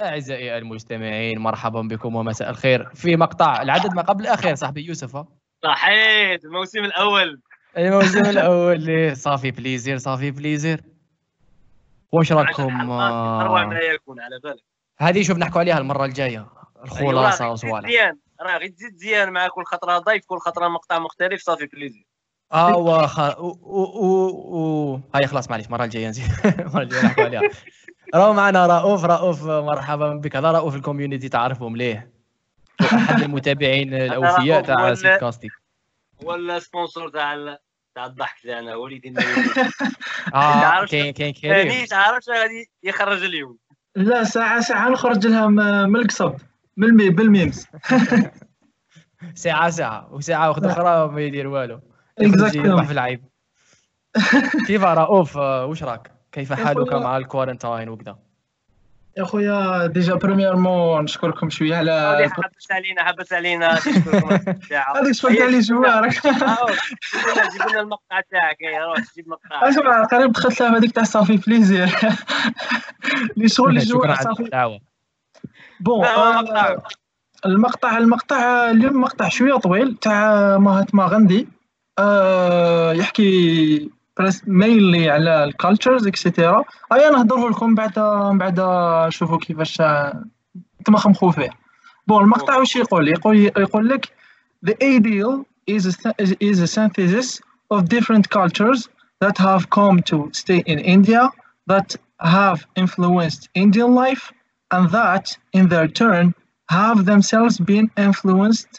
أعزائي المستمعين مرحبا بكم ومساء الخير. في مقطع العدد ما قبل الأخير صاحبي يوسف ها؟ صحيت الموسم الأول. الموسم الأول. ça fait plaisir ça fait plaisir. واش راكم اروع ما يكون على بالك. هذه شوف نحكوا عليها المرة الجاية؟ الخلاصة أيوة، وصوالح. زيان راه غير تزيد زيان مع كل خطرة ضيف كل خطرة مقطع مختلف ça fait plaisir. آه وخ... و... و... و... هاي خلاص معليش المرة الجاية نزيد. المرة الجاية نحكوا عليها. راهو معنا رؤوف رؤوف مرحبا بك. هذا رؤوف ال community تعرفهم ليه؟ أحد المتابعين الأوفياء هو تاع سيت كاستيك ولا sponsor تاع تاع الضحك تاعنا وليدي آه تعرف كاين كاين كريم ثاني تعرف غادي يخرج اليوم؟ لا ساعة ساعة نخرج لها من القصب بالمي بال memes ساعة ساعة وساعة واحدة أخرى ما يدير والو. في العيب. كيف رؤوف؟ آه، وش راك؟ كيف حالك مع ال quarantine وكذا؟ يا خويا déjà premièrement نشكركم شوية على حبس علينا حبس علينا. هذيك شفت علي جوارك آه، جيب لنا- جيب لنا المقطع تاعك. يا روح جيب مقطع. أسمع قريب دخلت لها هذيك تاع ça fait plaisir. اللي شغل شكرا على الدعوة bon آه، مقطع. المقطع المقطع اليوم مقطع شوية طويل تاع مهاتما غاندي آه، يحكي مينلي على الكالتشرز اكسيتيرا ايا نهضره لكم بعد بعد نشوفوا كيفاش آه، انتم خمخوا فيه بون المقطع واش يقول يقول يقول لك the ideal is a, th- is a synthesis of different cultures that have come to stay in India that have influenced Indian life and that in their turn have themselves been influenced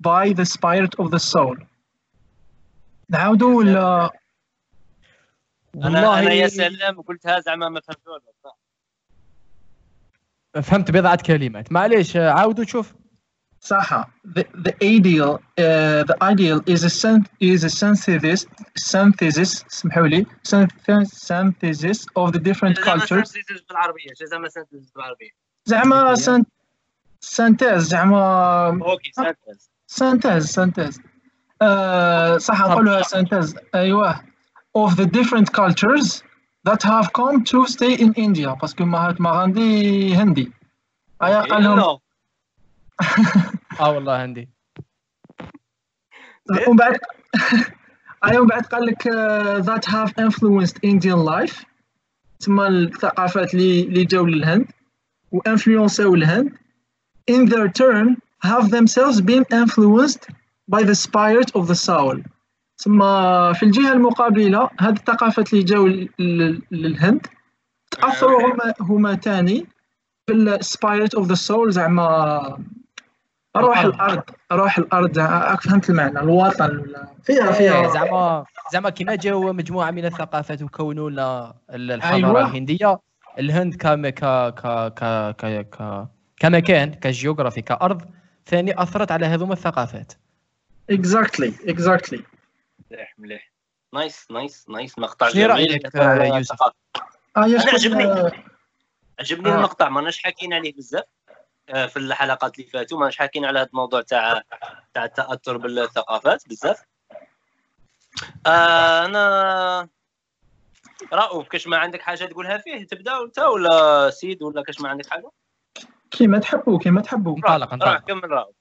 by the spirit of the soul نعاودوا ولا أنا أنا يا والله سلام قلتها زعما ما فهمتوش فهمت بضعة كلمات. معليش عاودوا تشوف صح the, the ideal uh, the ideal is a syn- is a synthesis synthesis اسمحوا لي synth- synthesis of the different cultures. شو زعما سنتيز بالعربية. زعما synthèse زعما OK synthèse synthèse synthèse آه صح نقولها synthèse أيوه. of the different cultures that have come to stay in India باسكو مهاتما غاندي هندي ايا قال لهم نو. اه والله عندي ومن بعد ايوه ومن بعد قال لك آه، that have influenced Indian life تسمى الثقافات اللي اللي جاوا للهند وانفلونساو الهند in their turn have themselves been influenced by the spirit of the soul تسمى في الجهة المقابلة هذه الثقافات اللي جاوا لل- للهند. تأثروا هما هما تاني بال spirit of the soil زعما روح. الأرض. روح الأرض. راك فهمت المعنى الوطن ولا؟ فيها إيه، فيها. زعما زعما كيما جاو مجموعة من الثقافات وكونوا لنا ال- الحضارة أيوة. الهندية. الهند كم ك ك ك ك ك كمكان ك géographie كأرض ثاني أثرت على هذوما الثقافات. exactly exactly مليح مليح nice nice nice. مقطع شنو آه، يوسف؟ آه يا أنا شكون- عجبني. عجبني آه. المقطع. ما ناش حاكين عليه بزاف آه، في الحلقات اللي فاتوا. ما ناش حاكين على هذا الموضوع تاع تاع التأثر بالثقافات بزاف. آه، أنا رؤوف كاش ما عندك حاجة تقولها فيه تبدأ أنت ولا سيد ولا كاش ما عندك حاجة؟ كيما تحبوا كيما تحبوا انطلق انطلق. كمل رؤوف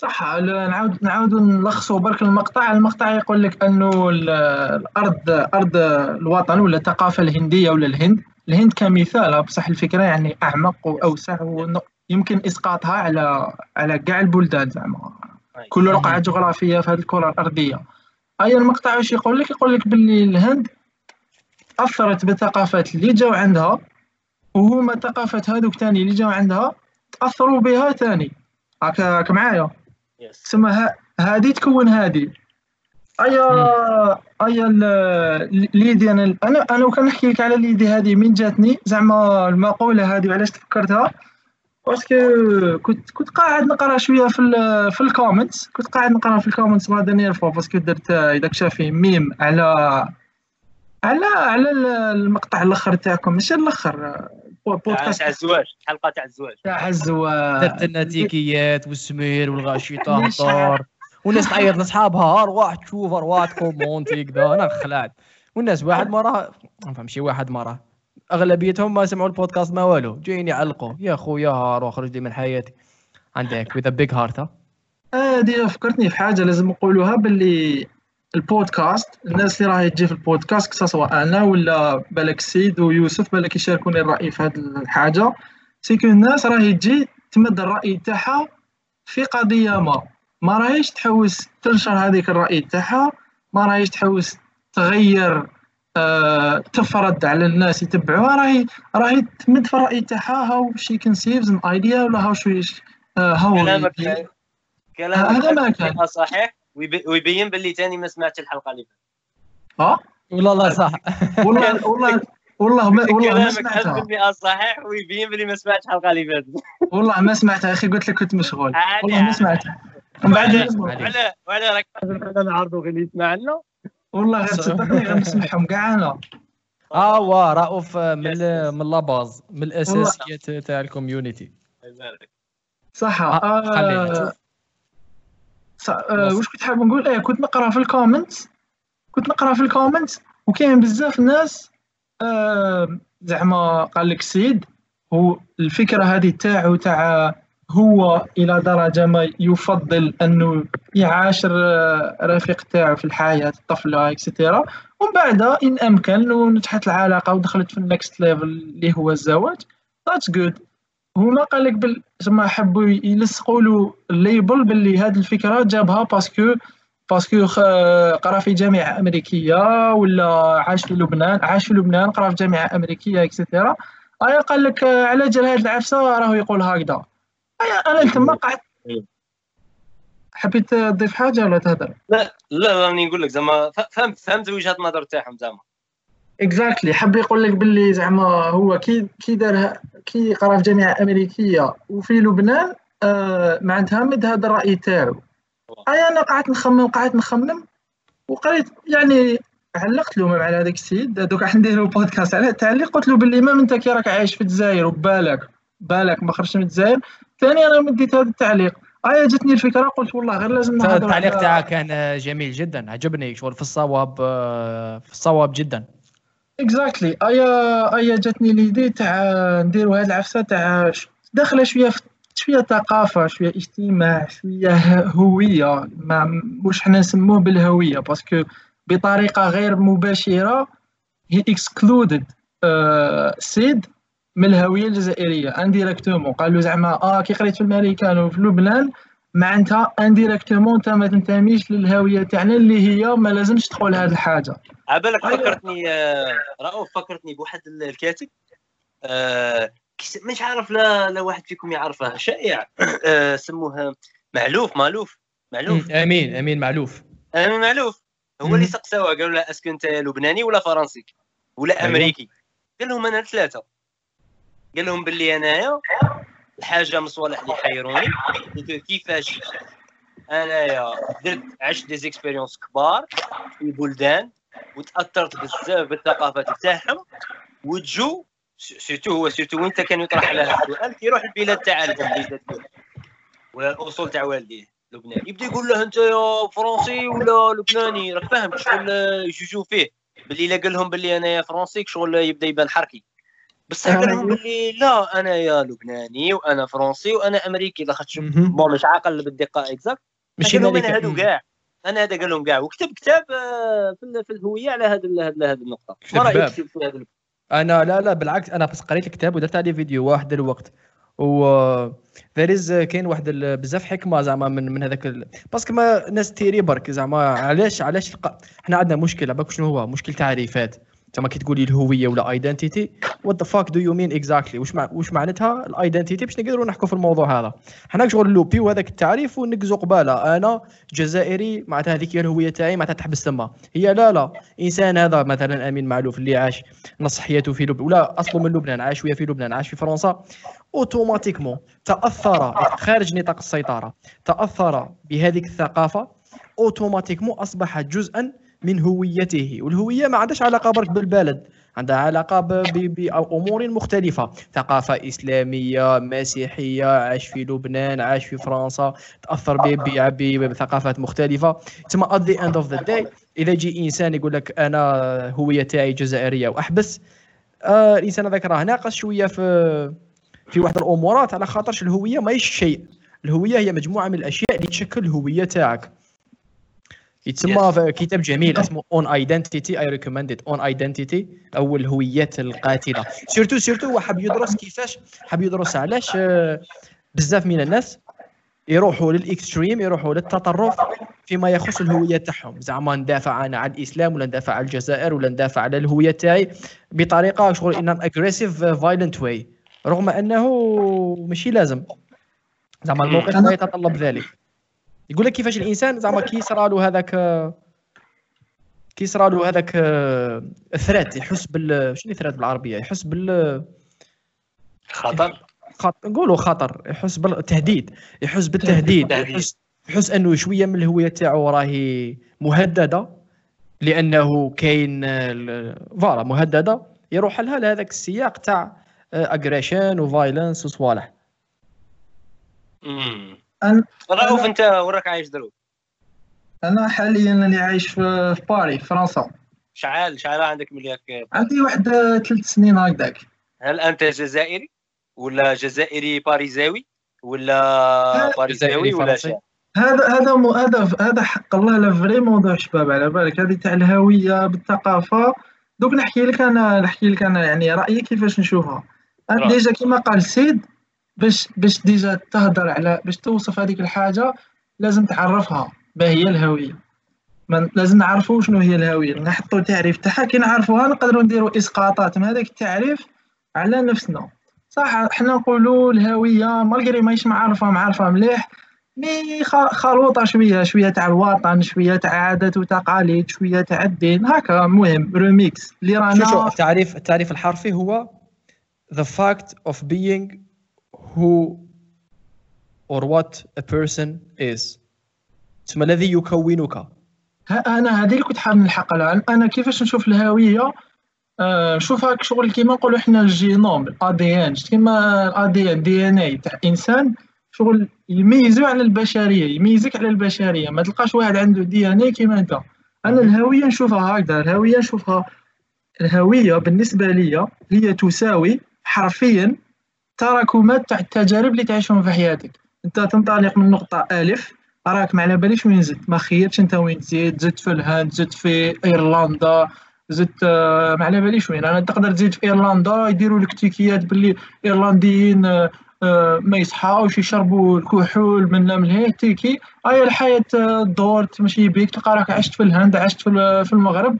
صح نعاود نعاود نلخصوا برك المقطع. المقطع يقول لك أنه ال- الأرض أرض الوطن ولا الثقافة الهندية ولا الهند الهند كمثال بصح الفكرة يعني أعمق وأوسع ويمكن إسقاطها على على كاع البلدان زعما. كل رقعة جغرافية في هذه الكرة الأرضية. أي المقطع واش يقول لك؟ يقول لك باللي الهند أثرت بالثقافات اللي جاو عندها وهما الثقافات هذوك تاني اللي جاو عندها تأثروا بها تاني. هاك معايا. تسمى هذه تكون هذه. ايا أيا ليدي أنا أنا أنا وكان نحكي لك على ليدي هذه من جاتني. زعما المقولة هذه وعلاش تفكرتها؟ parce que كنت كنت قاعد نقرأ شوية في ال في ال comments. كنت قاعد نقرأ في ال comments la dernière fois parce que درت اذا شافي ميم على على على ال- المقطع الأخر تاعكم. ماشي الأخر بودكاست تاع الزواج الحلقة تاع الزواج. تاع الزواج. درت لنا تيكيات والسمير والغاشيطه ليش هضر والناس تعيط لأصحابها أرواح تشوف أرواح commenter كذا أنا خلعت. والناس واحد مرة ما فهمش شي واحد مرة. أغلبيتهم ما سمعوا البودكاست ما والو. جايين يعلقوا. يا خويا هارو خرج لي من حياتي. عندك with a big heart ها؟ هذه فكرتني في حاجة لازم نقولوها باللي البودكاست. الناس اللي راهي تجي في البودكاست سواء أنا ولا بالك سيد ويوسف بالك يشاركوني الرأي في هذه الحاجة. c'est que الناس راهي تجي تمد الرأي تاعها في قضية ما. ما راهيش تحوس تنشر هذيك الرأي تاعها ما راهيش تحوس تغير آه تفرض على الناس يتبعوها. راهي راهي تمد في الرأي تاعها how she conceives an idea ولا how she هاو كلامك هذا ما كان. صحيح؟ ويبين باللي تاني ما سمعتش الحلقة اللي فاتت. ها؟ والله لا صح. والله والله والله ما والله ما كلامك سمعتها. 1000% صحيح ويبين باللي ما سمعتش الحلقة اللي فاتت. والله ما سمعتها يا أخي قلت لك كنت مشغول. عادي والله ما. سمعتها. من بعد. وعلى وعلى راك أنا نعرضوا غير اللي يسمع لنا والله غير صدقني غير نسمعهم كاع أنا. آه وا رؤوف من من la base من الاساسيات تاع ال community صح آه، خلينا آه نشوف. ص- آه واش كنت حاب نقول؟ إيه كنت نقرأ في ال comments كنت نقرأ في ال comments وكاين بزاف ناس آه زعما قال لك سيد هو الفكرة هذه تاعو تاع هو إلى درجة ما يفضل أنه يعاشر آه، رفيق تاعو في الحياة الطفله et cetera ومن بعد إن أمكن ونجحت العلاقة ودخلت في ال next level اللي هو الزواج. that's good هما قال لك بال زعما حبوا يلصقوا له ال label باللي هذه الفكرة جابها parce que parce que خ- قرا في جامعة أمريكية ولا عاش في لبنان عاش في لبنان قرا في جامعة أمريكية et cetera ايا قال لك آه، على جال هذه العفسة راهو يقول هكذا. ايا أنا تما قعدت حبيت تضيف حاجة ولا تهدر؟ لا لا راني نقول لك زعما فهمت فهمت وجهة النظر تاعهم زعما. exactly حب يقول لك باللي زعما هو كي كي دار كي قرا في جامعة أمريكية وفي لبنان آه معناتها مد هذا الرأي تاعو. أي أنا قعدت نخمم قعدت نخمم وقريت يعني علقت له على هذاك السيد. دوك راح نديرو بودكاست على التعليق. قلت له باللي ما أنت كي راك عايش في الجزائر وبالك بالك ما خرجت من الجزائر ثاني أنا مديت هذا التعليق. أي جاتني الفكرة قلت والله غير لازم نهضر التعليق تاعك كان جميل جدا عجبني شغل في الصواب آه، في الصواب جدا. exactly ايا ايا جاتني l'idée تاع نديرو هاد العفسه تاع داخله شوية في شوية ثقافه شوية اجتماع شوية هويه ما واش حنا نسموه بالهويه parce que بطريقه غير مباشره هي excluded سيد من الهويه الجزائريه indirectement قالوا زعما آه كي قريت في الامريكان وفي لبنان معناتها indirectement أنت ما تنتميش للهوية تاعنا اللي هي ما لازمش تدخل هذه الحاجة. عبالك أيوة. فكرتني آه، رؤوف فكرتني بواحد الكاتب كيس- مش عارف لا لا واحد فيكم يعرفه شائع آه، سموه معلوف مالوف معلوف. أمين أمين معلوف. أمين معلوف. هو. اللي سقساوه قالوا له اسكو أنت لبناني ولا فرنسي؟ ولا أيوة. أمريكي. قال لهم أنا ثلاثة. قال لهم باللي أنايا الحاجة من الصوالح اللي حيروني كيفاش أنايا درت عشت دي زيكسبيريونس كبار في بلدان وتأثرت بزاف بالثقافات تاعهم وتجو سيرتو هو سيرتو وانت كان يطرح على السؤال كيروح البلاد تاع الام بلاد ولا الاصول تاع والديه لبنان يبدأ يقول له أنت يا فرنسي ولا لبناني؟ راك فاهم شغل يجوجيو فيه. باللي لا قال لهم باللي أنا يا فرنسي شغل يبدأ يبان حركي. بصح قال لهم باللي لا أنا يا لبناني وأنا فرنسي وأنا أمريكي لاخاطش. bon مش عاقل بالدقة exact ماشي لهم أنا. هادو كاع أنا هذا قال لهم كاع وكتب كتاب آه، في ال- في الهوية على هذا هذه النقطة ما رأيك. في هذا أنا لا لا بالعكس أنا بس قريت الكتاب ودرت عليه فيديو واحد الوقت و فيريز كاين واحد بزاف حكمة زعما من من هذاك ال... باسكو ما ناس تيري برك زعما علاش علاش. حنا عندنا مشكلة بالك شنو هو مشكل تعريفات زعما كي تقولي الهوية ولا ايدنتيتي وات ذا فاك دو يو مين اكزاكتلي واش. واش معناتها الايدنتيتي باش نقدروا نحكوا في الموضوع هذا. حنا شغل نلوبيو هذاك التعريف ونقزو قباله أنا جزائري معناتها هذيك هي الهوية تاعي معناتها تحبس تما هي لا لا. إنسان هذا مثلا أمين معلوف اللي عاش نص حياته في لبنان ولا أصله من لبنان عاش شوية في لبنان عاش في فرنسا. اوتوماتيكمون تأثر خارج نطاق السيطرة. تأثر بهذيك الثقافة. اوتوماتيكمون أصبح جزءا من هويته. والهوية ما عندهاش علاقة برك بالبلد عندها علاقة بأمور مختلفة. ثقافة إسلامية مسيحية عاش في لبنان عاش في فرنسا تأثر بثقافات مختلفة. ثم at the end of the day إذا جي إنسان يقول لك أنا هوية تاعي جزائرية وأحبس آه الإنسان هذاك راه ناقص شوية في في واحد الأمورات على خاطرش الهوية ماهيش شيء. الهوية هي مجموعة من الأشياء اللي تشكل الهوية تاعك. يتسمى في كتاب جميل اسمه On Identity I recommend On Identity أو الهويات القاتلة. surtout surtout هو حاب يدرس كيفاش حاب يدرس علاش آه، بزاف من الناس يروحوا لل extreme يروحوا للتطرف فيما يخص الهوية تاعهم. زعما ندافع أنا على الإسلام ولا ندافع على الجزائر ولا ندافع على الهوية تاعي بطريقة شغل an aggressive violent way رغم أنه ماشي لازم. زعما الموقف لا يتطلب ذلك. يقول لك كيفاش الإنسان زعما كي صرا له هذاك كي صرا له هذاك ال threat يحس بال شنو ال threat بالعربية؟ يحس بال خطر؟ خط... نقولوا خطر يحس بالتهديد يحس بالتهديد يحس يحس أنه شوية من الهوية تاعو راهي مهددة لأنه كاين voilà مهددة يروح لها لهذاك السياق تاع aggression و violence وصوالح أن... رؤوف أنت وراك عايش دورك أنا حاليا اللي عايش في باري فرنسا. شعال شعال عندك ملياك عندي واحد ثلاث سنين هكذاك. هل أنت جزائري ولا جزائري باريزاوي ولا باريزاوي ولا شيء هذا هذا هذا هذا حق الله la vérité موضوع شباب على بالك. هذه تاع الهوية بالثقافة. دوك نحكي لك أنا نحكي لك أنا يعني رأيي كيفاش نشوفها. déjà كيما قال سيد باش باش déjà تهضر على باش توصف هذيك الحاجة لازم تعرفها ما هي الهوية. من لازم نعرفوا شنو هي الهوية. نحطوا تعريف تاعها كي نعرفوها نقدروا نديروا إسقاطات. من هذاك التعريف على نفسنا. صح حنا نقولوا الهوية malgré ماهيش معرفه معرفه مليح mais خلوطه شوية شوية تاع الوطن شوية تاع عادات وتقاليد شوية تاع الدين. هكا المهم ريميكس اللي رانا شوف التعريف التعريف الحرفي هو the fact of being who or what a person is. ثم الذي يكونك. أنا هذه اللي كنت حاب نلحق لها. أنا كيفاش نشوف الهوية؟ نشوفها آه شغل كيما نقولوا إحنا الجينوم الاي دي ان كيما الاي دي ان DNA تاع إنسان شغل يميزو على البشرية يميزك على البشرية. ما تلقاش واحد عنده دي ان اي كيما أنت. أنا الهوية نشوفها هكذا. الهوية نشوفها الهوية بالنسبة لي هي تساوي حرفيا تراكمات تاع التجارب اللي تعيشهم في حياتك. انت تنطلق من نقطة ألف راك ما على باليش وين زدت. ما خيرتش أنت وين تزيد زدت في الهند زدت في إيرلندا زدت آه، ما على باليش وين. أنا تقدر تزيد في إيرلندا يديروا لك تيكيات باللي إيرلنديين آه، آه، ما يصحاوش يشربوا الكحول من من هي تيكي. هاي الحياة دور تمشي بيك تلقى راك عشت في الهند عشت في المغرب.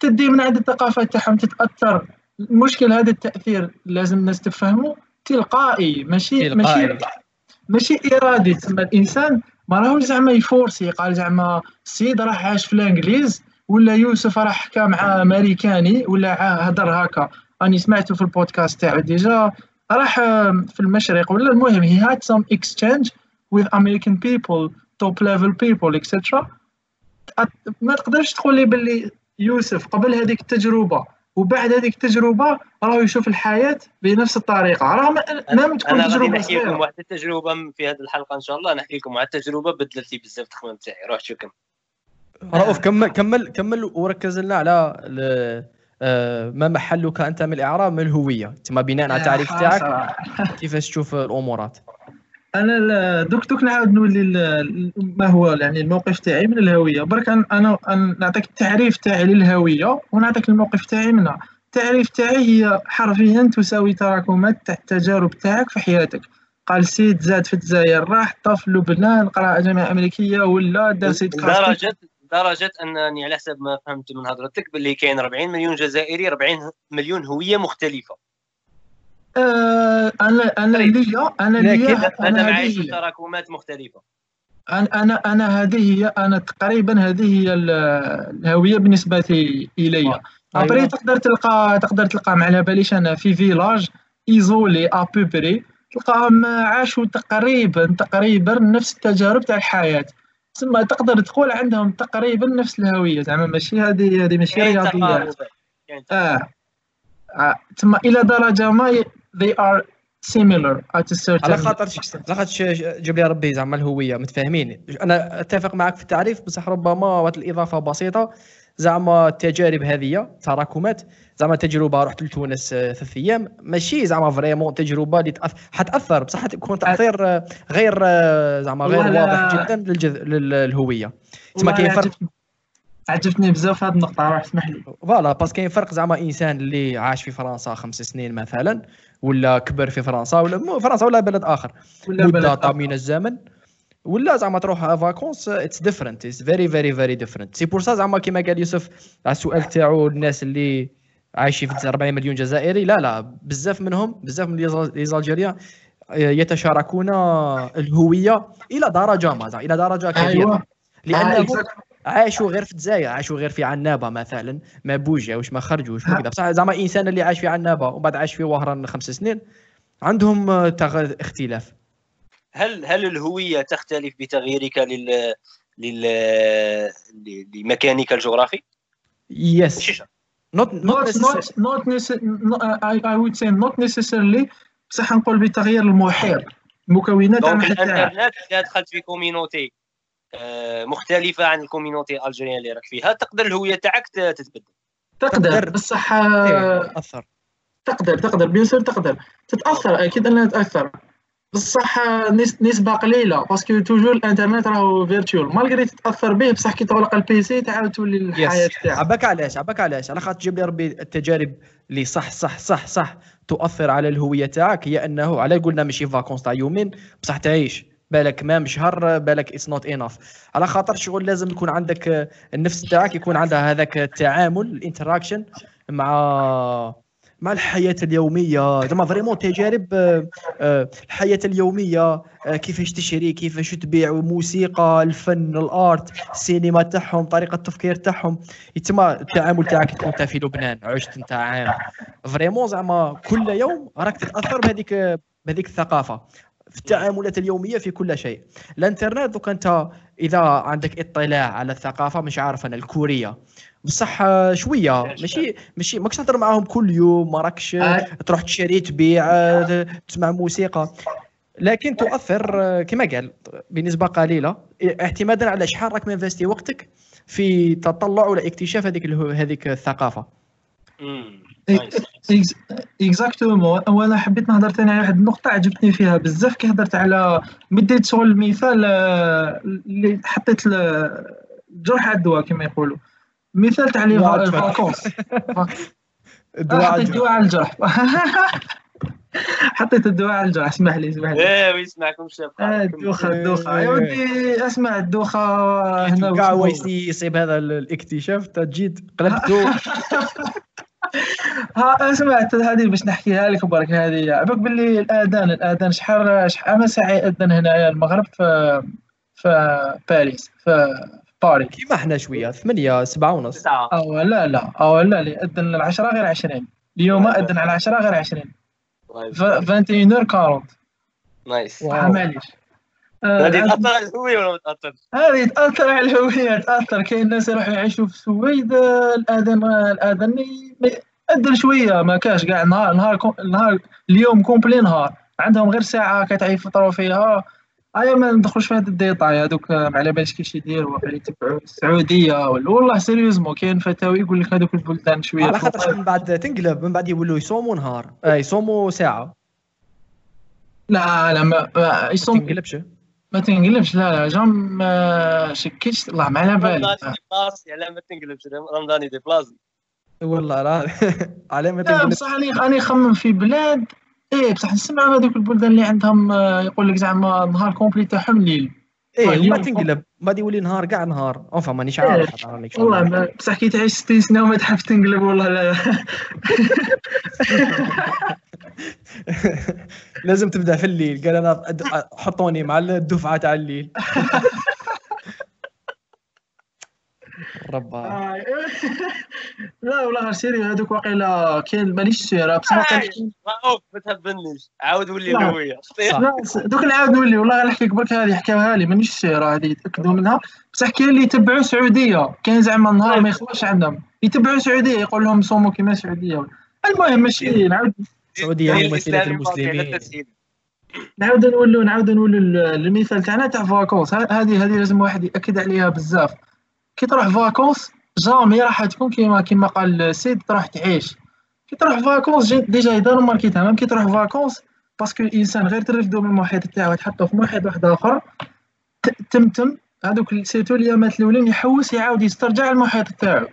تدي من عند الثقافات تاعهم تتأثر. المشكل هذا التأثير لازم الناس تفهمه. تلقائي ماشي؟ تلقائي. ماشي ماشي إرادي. تسمى الإنسان ما راهوش زعما يفورسي قال زعما السيد راح عاش في الإنجليز ولا يوسف راح حكى مع أمريكاني ولا هدر هكا. راني سمعته في البودكاست تاعو déjà. راح في المشرق ولا المهم he had some exchange with American people top level people etc ما تقدرش تقول لي باللي يوسف قبل هذيك التجربة. وبعد هذيك التجربة راه يشوف الحياة بنفس الطريقة. راه ما تكون أنا تجربة نحكي لكم واحد التجربة في هذه الحلقة إن شاء الله. نحكي لكم واحد التجربة بدلت لي بزاف التخمام تاعي روح شو كم رؤوف كمل كمل كمل وركز لنا على آه، ما محلك أنت من الإعراب من الهوية؟ تما بناء على التعريف تاعك كيفاش تشوف الأمورات؟ أنا دوك دوك نعاود نولي ما هو يعني الموقف تاعي من الهوية. برك أنا نعطيك التعريف تاعي للهوية ونعطيك الموقف تاعي منها. التعريف تاعي هي حرفيا تساوي تراكمات تاع التجارب تاعك في حياتك. قال سيد زاد في الجزائر راح طاف لبنان قرأ جامعة أمريكية ولا دار سيد درجة درجة أنني على حسب ما فهمت من هضرتك باللي كاين 40 مليون جزائري 40 مليون هوية مختلفة. أنا أنا طيب. ليا أنا ليا أنا عايش تراكمات مختلفة؟ أنا أنا أنا هذه هي أنا تقريبا هذه هي الهوية بالنسبة الي أبري أيوة. تقدر تلقى تقدر تلقى ما على باليش أنا في فيلاج ايزولي ابوبري تلقاهم عاشوا تقريبا تقريبا نفس التجارب تاع الحياة. تسمى تقدر تقول عندهم تقريبا نفس الهوية. زعما ماشي هذه هذه ماشي رياضيات. آه. تما إلى درجة ما they are similar at a certain على خاطر على خاطر جاب لي ربي زعما الهوية متفاهمين؟ أنا أتفق معك في التعريف بصح ربما واحد الإضافة بسيطة. زعما التجارب هذه تراكمات زعما تجربة رحت لتونس آه، ثلاث أيام. ماشي زعما فريمون تجربة اللي تأث... حتأثر. بصح حتكون تأثير آه، غير آه، زعما غير واضح جدا للجذ... للهوية. تما كاين فرق؟ عجبتني- بزاف هذه النقطة روح اسمح لي. voilà parce que كاين فرق زعما إنسان اللي عاش في فرنسا خمس سنين مثلا ولا كبر في فرنسا ولا مو فرنسا ولا بلد آخر. ولا مدة بلد من الزمن. ولا زعما تروح vacances it's different it's very very very different c'est pour ça زعما كيما قال يوسف على السؤال تاعو الناس اللي عايشين في 40 مليون جزائري لا لا بزاف منهم بزاف من les Algériens يتشاركون الهوية إلى درجة ما إلى درجة كبيرة. أيوه. لانهم آه، عاشوا غير في الجزائر عاشوا غير في عنابة مثلا ما بوجاوش ما خرجوش ما كذا بصح زعما انسان اللي عاش في عنابة ومن بعد عاش في وهران خمس سنين عندهم آه، تغ... اختلاف. هل هل الهوية تختلف بتغييرك لل لل لمكانك الجغرافي؟ يس. نوت not نوت not not necess- no, I, I would say not necessarily. بصح نقول بتغيير المحيط المكونات تاع donc المحيط تاعك الانترنت دخلت في community. آه، مختلفة عن ال community algérienne اللي راك فيها. تقدر الهوية تاعك تتبدل. تقدر. بصح آه، اثر تقدر تقدر. bien sûr تقدر. تتأثر أكيد أنها تأثر. بصح آه، نس- نسبة قليلة parce que toujours الإنترنت راهو virtuel malgré تتأثر به بصح كي تغلق ال PC تعاود تولي الحياة يس تاعك. عباك علاش؟ عباك علاش؟ على خاطر تجيب لي ربي التجارب اللي صح صح صح صح تؤثر على الهوية تاعك هي أنه على قلنا ماشي vacances تاع يومين بصح تعيش. بالك même شهر بالك it's not enough على خاطر شغل لازم يكون عندك آه، النفس تاعك يكون عندها هذاك التعامل ال interaction مع مع الحياة اليومية. زعما vraiment تجارب آه، آه، الحياة اليومية آه، كيفاش تشري كيفاش تبيع الموسيقى الفن ال art السينما تاعهم طريقة التفكير تاعهم. يتما التعامل تاعك انت في لبنان عشت انت عام. vraiment زعما كل يوم راك تتأثر بهذيك بهذيك الثقافة. في التعاملات اليومية في كل شيء. الانترنت donc انت إذا عندك اطلاع على الثقافة مش عارف أنا الكورية. بصح شوية. ماشي؟ ماشي؟ ماكش تهضر معاهم كل يوم ما راكش آه. تروح تشري تبيع تسمع موسيقى. لكن تؤثر آه، كما قال بنسبة قليلة اعتمادا على شحال راك مانفستي وقتك في تطلع ولا اكتشاف هذيك هذيك الثقافة. exactement وأنا حبيت نهضر ثاني على واحد النقطة عجبتني فيها. بزاف كي هضرت على مديت شغل المثال آه، اللي حطيت الجرح على الدواء كما يقولوا. مثال تاع les الجرح. vacances الدواء حطيت. الدواء على الجرح. حطيت الدواء على الجرح. اسمح لي اسمح لي. إيه ويسمعكم شاب آه، الدوخة الدوخة. يا ودي أسمع الدوخة. هنا كاع هو. يصيب هذا ال- الاكتشاف تجيد قلبته ها سمعت هذه باش نحكيها لك برك هذه. عباك باللي الآذان الآذان شحال شحال ما ساعة ياذن هنايا المغرب في في باريس في باري كيما إحنا شوية 8 7 ونص. أو لا لا أو لا اللي اذن العشرة غير 20 اليوم اذن على 10 غير 20 طيب. ف- 21 اور 40 نايس. معليش هذه العز- تأثر على الهوية ولا ما تاثرش؟ هذه تأثر على الهوية تأثر. كاين ناس يروحوا يعيشوا في السويد آه، الآذان الآذان يأذن شوية ما كاش كاع نهار نهار نهار اليوم كومبلي نهار. عندهم غير ساعة كتعي يفطروا فيها. هيا ما ندخلوش في هاد الديطاي هذوك آه، ما على باليش كيفاش يديروا يتبعوا السعودية ولا والله سيريوزمون كاين فتاوي يقول لك هذوك البلدان شوية على خاطر من بعد تنقلب من بعد يولوا يصوموا نهار. آه يصوموا ساعة. لا لا ما, ما ما يصوم تنقلبش. ما تنقلبش. لا لا جام ما شكيتش الله ما على بالي. رمضاني على ما تنقلبش. رمضاني دي بلاسي والله لا. على ما لا تنقلب. بصح راني راني نخمم في بلاد. إيه بصح نسمع هذوك البلدان اللي عندهم آه، يقول لك زعما نهار كومبلي تاعهم ليل. إيه ما تنقلب. ما دي يولي نهار كاع نهار. اونفا مانيش عارف والله بصح كي تعيش 60 سنة وما تحب تنقلب والله لا. لازم تبدأ في الليل. قال أنا حطوني مع الدفعة تاع الليل. ربا. آه، لا والله غير سيري هذوك واقيلا كاين مانيش سير بصح رؤوف ما تهبنيش عاود ولي س- دوك نعاود نولي والله غير نحكيك برك هذه حكاوها لي مانيش سيرة هذه يتأكدوا منها. بصح كاين اللي يتبعوا سعودية كاين زعما النهار ما يخلصش عندهم. يتبعوا سعودية يقول لهم صوموا كيما سعودية. المهم ماشي نعاود. السعودية باقي على المسلمين. نعاود نولوا نعاود نولوا المثال تاعنا تاع vacances. ه- هذه هذه لازم واحد يأكد عليها بزاف. كي تروح vacances jamais راح تكون كيما كيما قال سيد تروح تعيش. كي تروح vacances déjà يداروا remarquer même كي تروح vacances parce que الإنسان غير ترفدو من المحيط تاعو تحطو في محيط واحد آخر. تمتم. هذوك surtout اليامات الأولين يحوس يعاود يسترجع المحيط تاعو.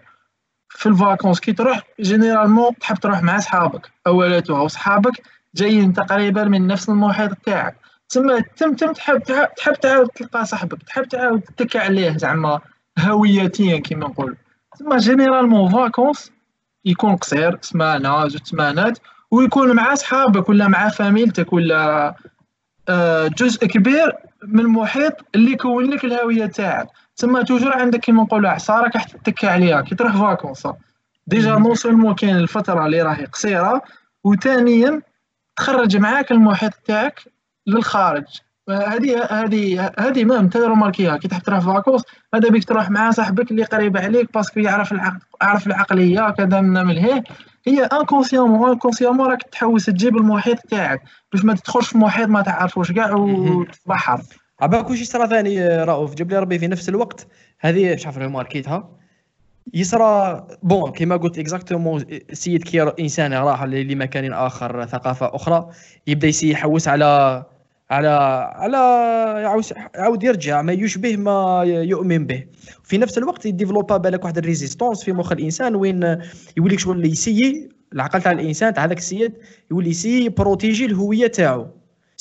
في les vacances كي تروح généralement تحب تروح مع صحابك اولاتها وصحابك جايين تقريبا من نفس المحيط تاعك تما تمتم تحب تحب تعاود تلقى صاحبك تحب تعاود تتكى عليه زعما هويتيا كيما نقول تما généralement vacances يكون قصير سمانه زوج سمانات ويكون مع صحابك ولا مع فاميلتك ولا آه، جزء كبير من المحيط اللي يكون لك الهوية تاعك. تما toujours عندك كيما نقولوا عصا راك تتكى عليها كي تروح vacances. déjà non seulement كاين الفترة اللي راهي قصيرة وثانيا تخرج معاك المحيط تاعك للخارج. هذه هذه هذه مهم انت روماركيها كي تحب تروح vacances هذا بيك تروح مع صاحبك اللي قريب عليك parce que يعرف العقل يعرف العقلية كذا من هي هي inconsciemment inconsciemment راك تحوس تجيب المحيط تاعك. باش ما تدخلش في محيط ما تعرفوش كاع وتبحر عباك وش صرا ثاني رؤوف جاب لي ربي في نفس الوقت. هذه مش عارف ماركيتها يصرى bon كيما قلت exactement السيد كي إنسان راح لمكان آخر ثقافة أخرى. يبدأ يحوس على على على يعاود يرجع ما يشبه ما يؤمن به. في نفس الوقت يديفلوبا بالك واحد ال résistance في مخ الإنسان وين يولي شغل يسيي العقل تاع الإنسان تاع هذاك السيد يولي يسيي protéger الهوية تاعو.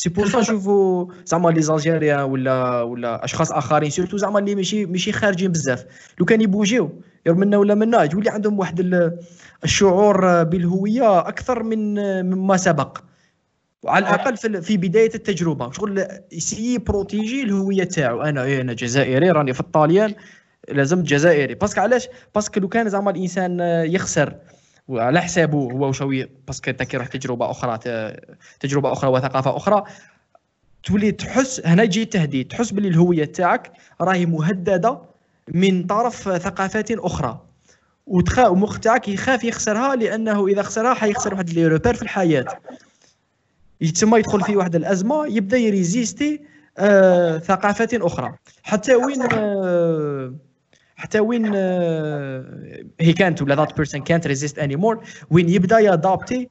c'est pour ça نشوفوا زعما les Algériens ولا ولا أشخاص آخرين surtout زعما اللي ماشي ماشي خارجين بزاف. لو كان يبوجيو منا ولا منا يولي عندهم واحد الشعور بالهوية أكثر من مما سبق. وعلى الأقل في, بداية التجربة. شغل يسيي protéger الهوية تاعو. أنا إيه أنا جزائري راني في الطاليان لازم جزائري. parce que علاش؟ parce que لو كان زعما الإنسان يخسر وعلى حسابه هو وشوي parce que انت كي تجربة أخرى تجربة أخرى وثقافة أخرى. تولي تحس هنا يجي التهديد تحس باللي الهوية تاعك راهي مهددة من طرف ثقافات أخرى. وتخا ومخ تاعك يخاف يخسرها لأنه إذا خسرها حيخسر واحد les repères في الحياة. تما يدخل في واحد الأزمة يبدأ يريزيستي آه ثقافات أخرى. حتى وين آه حتى وين هي كانت ولا ذات بيرسون كانت ريزيست اني مور وين يبدأ يادابتي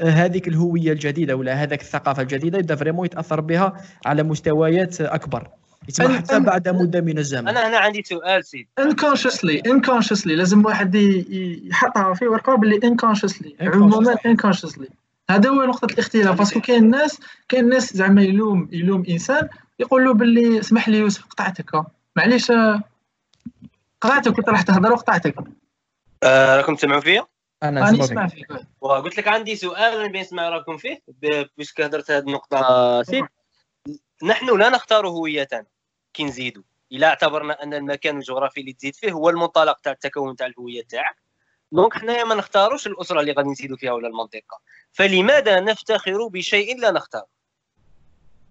آه، هذيك الهوية الجديدة ولا هذاك الثقافة الجديدة يبدأ vraiment يتأثر بها على مستويات أكبر. يتم حتى بعد مدة من الزمن. أنا هنا عندي سؤال سيد unconsciously unconsciously لازم واحد يحطها في ورقة باللي unconsciously عموما unconsciously هذا هو نقطة الاختلاف parce que كاين الناس كاين الناس زعما يلوم يلوم إنسان يقول له باللي اسمح لي يوسف قطعتك. معليش قطعتك كنت راح تهضر وقطعتك. آه راكم تسمعوا فيا؟ أنا نسمع فيك. وقلت لك عندي سؤال نبي نسمع راكم فيه puisque هضرت هذه النقطة. سيد نحن لا نختار هويتنا كي نزيدوا إلا اعتبرنا أن المكان الجغرافي اللي تزيد فيه هو المنطلق تاع التكون تاع الهوية تاعك. donc حنايا ما نختاروش الأسرة اللي غادي نزيدوا فيها ولا المنطقة. فلماذا نفتخر بشيء لا نختار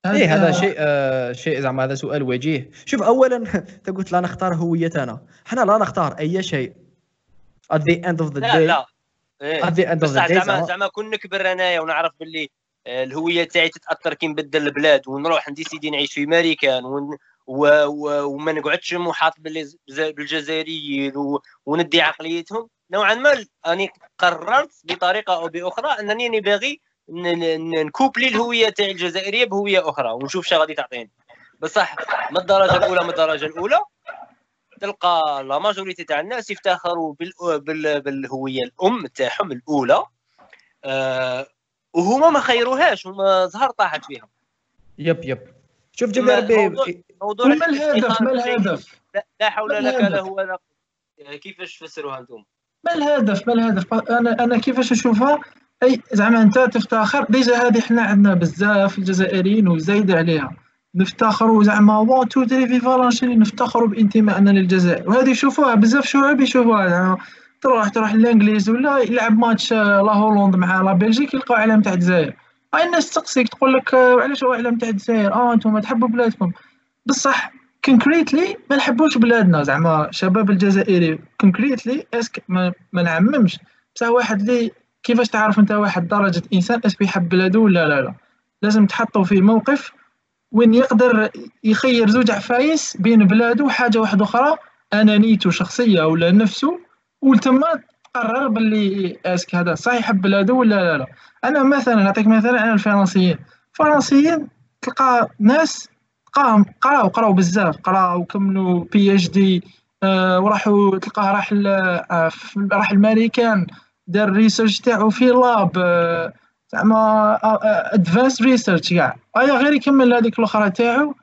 إيه هذا شيء آه شيء زعما هذا سؤال وجيه. شوف اولا أنت قلت لا نختار هويتنا إحنا لا نختار أي شيء. At the end of the day. لا. لا إيه. at the end of the day زعما زعما. كون نكبر أنايا ونعرف باللي آه، الهوية تاعي تتأثر كي نبدل البلاد ونروح نديسيدي نعيش في ماريكان ون... و... و... وما نقعدش محاط بالجزائريين و... وندي عقليتهم. نوعا ما أني قررت بطريقة أو بأخرى أنني باغي نكوبلي الهوية تاعي الجزائرية بهوية أخرى ونشوف شنو غادي تعطيني. بصح من الدرجة الأولى من الدرجة الأولى تلقى لا ماجوريتي تاع الناس يفتخروا بال... بال... بالهوية الأم تاعهم الأولى أه وهما ما خيروهاش هما زهر طاحت فيهم. yep yep. شوف جاب ربي موضوع ما الهدف؟ ما الهدف؟ لا حول لك لا هو كيفاش تفسروها أنتم؟ ما الهدف؟ ما الهدف؟ أنا أنا كيفاش نشوفها؟ أي زعما أنت تفتخر déjà هذه حنا عندنا بزاف الجزائريين وزايد عليها. نفتخروا زعما 1 2 3 viva l'Algérie نفتخروا بانتمائنا للجزائر. وهذه يشوفوها بزاف شعوب يشوفوها زعما. تروح تروح الانجليز ولا يلعب ماتش لا هولندا مع la Belgique يلقاو علم تاع الجزائر. هاي الناس تقصيك تقول لك علاش هو علم تاع الجزائر؟ آه أنتم تحبوا بلادكم. بصح concretely ما نحبوش بلادنا زعما شباب الجزائري. concretely est-ce que ما, ما نعممش. بصح واحد اللي كيفاش تعرف أنت واحد درجة إنسان est-ce que يحب بلادو ولا لا لا. لازم تحطو في موقف وين يقدر يخير زوج عفايس بين بلادو وحاجة واحدة أخرى انانيته شخصية ولا نفسه وتما تقرر باللي est-ce que هذا صح يحب بلادو ولا لا لا. أنا مثلا نعطيك مثلا على الفرنسيين. الفرنسيين تلقى ناس تلقاهم قراو قراو بزاف. قراو وكملوا PhD آه، وراحوا تلقاه راح آه، راح الامريكان دار ال research تاعو في lab آه، زعما advanced research كاع. أيا غير يكمل هذيك الأخرى تاعو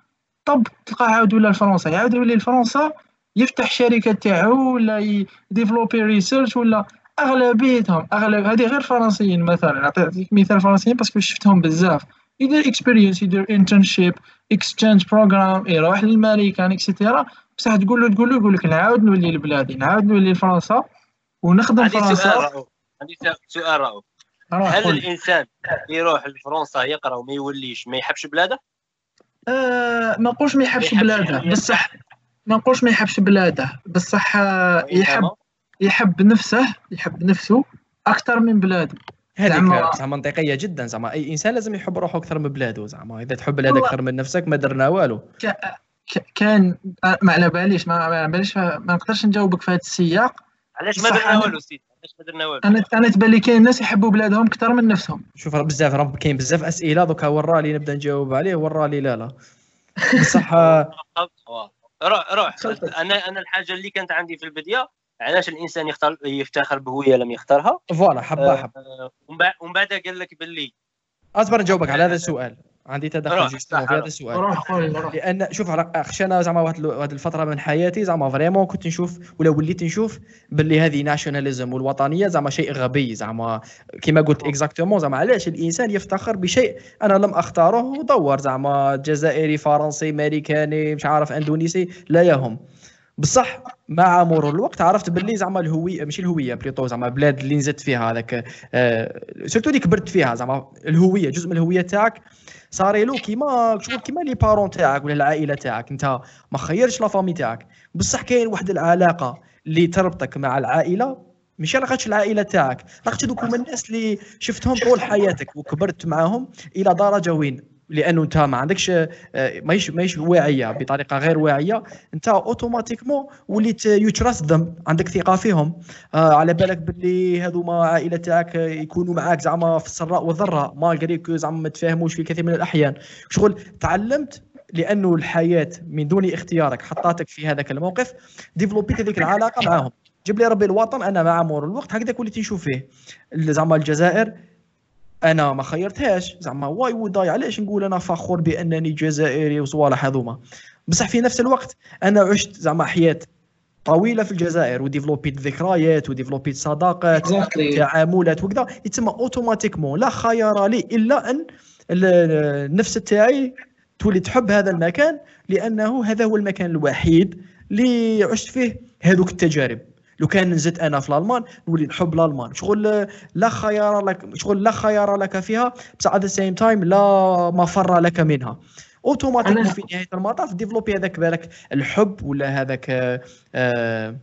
طب تلقاه عاود ولا لفرنسا يعاود يولي لفرنسا يفتح شركة تاعو ولا يديفلوبي research ولا أغلبيتهم. أغلب هذه غير فرنسيين مثلا. نعطيك مثال فرنسيين باسكو شفتهم بزاف. يدير expérience يدير internship exchange program يروح للامريكان et cetera بصح تقول له تقول له يقول لك نعاود نولي لبلادي نعاود نولي لفرنسا ونخدم فرنسا. عندي سؤال رؤوف هل الإنسان يروح لفرنسا يقرأ وما يوليش ما يحبش بلاده؟ آه ما نقولش ما يحبش بلاده. بصح ما نقولش ما يحبش بلاده. بصح آه، يحب يحب نفسه يحب نفسه أكثر من بلاده. هذيك زعما منطقية جدا زعما. أي إنسان لازم يحب روحه أكثر من بلاده زعما. إذا تحب بلادك أكثر من نفسك ما درنا والو. كان آه، ما على باليش ما على باليش ما نقدرش نجاوبك في هذا السياق. علاش ما درنا والو سيدي؟ أنا أنا تبان لي كاين ناس يحبوا بلادهم أكثر من نفسهم. شوف راه بزاف راه كاين بزاف أسئلة دوكا ورا لي نبدا نجاوب عليه ورا لي لا لا. بصح روح روح. أنا أنا الحاجة اللي كانت عندي في البداية علاش الإنسان يختار يفتخر بهويه لم يختارها؟ voilà حبة حبة. ومن بعد قال لك باللي. أصبر نجاوبك على هذا السؤال. عندي تدخل في هذا السؤال لأن شوف خشى أنا زعما واحد الفترة من حياتي زعما vraiment كنت نشوف ولا وليت نشوف باللي هذه nationalism والوطنية زعما شيء غبي زعما كما قلت exactement زعما علاش الإنسان يفتخر بشيء أنا لم أختاره ودور زعما جزائري فرنسي أمريكاني مش عارف إندونيسي لا يهم. بصح مع مرور الوقت عرفت باللي زعما الهوية ماشي الهوية plutôt زعما بلاد اللي نزدت فيها هذاك آه surtout اللي كبرت فيها زعما الهوية جزء من الهوية تاعك صاري له كيما شغل كيما les parents تاعك ولا العائلة تاعك انت ما خيرش la famille تاعك. بصح كاين واحد العلاقة اللي تربطك مع العائلة ماشي علاقه العائلة تاعك. علاقه دوك هما الناس اللي شفتهم طول حياتك وكبرت معاهم إلى درجة وين؟ لأنه أنت ما عندكش آه، ماهيش ماهيش واعية بطريقة غير واعية. أنت automatiquement وليت you trust them عندك ثقة فيهم. آه على بالك باللي هذوما عائله تاعك يكونوا معاك زعما في السراء والضراء. malgré زعما ما تفاهموش في كثير من الأحيان. شغل تعلمت لأنه الحياة من دون اختيارك حطاتك في هذاك الموقف. ديفلوبيت هذيك العلاقة معاهم. جيب لي ربي الوطن أنا مع مرور الوقت. هكذا وليت نشوف فيه. زعما الجزائر أنا ما خيرتهاش. زعما why would علاش نقول أنا فخور بأنني جزائري وصوالح هذوما؟ بصح في نفس الوقت أنا عشت زعما حياة طويلة في الجزائر وديفلوبيت ذكريات وديفلوبيت صداقات. تعاملات وكذا. يتسمى automatiquement لا خيار لي إلا أن النفس تاعي تولي تحب هذا المكان لأنه هذا هو المكان الوحيد اللي عشت فيه هذوك التجارب. لو كان نزدت أنا في الألمان نولي نحب الألمان. شغل لا خيار لك شغل لا خيار لك فيها بصح at the same time لا مفر لك منها. أوتوماتيك في نهاية المطاف ديفلوبي هذاك بالك الحب ولا هذاك آه، آه،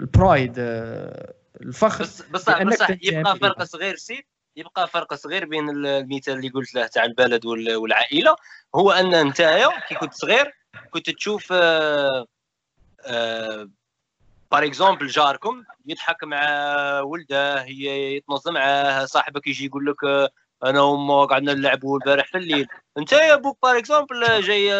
ال pride آه، الفخر. بس بصح بصح يبقى فرق صغير سيد يبقى فرق صغير بين المثال اللي قلت له تاع البلد والعائلة. هو أن انت كي كنت صغير كنت تشوف بار اكزومبل جاركم يضحك مع ولده يتنظم معاه صاحبك يجي يقول لك أنا وما قعدنا نلعبوا البارح في الليل. أنت يا بوك بار اكزومبل جاي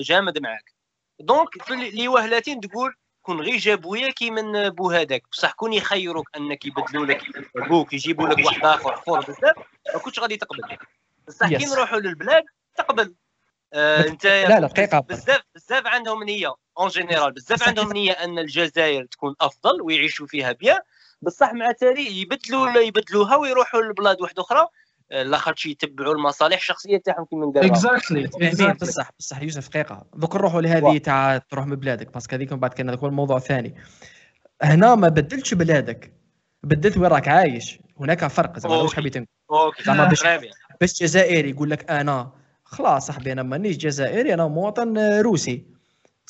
جامد معاك. دونك في لي وهلاتين تقول كون غير جابويا كي من بو هذاك. بصح كون يخيروك أنك يبدلوا لك بوك يجيبوا لك واحد آخر فور بزاف ما كنتش غادي تقبل. بصح كي نروحوا للبلاد تقبل. آه أنت لا لا دقيقة. بزاف بزاف عندهم نية. en général بزاف عندهم نية أن الجزائر تكون أفضل ويعيشوا فيها bien بصح مع تالي يبدلوا يبدلوها ويروحوا لبلاد واحدة أخرى آه، لاخاطش يتبعوا المصالح الشخصية تاعهم كيما نديروا. exactly بصح بصح يوسف دقيقة. دوك نروحوا لهذه تاع تروح من بلادك parce que هذيك من بعد كان هذاك هو الموضوع الثاني. هنا ما بدلتش بلادك بدلت وين راك عايش. هناك فرق زعما واش حبيت نقول؟ زعما باش باش جزائري يقول لك أنا خلاص صاحبي أنا مانيش جزائري أنا مواطن روسي.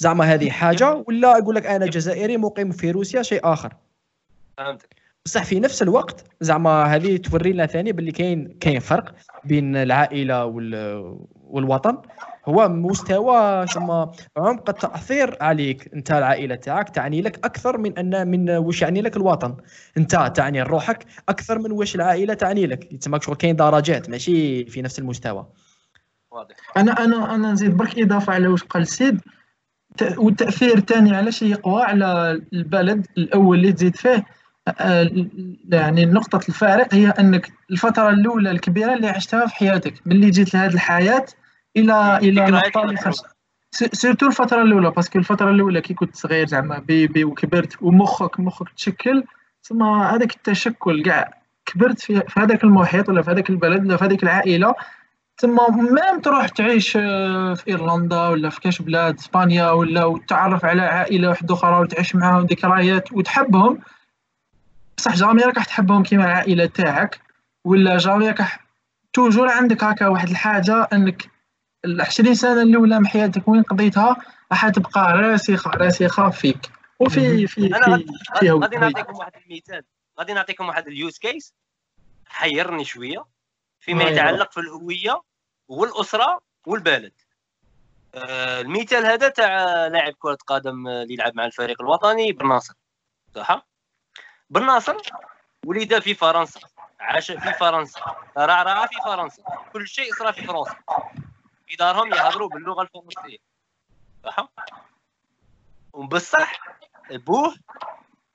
زعما هذه حاجة ولا يقول لك أنا جزائري مقيم في روسيا شيء آخر. فهمتك. بصح في نفس الوقت زعما هذه توري لنا ثاني باللي كاين كاين فرق بين العائلة وال والوطن. هو مستوى ثم عمق التأثير عليك. أنت العائلة تاعك تعني لك أكثر من أن من واش يعني لك الوطن. أنت تعني روحك أكثر من واش العائلة تعني لك. تسمى شغل كاين درجات ماشي في نفس المستوى. واضح. أنا أنا أنا نزيد برك إضافة على واش قال سيد. والتأثير الثاني على شيء يقوى على البلد الأول اللي تزيد فيه؟ آه، يعني نقطة الفارق هي أنك الفترة الأولى الكبيرة اللي عشتها في حياتك ملي جيت لهذه الحياة إلى إلى نقطة اللي surtout الفترة الأولى parce que الفترة الأولى كي كنت صغير زعما bébé وكبرت ومخك مخك تشكل ثم هذاك التشكل كاع كبرت في, في هذاك المحيط ولا في هذاك البلد ولا في هذيك العائلة ثم même تروح تعيش آه، في إيرلندا ولا في كاش بلاد إسبانيا ولا وتتعرف على عائلة واحدة أخرى وتعيش معاهم ذكريات وتحبهم. بصح jamais راك تحبهم كيما العائلة تاعك ولا jamais راك toujours عندك هكا واحد الحاجة إنك العشرين سنة الأولى من حياتك وين قضيتها راح تبقى راسخة راسخة فيك. وفي في في في غادي نعطيكم واحد المثال. غادي نعطيكم واحد ال use case. حيرني شوية. فيما يتعلق في الهوية والأسرة والبلد. آه، المثال هذا تاع لاعب كرة قدم اللي يلعب مع الفريق الوطني بن ناصر. صح؟ بن ناصر ولد في فرنسا عاش في فرنسا رعرع في فرنسا كل شيء صرا في فرنسا. في دارهم يهضروا باللغة الفرنسية. صح؟ وبصح بوه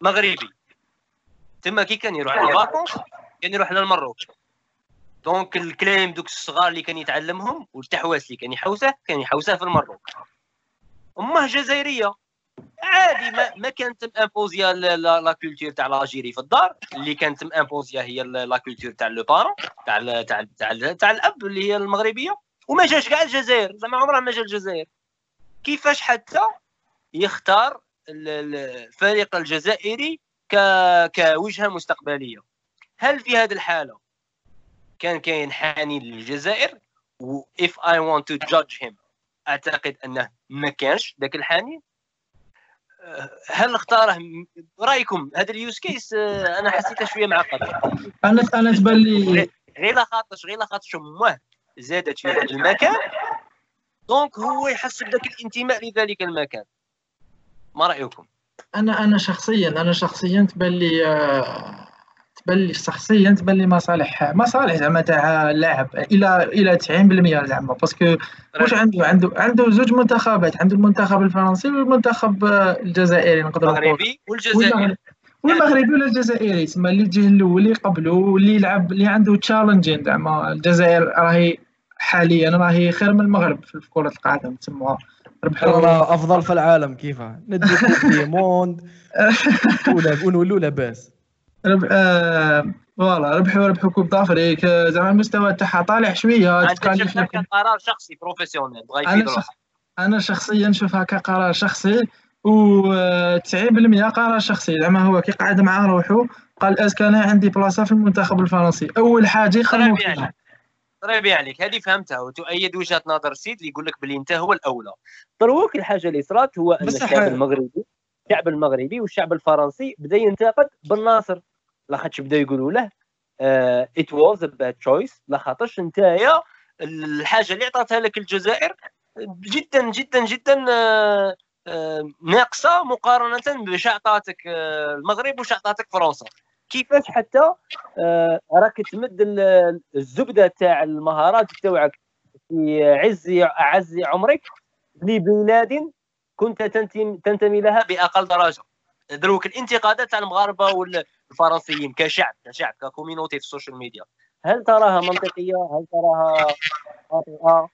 مغربي. تما كي كان يروح لل vacances كان يروح للمروك. donc الكلام دوك الصغار اللي كان يتعلمهم والتحواس اللي كان يحوسه كان يحوسه في المروك أمه جزائرية. عادي ما, ما كانت imposée la culture تاع l'Algérie في الدار. اللي كانت imposée هي la culture تاع le parent تاع تاع تاع تاع الأب اللي هي المغربية. وما جاش كاع الجزائر. زعما عمره ما جا الجزائر. كيفاش حتى يختار الفريق الجزائري ك كوجهة مستقبلية؟ هل في هذه الحالة كان كاين حنين للجزائر و if I want to judge him أعتقد أنه ما كانش ذاك الحنين. هل اختاره رأيكم هذا ال use case آه، أنا حسيته شوية معقد. أنا أنا تبان لي غير خاطرش غير خاطرش امه زادت في هذا المكان. donc هو يحس بذاك الانتماء لذلك المكان. ما رأيكم؟ أنا أنا شخصيا أنا شخصيا تبان لي آه، تبان لي شخصيا تبان لي مصالح مصالح زعما تاع اللاعب إلى إلى 90% زعما. باسكو واش عنده؟ عنده عنده زوج منتخبات عنده المنتخب الفرنسي والمنتخب الجزائري نقدر نقول. المغربي والجزائري. والمغربي ولا الجزائري؟ تسمى اللي تجيه الأول اللي قبله واللي يلعب اللي عنده تشالنجين زعما. الجزائر راهي حاليا راهي خير من المغرب في كرة القدم تسمى ربحوا أفضل في العالم كيف ندي في موند ولا ونولوا لاباس. رب... آه... فوالا ربحوا ربحوا كوب دافريك زعما المستوى تاعها طالع شوية تكلف قرار شخصي بروفيسيونيل بغا أنا شخ... أنا شخصيا نشوفها كقرار شخصي و 90% قرار شخصي. زعما هو كي قعد مع روحو قال اسك أنا عندي بلاصة في المنتخب الفرنسي. أول حاجة يخدموا فيها. طيب عليك هذه فهمتها وتؤيد وجهة نظر سيد اللي يقول لك بلي أنت هو الأولى. دروك الحاجة اللي صرات هو ان الشعب المغربي الشعب المغربي والشعب الفرنسي بدأ ينتقد بن ناصر. لاخاطش بدا يقولوا له it was a bad choice لاخاطش نتايا الحاجة اللي عطاتها لك الجزائر جدا جدا جدا آه، آه، ناقصة مقارنة باش عطاتك آه، المغرب وش عطاتك فرنسا. كيفاش حتى راك تمد الزبدة تاع المهارات تاعك في عز اعز عمرك لبلاد كنت تنتمي لها بأقل درجة. دروك الانتقادات تاع المغاربة والفرنسيين كشعب كشعب ك community في ال social media. هل تراها منطقية؟ هل تراها خاطئة؟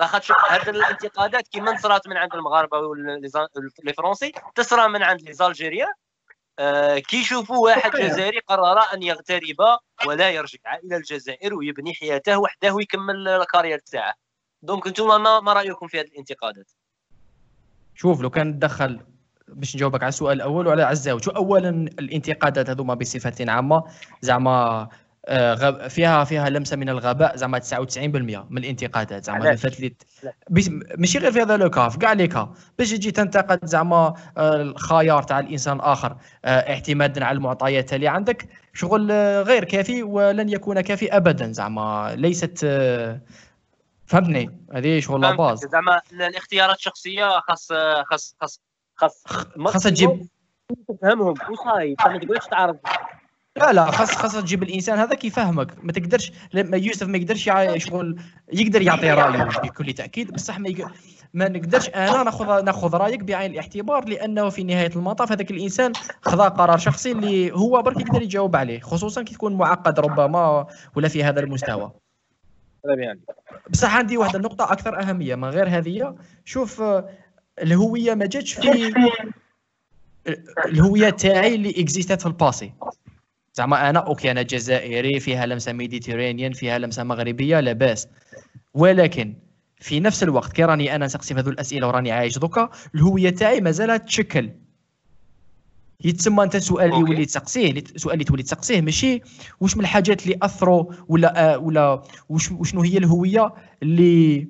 لاخاطش هذه الانتقادات كيما صرات من عند المغاربة والفرنسي تصرى من عند les Algériens آه كي يشوفوا واحد جزائري قرر أن يغترب ولا يرجع إلى الجزائر ويبني حياته وحده ويكمل ال carrière تاعه. donc أنتم ما, ما رأيكم في هذه الانتقادات؟ شوف لو كان دخل باش نجاوبك على السؤال الأول وعلى شو اولا الانتقادات هذوما بصفة عامة. زعما آه، فيها فيها لمسة من الغباء. زعما 99% من الانتقادات. زعما فات لي ماشي غير في هذا le cas في كاع les cas باش تجي تنتقد زعما آه، الخيار تاع الإنسان الآخر آه، اعتمادا على المعطيات اللي عندك شغل غير كافي ولن يكون كافي ابدا. زعما ليست فهمتني؟ هذه شغل base زعما الاختيارات الشخصية خاص خاص خاص خاص خاصها تجيب تفهمهم. وصاي ما تقدرش تعرف. لا لا خاص خاص تجيب الإنسان هذاك يفهمك ما تقدرش لما يوسف ما يقدرش شغل يقدر يعطي رأيه بكل تأكيد بصح ما يق... ما نقدرش أنا ناخذ نأخذ رأيك بعين الاعتبار لأنه في نهاية المطاف هذاك الإنسان خذا قرار شخصي اللي هو برك يقدر يجاوب عليه خصوصا كي تكون معقد ربما ولا في هذا المستوى. بصح عندي واحد النقطه أكثر أهمية من غير هذه. شوف الهوية ما جاتش في الهوية تاعي اللي exista ت في ال passé زعما أنا OK أنا جزائري فيها لمسة Mediterranean فيها لمسة مغربية لاباس ولكن في نفس الوقت كي راني أنا نسقسي في هذو الأسئلة وراني عايش دوكا الهوية تاعي مازالت تشكل. يتسمى أنت السؤال اللي وليت تسقسيه السؤال اللي تولي تسقسيه ماشي واش من الحاجات اللي أثروا ولا آه ولا وش وشنو هي الهوية اللي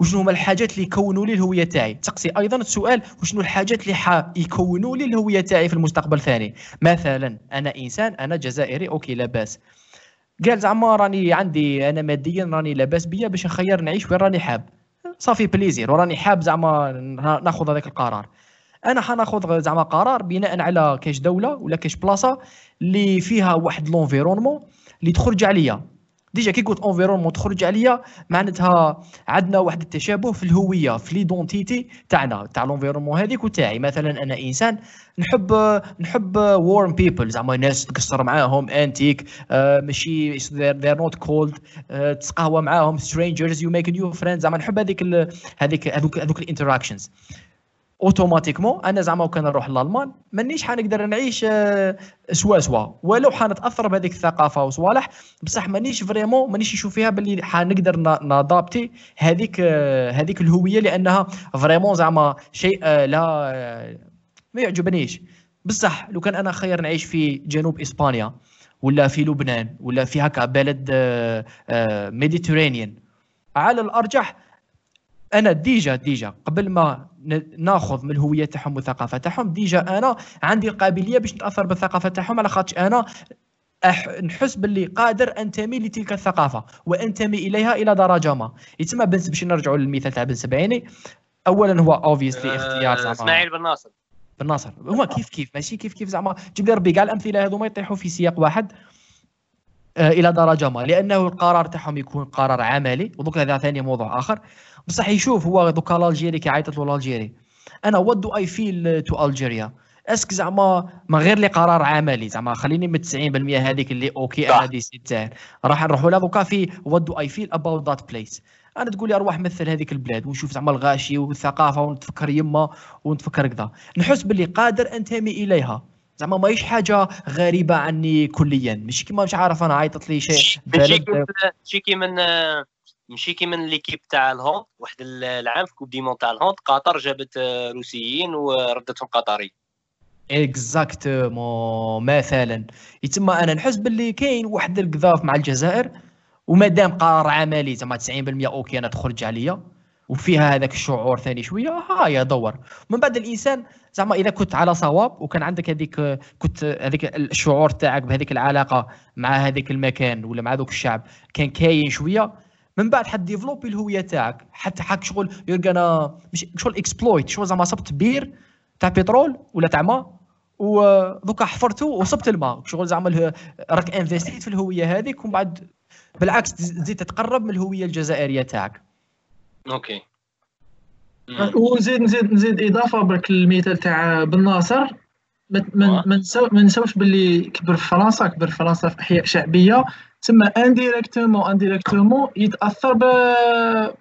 وشنو هما الحاجات اللي يكونوا لي الهوية تاعي؟ تسقسي أيضا السؤال وشنو الحاجات اللي يكونوا لي الهوية تاعي في المستقبل ثاني؟ مثلا أنا إنسان أنا جزائري OK لاباس قال زعما راني عندي أنا ماديا راني لاباس بيا باش نخير نعيش وين راني حاب. ça fait plaisir وراني حاب زعما ناخذ هذاك القرار. أنا حناخذ زعما قرار بناء على كاش دولة ولا كاش بلاصة اللي فيها واحد l'environnement اللي تخرج عليا. déjà كي قلت environnement تخرج عليا معناتها عندنا واحد التشابه في الهوية في l'identité تاعنا تاع l'environnement هذيك وتاعي. مثلا أنا إنسان نحب نحب warm people زعما ناس تقصر معاهم انتيك آه ماشي they're not cold تقهوى معاهم strangers you make new friend زعما نحب هذيك هذيك هذوك هذوك ال interactions automatiquement أنا زعما كان نروح لألمان مانيش حنقدر نعيش آه، سوا سوا. ولو حنتأثر بهذيك الثقافة وصوالح بصح مانيش vraiment مانيش نشوف فيها باللي حنقدر ن adapter هذيك آه، هذيك الهوية لأنها vraiment زعما شيء آه، لا ما يعجبنيش. بصح لو كان أنا خير نعيش في جنوب إسبانيا ولا في لبنان ولا في هكا بلد Mediterranean على الأرجح أنا déjà déjà قبل ما ناخذ من الهويه تاعهم والثقافه تاعهم déjà أنا عندي القابلية باش نتأثر بالثقافه تاعهم على خاطر أنا أح... نحس باللي قادر أنتمي لتلك الثقافة وأنتمي إليها إلى درجة ما. يتسمى ben باش نرجعوا للمثال تاع بن سبعيني. اولا هو obviously اختيار زعما إسماعيل بن ناصر. بن ناصر. هو كيف كيف؟ ماشي كيف كيف زعما؟ جيب لي ربي كاع الامثله هذوما يطيحوا في سياق واحد. آه إلى درجة ما. لأنه القرار تاعهم يكون قرار عملي ودوك هذا ثاني موضوع آخر. بصح يشوف هو دوكا الجيري كي عيطت له الجيري أنا وات دو اي فيل تو الجيريا اسك زعما من غير لي قرار عملي. زعما خليني من 90% هذيك اللي أوكي أنا دي تاعي راح نروحوا لها دوكا في وات دو اي فيل اباوت ذات بليس أنا تقول لي أروح مثل هذيك البلاد ونشوف زعما الغاشي والثقافة ونتفكر يما ونتفكر كذا. نحس باللي قادر أنتمي إليها. زعما ماهيش حاجة غريبة عني كليا. مش كيما مش عارف أنا عيطت لي شيء شي كي من ماشي كيما ليكيب تاع الهوند واحد العام في كوب ديمون تاع الهوند قطر جابت آه، روسيين وردتهم قطري. اكزاكتومون مثلا. يتم أنا نحس باللي كاين واحد القذاف مع الجزائر ومادام قرار عملي زعما 90% أوكي أنا تخرج عليا. وفيها هذاك الشعور ثاني شوية. ها يا دور. من بعد الإنسان زعما اذا كنت على صواب وكان عندك هذيك كنت هذيك الشعور تاعك بهذيك العلاقة مع هذيك المكان ولا مع ذوك الشعب كان كاين شوية من بعد حد développer الهوية تاعك. حتى حك شغل يرجع مش شغل exploite شغل زعما صبت بير تاع بترول ولا تاع ماء ودوكا حفرته وصبت الماء. شغل زعما راك investi ت في الهوية هذيك ومن بعد بالعكس تزيد تتقرب من الهوية الجزائرية تاعك. Okay. ونزيد نزيد نزيد إضافة برك المثال تاع بن ناصر. ما نساوش باللي كبر في فرنسا كبر في فرنسا في أحياء شعبية. تما indirectement indirectement يتأثر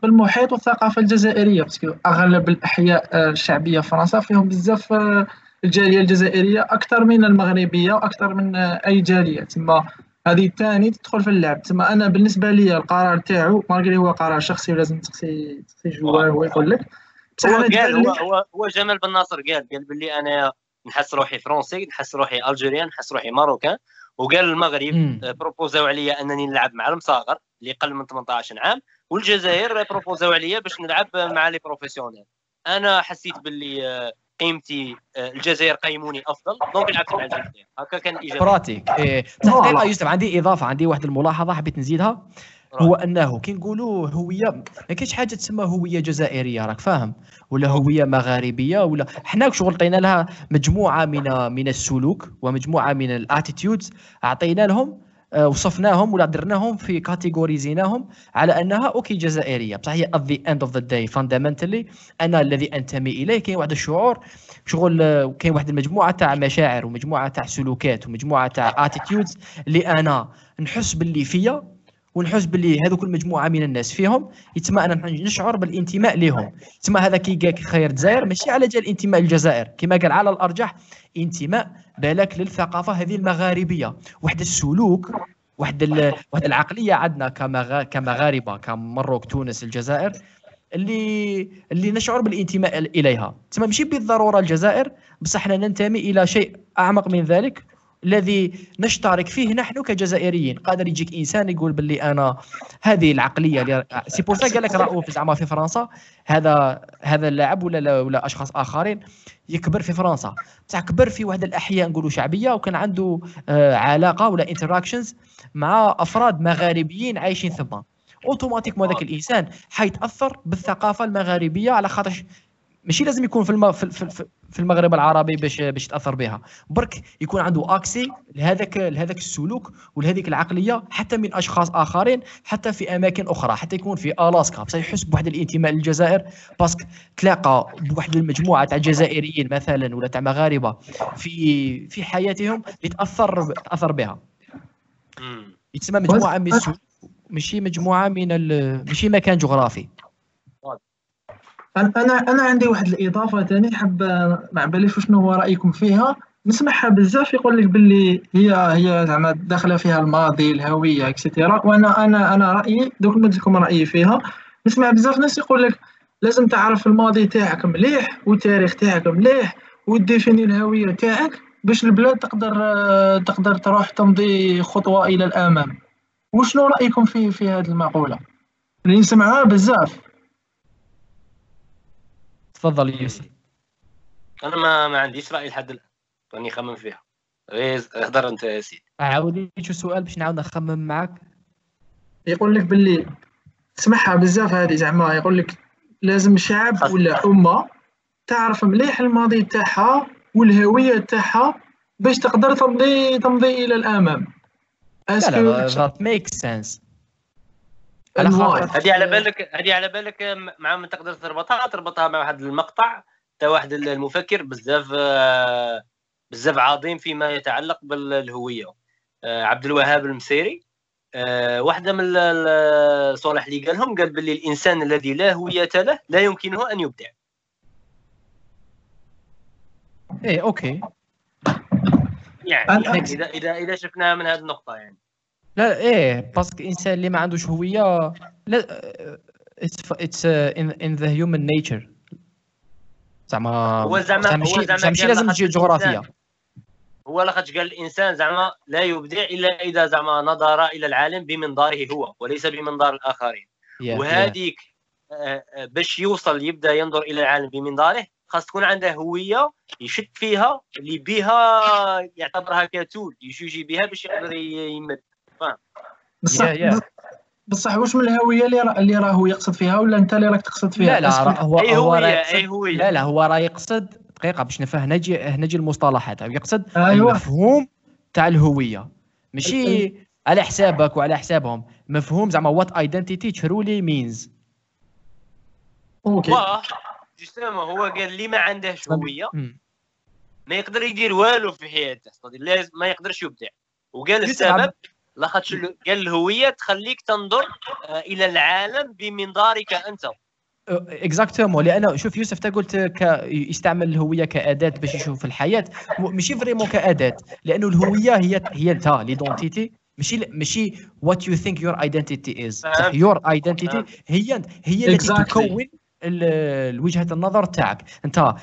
بالمحيط والثقافة الجزائرية parce que أغلب الأحياء الشعبية في فرنسا فيهم بزاف آه، الجالية الجزائرية أكثر من المغربية وأكثر من آه، أي جالية. تما هذه الثاني تدخل في اللعب. تما أنا بالنسبة لي القرار تاعو malgré هو قرار شخصي ولازم تقصي تقصي جواه هو يقول لك. هو قال هو, هو جمال بن ناصر قال قال باللي أنا نحس روحي français نحس روحي algérien نحس روحي marocain. وقال المغرب بروبوزاو عليا أنني نلعب مع المصاغر اللي قل من 18 عام والجزائر بروبوزاو عليا باش نلعب مع les professionnels أنا حسيت باللي آه، قيمتي آه، الجزائر قيموني أفضل؟ donc لعبت مع الجزائر هكا كان ايجابي pratique إيه. دقيقه يوسف عندي إضافة عندي واحد الملاحظة حبيت نزيدها. هو أنه كي نقولوا هوية ما كاينش حاجة تسمى هوية جزائرية راك فاهم؟ ولا هوية مغاربية ولا حنا شغل عطينا لها مجموعة من من السلوك ومجموعة من ال attitudes اعطينا لهم وصفناهم ولا درناهم في كاتيجوريزيناهم على أنها okay جزائرية. بصح هي at the end of the day fundamentally أنا الذي أنتمي إليه. كاين واحد الشعور شغل آه، كاين واحد المجموعة تاع مشاعر ومجموعة تاع سلوكات ومجموعة تاع attitudes اللي أنا نحس باللي فيا. ونحس باللي هذوك المجموعة من الناس فيهم يتسمى أنا نشعر بالانتماء لهم. تسمى هذا كي قال خير الجزائر ماشي على جال الانتماء للجزائر. كما قال على الأرجح انتماء بالك للثقافة هذه المغاربية. واحد السلوك واحد واحد العقلية عندنا كمغا كمغاربه كمروك تونس الجزائر اللي اللي نشعر بالانتماء إليها. تسمى ماشي بالضرورة الجزائر بصح إحنا ننتمي إلى شيء أعمق من ذلك الذي نشترك فيه نحن كجزائريين. قادر يجيك إنسان يقول باللي أنا هذه العقلية c'est pour قال لك رؤوف زعما في فرنسا. هذا هذا اللاعب ولا ولا أشخاص آخرين يكبر في فرنسا. بصح كبر في واحد الأحياء نقولوا شعبية وكان عنده آه علاقة ولا interactions مع أفراد مغاربيين عايشين ثم. أوتوماتيك هذاك الإنسان. حيتأثر بالثقافة المغاربية على خاطر ماشي لازم يكون في الم... في, في, في المغرب العربي باش باش يتاثر بها. برك يكون عنده accès لهذاك لهذاك السلوك ولهذيك العقلية حتى من أشخاص آخرين حتى في أماكن أخرى حتى يكون في ألاسكا. بصح يحس بواحد الانتماء للجزائر parce que تلاقى بواحد المجموعة تاع جزائريين مثلا ولا تاع مغاربة في في حياتهم يتأثر تأثر بها. يتسمى مجموعة من السلوك ماشي مجموعة من ماشي مكان جغرافي. أنا أنا عندي واحد الإضافة ثاني حاب ما باليش شنو هو رأيكم فيها. نسمعها بزاف يقول لك باللي هي هي زعما داخلة فيها الماضي الهوية اكسيتيرا وأنا أنا أنا رأيي دوك نقول لكم رأيي فيها. نسمع بزاف ناس يقول لك لازم تعرف الماضي تاعك مليح والتاريخ تاعك مليح وديفيني الهوية تاعك باش البلاد تقدر تقدر تروح تمضي خطوة إلى الأمام. وشنو رأيكم في في هذه المقولة؟ اللي نسمعها بزاف. تفضل يوسف. أنا ما ما عنديش رأي لحد الآن. راني نخمم فيها. غير اهضر أنت يا سيدي. عاودي شو السؤال باش نعاود نخمم معاك. يقول لك باللي تسمعها بزاف هذه زعما. يقول لك لازم شعب ولا أمة تعرف مليح الماضي تاعها والهوية تاعها باش تقدر تمضي تمضي إلى الأمام. لا لا ذات ميك سنس هذه على بالك هذه على بالك مع من تقدر تربطها؟ تربطها مع واحد المقطع تاع واحد المفكر بزاف بزاف عظيم فيما يتعلق بالهوية. آه، عبد الوهاب المسيري آه، واحدة من الصالح اللي قالهم قال باللي الإنسان الذي لا هوية له لا يمكنه أن يبدع. إيه okay. يعني, يعني اذا اذا إذا شفناها من هذه النقطة يعني. لا إيه parce que الانسان اللي ما عندوش هوية لا it's in the human nature زعما هو زعما هو زعما ماشي لازم تجي جغرافيا هو لاخاطش قال الإنسان زعما لا يبدع إلا إذا زعما نظر إلى العالم بمنظاره هو وليس بمنظار الآخرين. Yeah, وهذيك yeah. آه، آه، باش يوصل يبدأ ينظر إلى العالم بمنظاره خاص تكون عنده هوية يشد فيها اللي بها يعتبرها ك tool يجوجي بها باش يقدر يمد. بصح بصح واش من الهوية اللي راه اللي راهو يقصد فيها؟ ولا انت اللي راك تقصد فيها؟ لا لا هو أي هو أي هوية. لا لا هو راه يقصد دقيقة باش نفهم نجي نجي المصطلحات. يقصد أيوة. المفهوم تاع الهوية. ماشي على حسابك وعلى حسابهم. مفهوم زعما what identity truly means Okay. هو قال اللي ما عندهش هوية. ما يقدر يدير والو في حياته لازم ما يقدرش يبدع. وقال السبب لاخاطش قال الهوية تخليك تنظر آه، إلى العالم بمنظارك أنت. Exactement لأن شوف يوسف انت قلت ك... يستعمل الهوية كأداة باش يشوف الحياة. ماشي vraiment كأداة لأنه الهوية هي هي انت l'identité ماشي ماشي what you think your identity is your identity هي هي التي تكون وجهة النظر تاعك. أنت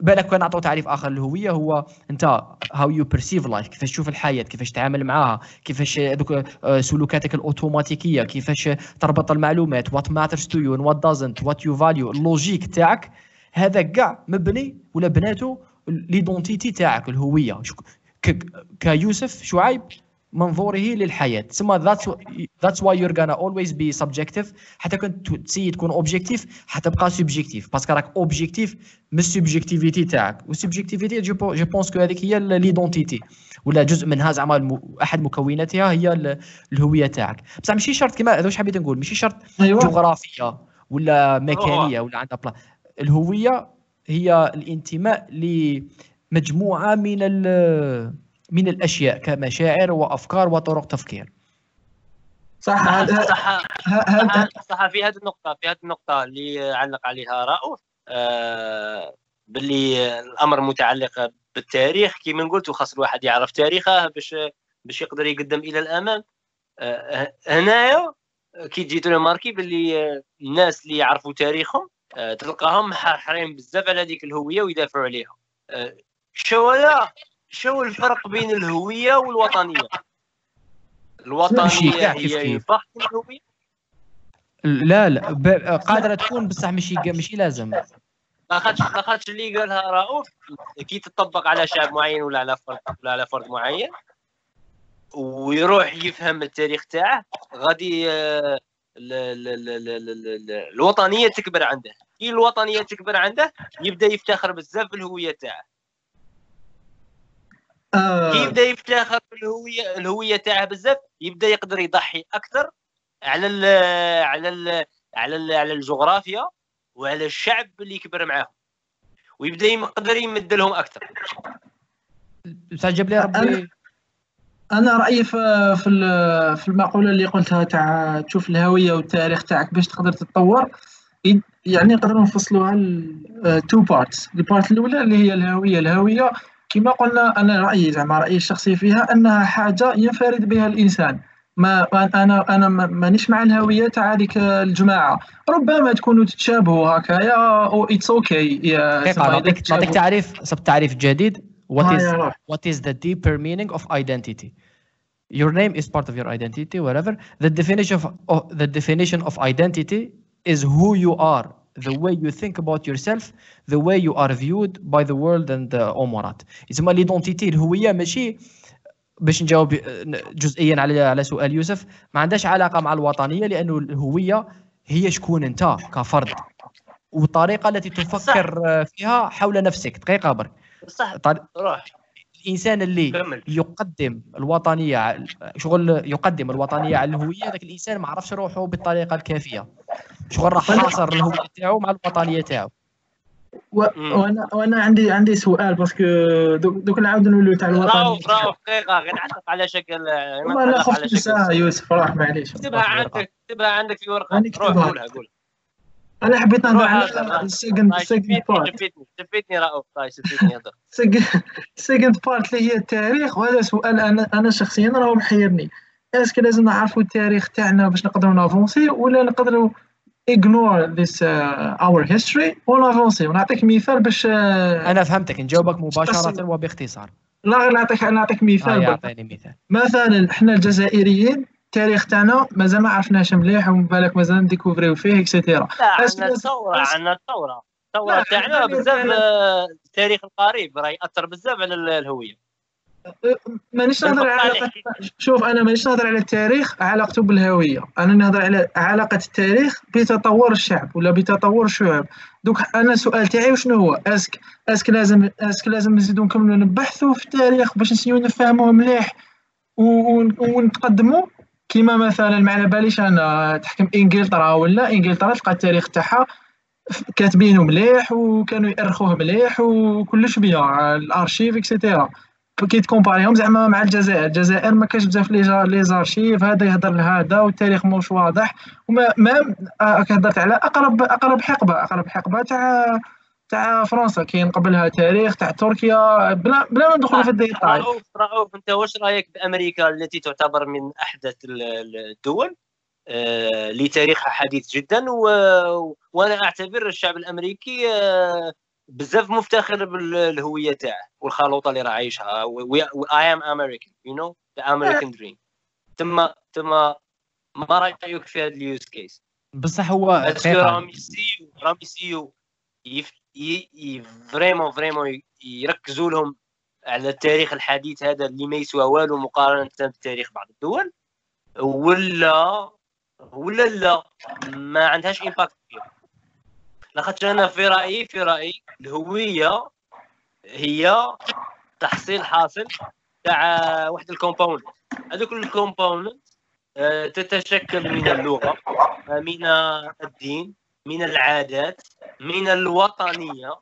بالك كان نعطوا تعريف آخر للهويه هو أنت how you perceive life كيفاش تشوف الحياة كيفاش تتعامل معاها كيفاش donc آه، سلوكاتك الأوتوماتيكية كيفاش تربط المعلومات what matters to you what doesn't what you value ال logic تاعك. هذا كاع مبني ولا بناته l'identité تاعك الهويه كيوسف شعيب منظوره للحياة. تسمى that's that's why you're gonna always be subjective حتى كنت تسيي تكون objectif حتبقى subjectif parce que راك objectif من ال subjectivité تاعك. وال subjectivité je pense que هذيك هي l'identité ولا جزء منها زعما أحد مكوناتها هي الهوية تاعك. بصح ماشي شرط كما هذا واش حبيت نقول. ماشي شرط أيوة. جغرافيه ولا مكانيه ولا عندها بلا. الهوية هي الانتماء لمجموعة من من الأشياء كمشاعر وأفكار وطرق تفكير. صح صح صح, صح في هذه النقطة في هذه النقطة اللي علق عليها رؤوف آه باللي الأمر متعلق بالتاريخ. كما قلت وخاص الواحد يعرف تاريخه باش باش يقدر يقدم إلى الأمام آه هنايا كي تجي تريماركي باللي الناس اللي يعرفوا تاريخهم آه تلقاهم حريم بزاف على هذيك الهوية ويدافعوا عليها. آه شو شو الفرق بين الهوية والوطنية؟ الوطنية هي فقط الهوية؟ لا لا قادرة تكون بصح ماشي ماشي لازم. لاخاطش لاخاطش اللي قالها رؤوف. كي تطبق على شعب معين ولا على فرد ولا على فرد معين ويروح يفهم التاريخ تاعه غادي آه، الوطنية تكبر عنده. كي الوطنية تكبر عنده يبدأ يفتخر بزاف بالهويه تاعه. آه. يبدأ يفتخر بالهويه الهوية تاعه بزاف يبدأ يقدر يضحي أكثر على ال على ال على ال على الجغرافيا وعلى الشعب اللي كبر معاهم. ويبدأ يقدر يمد لهم أكثر. جاب لي ربي. أنا رأيي في في المقولة اللي قلتها تاع تشوف الهوية والتاريخ تاعك باش تقدر تتطور يعني نقدروا نفصلوها two parts ال part الأولى اللي هي الهوية. الهوية كما قلنا أنا رأيي زعما رأيي الشخصي فيها أنها حاجة ينفرد بها الإنسان. ما أنا أنا مانيش مع الهويه تاع هذيك الجماعة. ربما تكونوا تتشابهوا هكايا أو it's okay نعطيك نعطيك تعريف صب تعريف جديد. What is what is the deeper meaning of identity? Your name is part of your identity whatever. The definition of, of the definition of identity is who you are. The way you think about yourself the way you are viewed by the world and the امورات يسمى ليدونتيتي الهويه ماشي باش نجاوب جزئيا على على سؤال يوسف. ما عندهاش علاقة مع الوطنية لأنه الهوية هي شكون أنت كفرد. والطريقة التي تفكر فيها حول نفسك. دقيقة برك. صح. روح. الإنسان اللي كمل. يقدم الوطنية شغل يقدم الوطنية على الهوية ذاك الإنسان ما عرفش روحه بالطريقة الكافية. شغل راح حاصر الهوية تاعو مع الوطنية تاعو. وأنا وأنا عندي عندي سؤال باسكو دوك نعاود نولوا تاع الوطنية. راهو راهو دقيقة غير نعطيك على شكل والله خفت ساعه يوسف راح معليش. اكتبها عندك اكتبها عندك في ورقة روح قولها قولها. أنا حبيت نهضر على ال second second part شفتني شفتني رؤوف شفتني هضر ال second part اللي هي التاريخ وهذا سؤال أنا أنا شخصيا راه محيرني. est-ce que لازم نعرفوا التاريخ تاعنا باش نقدروا نافونسي ولا نقدروا ignore this uh, our history ونافونسي. ونعطيك مثال باش uh, أنا فهمتك. نجاوبك مباشرة وباختصار. لا غير نعطيك نعطيك مثال آه مثال. مثلا إحنا الجزائريين التاريخ تاعنا مازال ما عرفناش مليح ومن بالك مازال ن découvriو فيه et cetera لا عندنا الثوره عندنا الثوره الثوره تاعنا بزاف التاريخ القريب راه يأثر بزاف على الهوية. مانيش نهضر على شوف أنا مانيش نهضر على التاريخ علاقته بالهوية. أنا نهضر على علاقة التاريخ بتطور الشعب ولا بتطور الشعوب دوك أنا السؤال تاعي شنو هو؟ est-ce que est-ce que لازم est-ce que لازم نزيدو نكملوا نبحثوا في التاريخ باش نسيو نفهموه مليح ونتقدموا كيما مثلا ما على باليش أنا تحكم إنجلترا ولا إنجلترا تلقى التاريخ تاعها كاتبينه مليح وكانوا يأرخوه مليح وكلش بيان الأرشيف et cetera كي ت compareيهم زعما مع الجزائر الجزائر ما كاش بزاف لي les archives هذا يهضر لهذا والتاريخ موش واضح وما ما هضرت على اقرب أقرب حقبة أقرب حقبة تاع تاع فرنسا كاين قبلها تاريخ تاع تركيا بلا بلا ما ندخلوا في الديتاي رؤوف رؤوف انت واش رأيك بأمريكا التي تعتبر من أحدث الدول؟ آه لتاريخها حديث جدا و... وأنا أعتبر الشعب الأمريكي آه بزاف مفتخر بالهوية تاعه والخلوطة اللي راه عايشها. I am American you know the American dream تما تما ما رأيك في هذا ال use case بصح هو راهم يسيو راهم يسيو vraiment vraiment يركزوا لهم على التاريخ الحديث هذا اللي ما يسوى والو مقارنة بتاريخ بعض الدول ولا ولا لا ما عندهاش impact كبير. لاخاطش أنا في رايي في رأيي الهوية هي تحصيل حاصل تاع واحد ال compound هذوك ال compound آه، تتشكل من اللغة آه، من الدين من العادات من الوطنية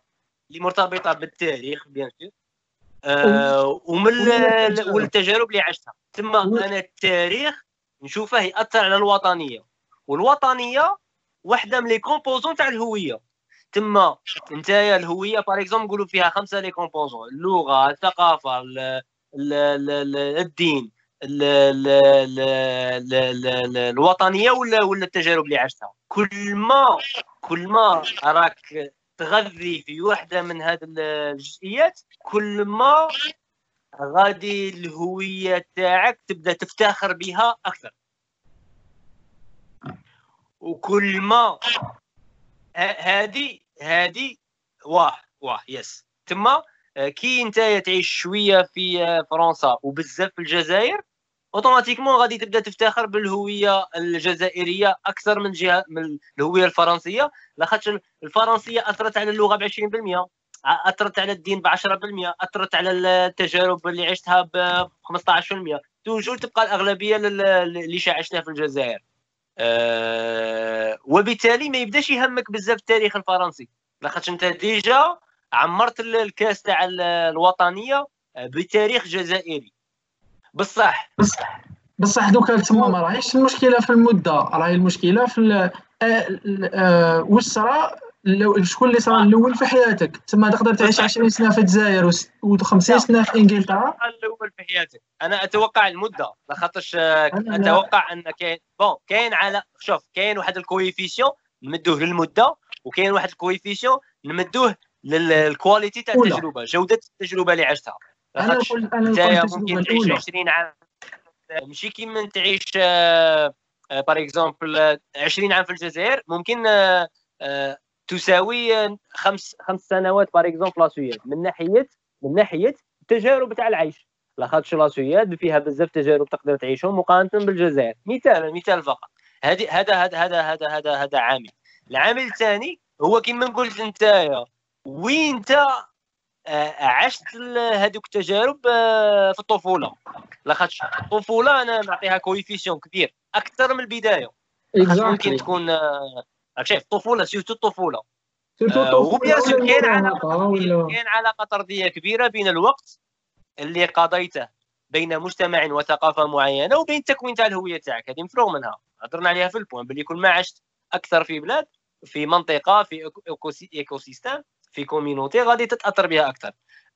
اللي مرتبطه بالتاريخ bien sûr آه ومن والتجارب اللي عشتها. ثم أنا التاريخ نشوفه يأثر على الوطنية. والوطنية واحدة من les composants تاع الهوية. تما نتايا الهوية par exemple نقولوا فيها خمسة les composants اللغة الثقافة ال ال ال الدين ال ال ال الوطنية ولا ولا التجارب اللي عشتها؟ كل ما كل ما راك تغذي في واحدة من هذه الجزئيات كل ما غادي الهوية تاعك تبدأ تفتخر بها أكثر. وكل ما هذه هذه واه واه يس. تما كي انت تعيش شوية في فرنسا وبزاف في الجزائر أوتوماتيكمون غادي تبدأ تفتخر بالهوية الجزائرية أكثر من جهة من الهوية الفرنسية. لاخاطش الفرنسية أثرت على اللغة ب 20% أثرت على الدين ب 10% أثرت على التجارب اللي عشتها ب 15% توجور تبقى الأغلبية اللي عشتها في الجزائر. أه وبالتالي ما يبدأش يهمك بزاف التاريخ الفرنسي. لاخاطش أنت déjà عمرت الكاس تاع الوطنية بتاريخ جزائري. بصح بصح بصح دوكا تما ما راهيش المشكلة في المدة راهي المشكلة في آه، آه، واش صرا شكون اللي صرا الأول في حياتك؟ تما تقدر تعيش 20 سنة في الجزائر و50 سنة في إنجلترا؟ الأول في حياتك أنا أتوقع المدة. لاخاطرش أتوقع أن كاين bon كاين على شوف كاين واحد ال coefficient نمدوه للمدة وكاين واحد ال coefficient نمدوه لل qualité تاع التجربة جودة التجربة اللي عشتها. أنا نقول أنا ممكن تعيش 20 عام. ماشي كيما تعيش par exemple 20 عام في الجزائر ممكن آه، آه، تساوي خمس خمس سنوات par exemple لاسوياد من ناحيه من ناحية التجارب تاع العيش. لاخاطش لاسوياد فيها بزاف تجارب تقدر تعيشهم مقارنة بالجزائر. مثال مثال فقط. هذا هذا هذا هذا هذا هذا عامل. العامل الثاني هو كما قلت انت وين انت آه، عشت هذوك التجارب آه، في الطفولة. لاخاطش الطفولة أنا نعطيها coefficient كبير أكثر من البداية. ممكن تكون آه، شايف الطفولة. surtout الطفولة و bien sûr كاين علاقة كاين علاقة طردية كبيرة بين الوقت اللي قضيته بين مجتمع وثقافة معينة وبين التكوين تاع الهوية تاعك. هذه مفروغ منها. هضرنا عليها في ال point باللي كل ما عشت أكثر في بلاد في منطقة في ecosystem في community غادي تتأثر بها أكثر.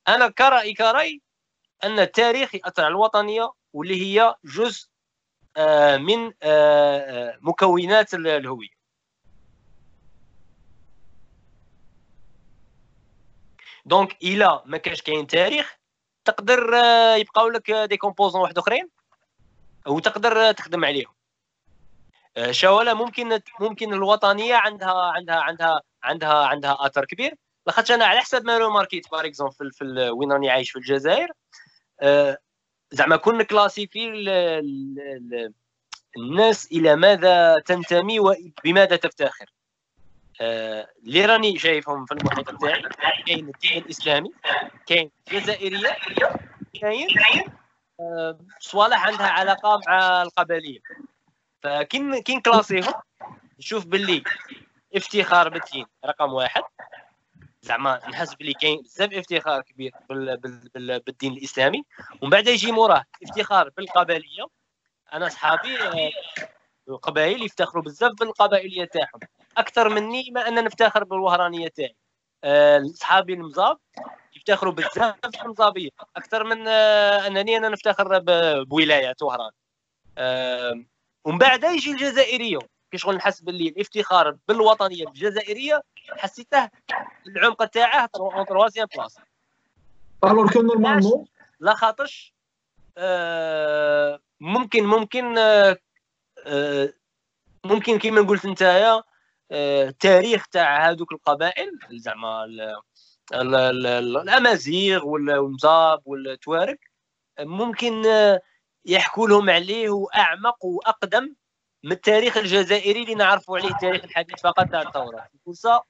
أنا كرأيي كراي أن التاريخ يأثر على الوطنية واللي هي جزء آه، من آه، آه، مكونات الهوية. donc إلى ما كانش كاين تاريخ تقدر يبقاو لك des composants واحد أخرين وتقدر تخدم عليهم. voilà ممكن ممكن الوطنية عندها عندها عندها عندها عندها اثر كبير. لاخاطش أنا على حسب ما remarquيت par exemple في, وين راني عايش في الجزائر. أه زعما كون classifier الناس إلى ماذا تنتمي وبماذا تفتخر. أه اللي راني شايفهم في المحيط تاعي كاين الدين الإسلامي كاين الجزائرية كاين أه صوالح عندها علاقة مع القبليه فكين كين كلاسيهم نشوف باللي افتخار بالدين رقم واحد. زعما نحس بلي كاين بزاف افتخار كبير بال بال بال بالدين الإسلامي. ومن بعد يجي موراه افتخار بالقبليه أنا صحابي القبائل يفتخروا بزاف بالقبائلية تاعهم. أكثر مني ما ان نفتخر بالوهرانية تاعي. آه، صحابي المزاب يفتخروا بزاف بالمزابية. أكثر من آه، أنني أنا نفتخر بولاية وهران. آه، ومن بعد يجي الجزائريه كي شغل نحس باللي الافتخار بالوطنية الجزائرية حسيته العمق تاعه en troisième place alors que normalement لا خاطرش آه ممكن ممكن آه آه ممكن كيما قلت نتايا التاريخ تاع هذوك القبائل زعما ال- ال- ال- الأمازيغ والمزاب والتوارك ممكن يحكوا لهم عليه وأعمق وأقدم من التاريخ الجزائري اللي نعرفوا عليه التاريخ الحديث فقط تاع الثوره فرصه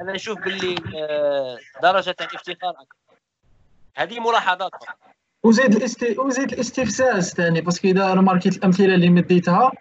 أنا نشوف باللي آه، درجة تاع الافتخار. اكبر هذه ملاحظات فقط. وزيد الاست... وزيد الاستفزاز ثاني parce que إذا remarquيت الأمثلة اللي مديتها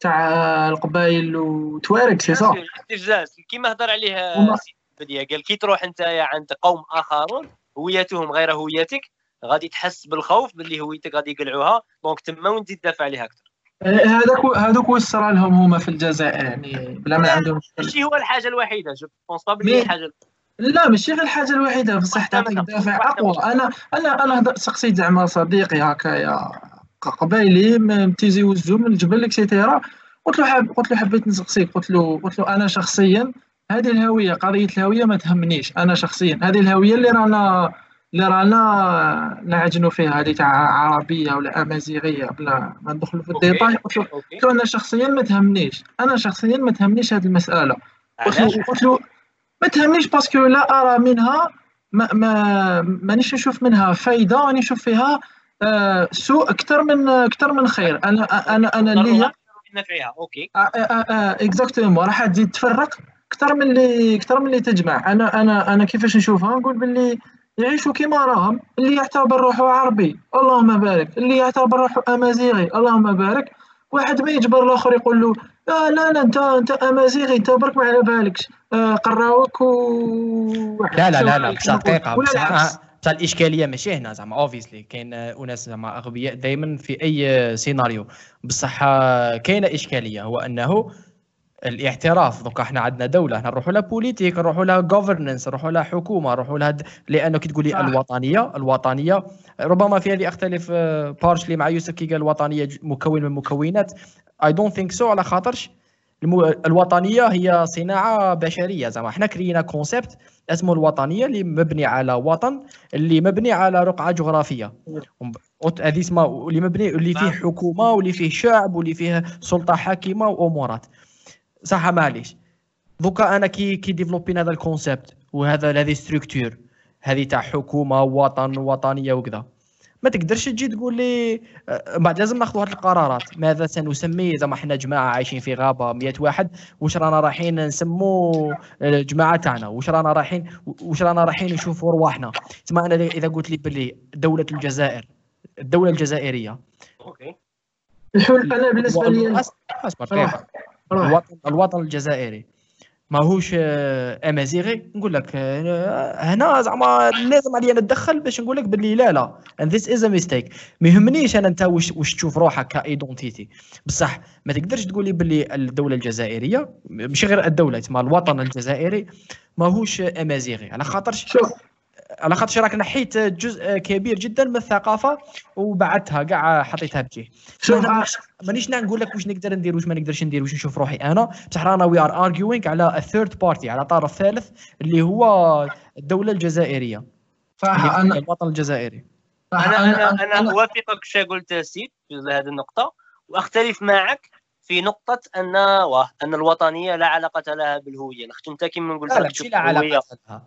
تاع القبائل وتوارك c'est صح استفزاز كيما هضر عليه سيدي بديع. قال كي تروح أنت عند قوم آخرون هويتهم غير هويتك غادي تحس بالخوف باللي هويتك غادي يقلعوها. donc تما وين تدافع عليها أكثر هذاك هذوك وصل لهم هما في الجزائر يعني بلا ما عندهم ماشي هو الحاجة الوحيدة je pense pas بلي الحاجة لا ماشي غير الحاجة الوحيدة بصح تعطيك دافع أقوى. أنا أنا أنا سقسيت زعما صديقي هكايا قبايلي م- تيجي Tizi Ouzou من الجبل et cetera قلت له حاب قلت له حبيت نسقسيك. قلت له قلت له أنا شخصيا هذه الهوية قضية الهوية ما تهمنيش أنا شخصيا هذه الهوية اللي رانا اللي رانا نعجنوا فيها هذه تاع عربية ولا أمازيغية بلا ما ندخلوا في. les détails. قلت له أنا شخصيا ما تهمنيش. أنا شخصيا ما تهمنيش هذه المسألة. قلت له ما تهمنيش parce que لا أرى منها ما ما مانيش نشوف منها فايدة راني نشوف فيها آه، سوء أكثر من أكثر من خير. أنا أنا أنا اللي نفعها أوكي. اكزاكتومون راح تزيد تفرق أكثر من اللي أكثر من اللي تجمع. أنا أنا أنا كيفاش نشوفها؟ نقول باللي يعيشوا كيما راهم اللي يعتبر روحه عربي. اللهم بارك. اللي يعتبر روحه أمازيغي. اللهم بارك. واحد ما يجبر الآخر يقول له لا لا لا انت انت أمازيغي انت برك ما على بالكش آه، قراوك و لا لا لا لا بصح كما. دقيقه بصح آه، بصح الإشكالية ماشي هنا زعما obviously كاين آه، أناس زعما أغبياء دائما في أي سيناريو. بصح آه، كاينة إشكالية هو أنه الاعتراف. دوكا إحنا عندنا دولة إحنا نروحوا لها politique نروحوا لها governance نروحوا لها حكومة نروحوا لها د... لأنه كي تقول لي صح. الوطنية الوطنية ربما في هذه أختلف partially مع يوسف كي قال الوطنية مكون من مكونات. I don't think so على خاطرش المو... الوطنية هي صناعة بشرية. زعما إحنا créينا concept اسمه الوطنية اللي مبني على وطن اللي مبني على رقعة جغرافية. هذه اسمها اللي مبني اللي فيه حكومة واللي فيه شعب واللي فيه سلطة حاكمة وأمورات. صح معليش دوكا أنا كي كي développينا هذا ال concept وهذا هذه structure هذه تاع حكومة وطن وطنية وكذا. ما تقدرش تجي تقول لي آه، بعد لازم ناخذ واحد القرارات. ماذا سنسمي؟ زعما إحنا جماعة عايشين في غابة 100 واحد واش رانا رايحين نسمو الجماعه تاعنا؟ واش رانا رايحين واش رانا رايحين نشوفوا رواحنا؟ تسمى أنا اذا قلت لي باللي دولة الجزائر الدولة الجزائرية. أوكي. الحل أنا بالنسبة لي. روح. الوطن الوطن الجزائري. ماهوش آه، أمازيغي؟ نقول لك آه، هنا زعما لازم عليا نتدخل باش نقول لك باللي لا لا. And this is a mistake. ما يهمنيش أنا أنت واش واش تشوف روحك كايدونتيتي بصح ما تقدرش تقولي باللي الدولة الجزائرية ماشي غير الدولة تسمى الوطن الجزائري ماهوش أمازيغي. على خاطرش شوف على خاطرش راك نحيت جزء كبير جدا من الثقافة وبعدتها كاع حطيتها بجيه. أنا مانيش- نقول لك واش نقدر ندير واش ما نقدرش ندير واش نشوف روحي أنا. بصح رانا we are arguing على third party على طرف ثالث اللي هو الدولة الجزائرية. صح أنا الوطن الجزائري. صح، أنا أنا أنا اوافقك في قلت سيد في هذه النقطة وأختلف معك في نقطة أن واه أن الوطنية لا علاقة لها بالهوية، أنت كيما قلت لا لا لا الهوية علاقة لها.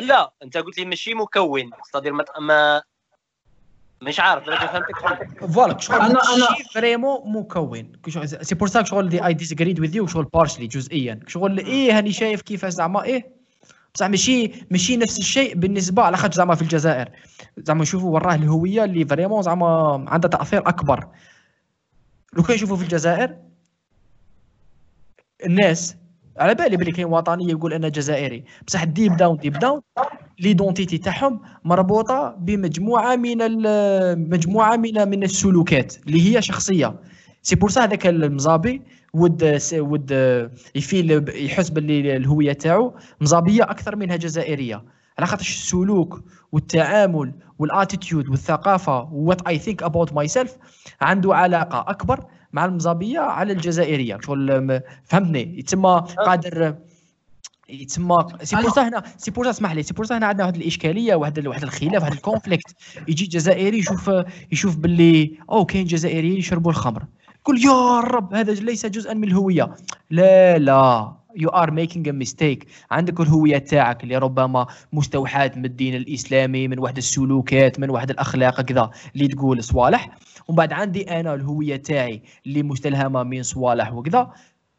لا انت قلت لي ماشي مكون. صدير ما ما مش عارف أنا فهمتك؟ voilà شغل أنا- ماشي vraiment مكون. c'est pour ça شغل دي I disagreed with you شغل partially جزئيا. شغل إيه هاني شايف كيفاش زعما إيه؟ بصح ماشي ماشي نفس الشيء بالنسبة على خاطر زعما في الجزائر. زعما نشوفوا وراه الهوية اللي vraiment زعما عندها تأثير أكبر. لو كان نشوفوا في الجزائر الناس على بالي بلي كاين وطنيه يقول أنا جزائري. بصح deep down deep down l'identité تاعهم مربوطة بمجموعة من مجموعة من من السلوكات اللي هي شخصية. c'est pour ça هذاك المزابي would would ي feel يحس باللي الهوية تاعو مزابية أكثر منها جزائرية. على خاطر السلوك والتعامل وال attitude والثقافة what I think about myself عنده علاقة أكبر مع المزابيه على الجزائرية. شغل فهمتني. يتسمى قادر يتسمى c'est pour هنا c'est pour اسمح لي. c'est pour هنا عندنا واحد الإشكالية واحد واحد الخلاف واحد ال conflit. يجي جزائري يشوف يشوف باللي أو كاين جزائريين يشربوا الخمر. يقول يا رب هذا ليس جزءا من الهوية. لا لا. you are making a mistake عندك الهوية تاعك اللي ربما مستوحاة من الدين الإسلامي من واحد السلوكات من واحد الأخلاق كذا. اللي تقول صوالح. ومن بعد عندي أنا الهوية تاعي اللي مستلهمه من صوالح وكذا.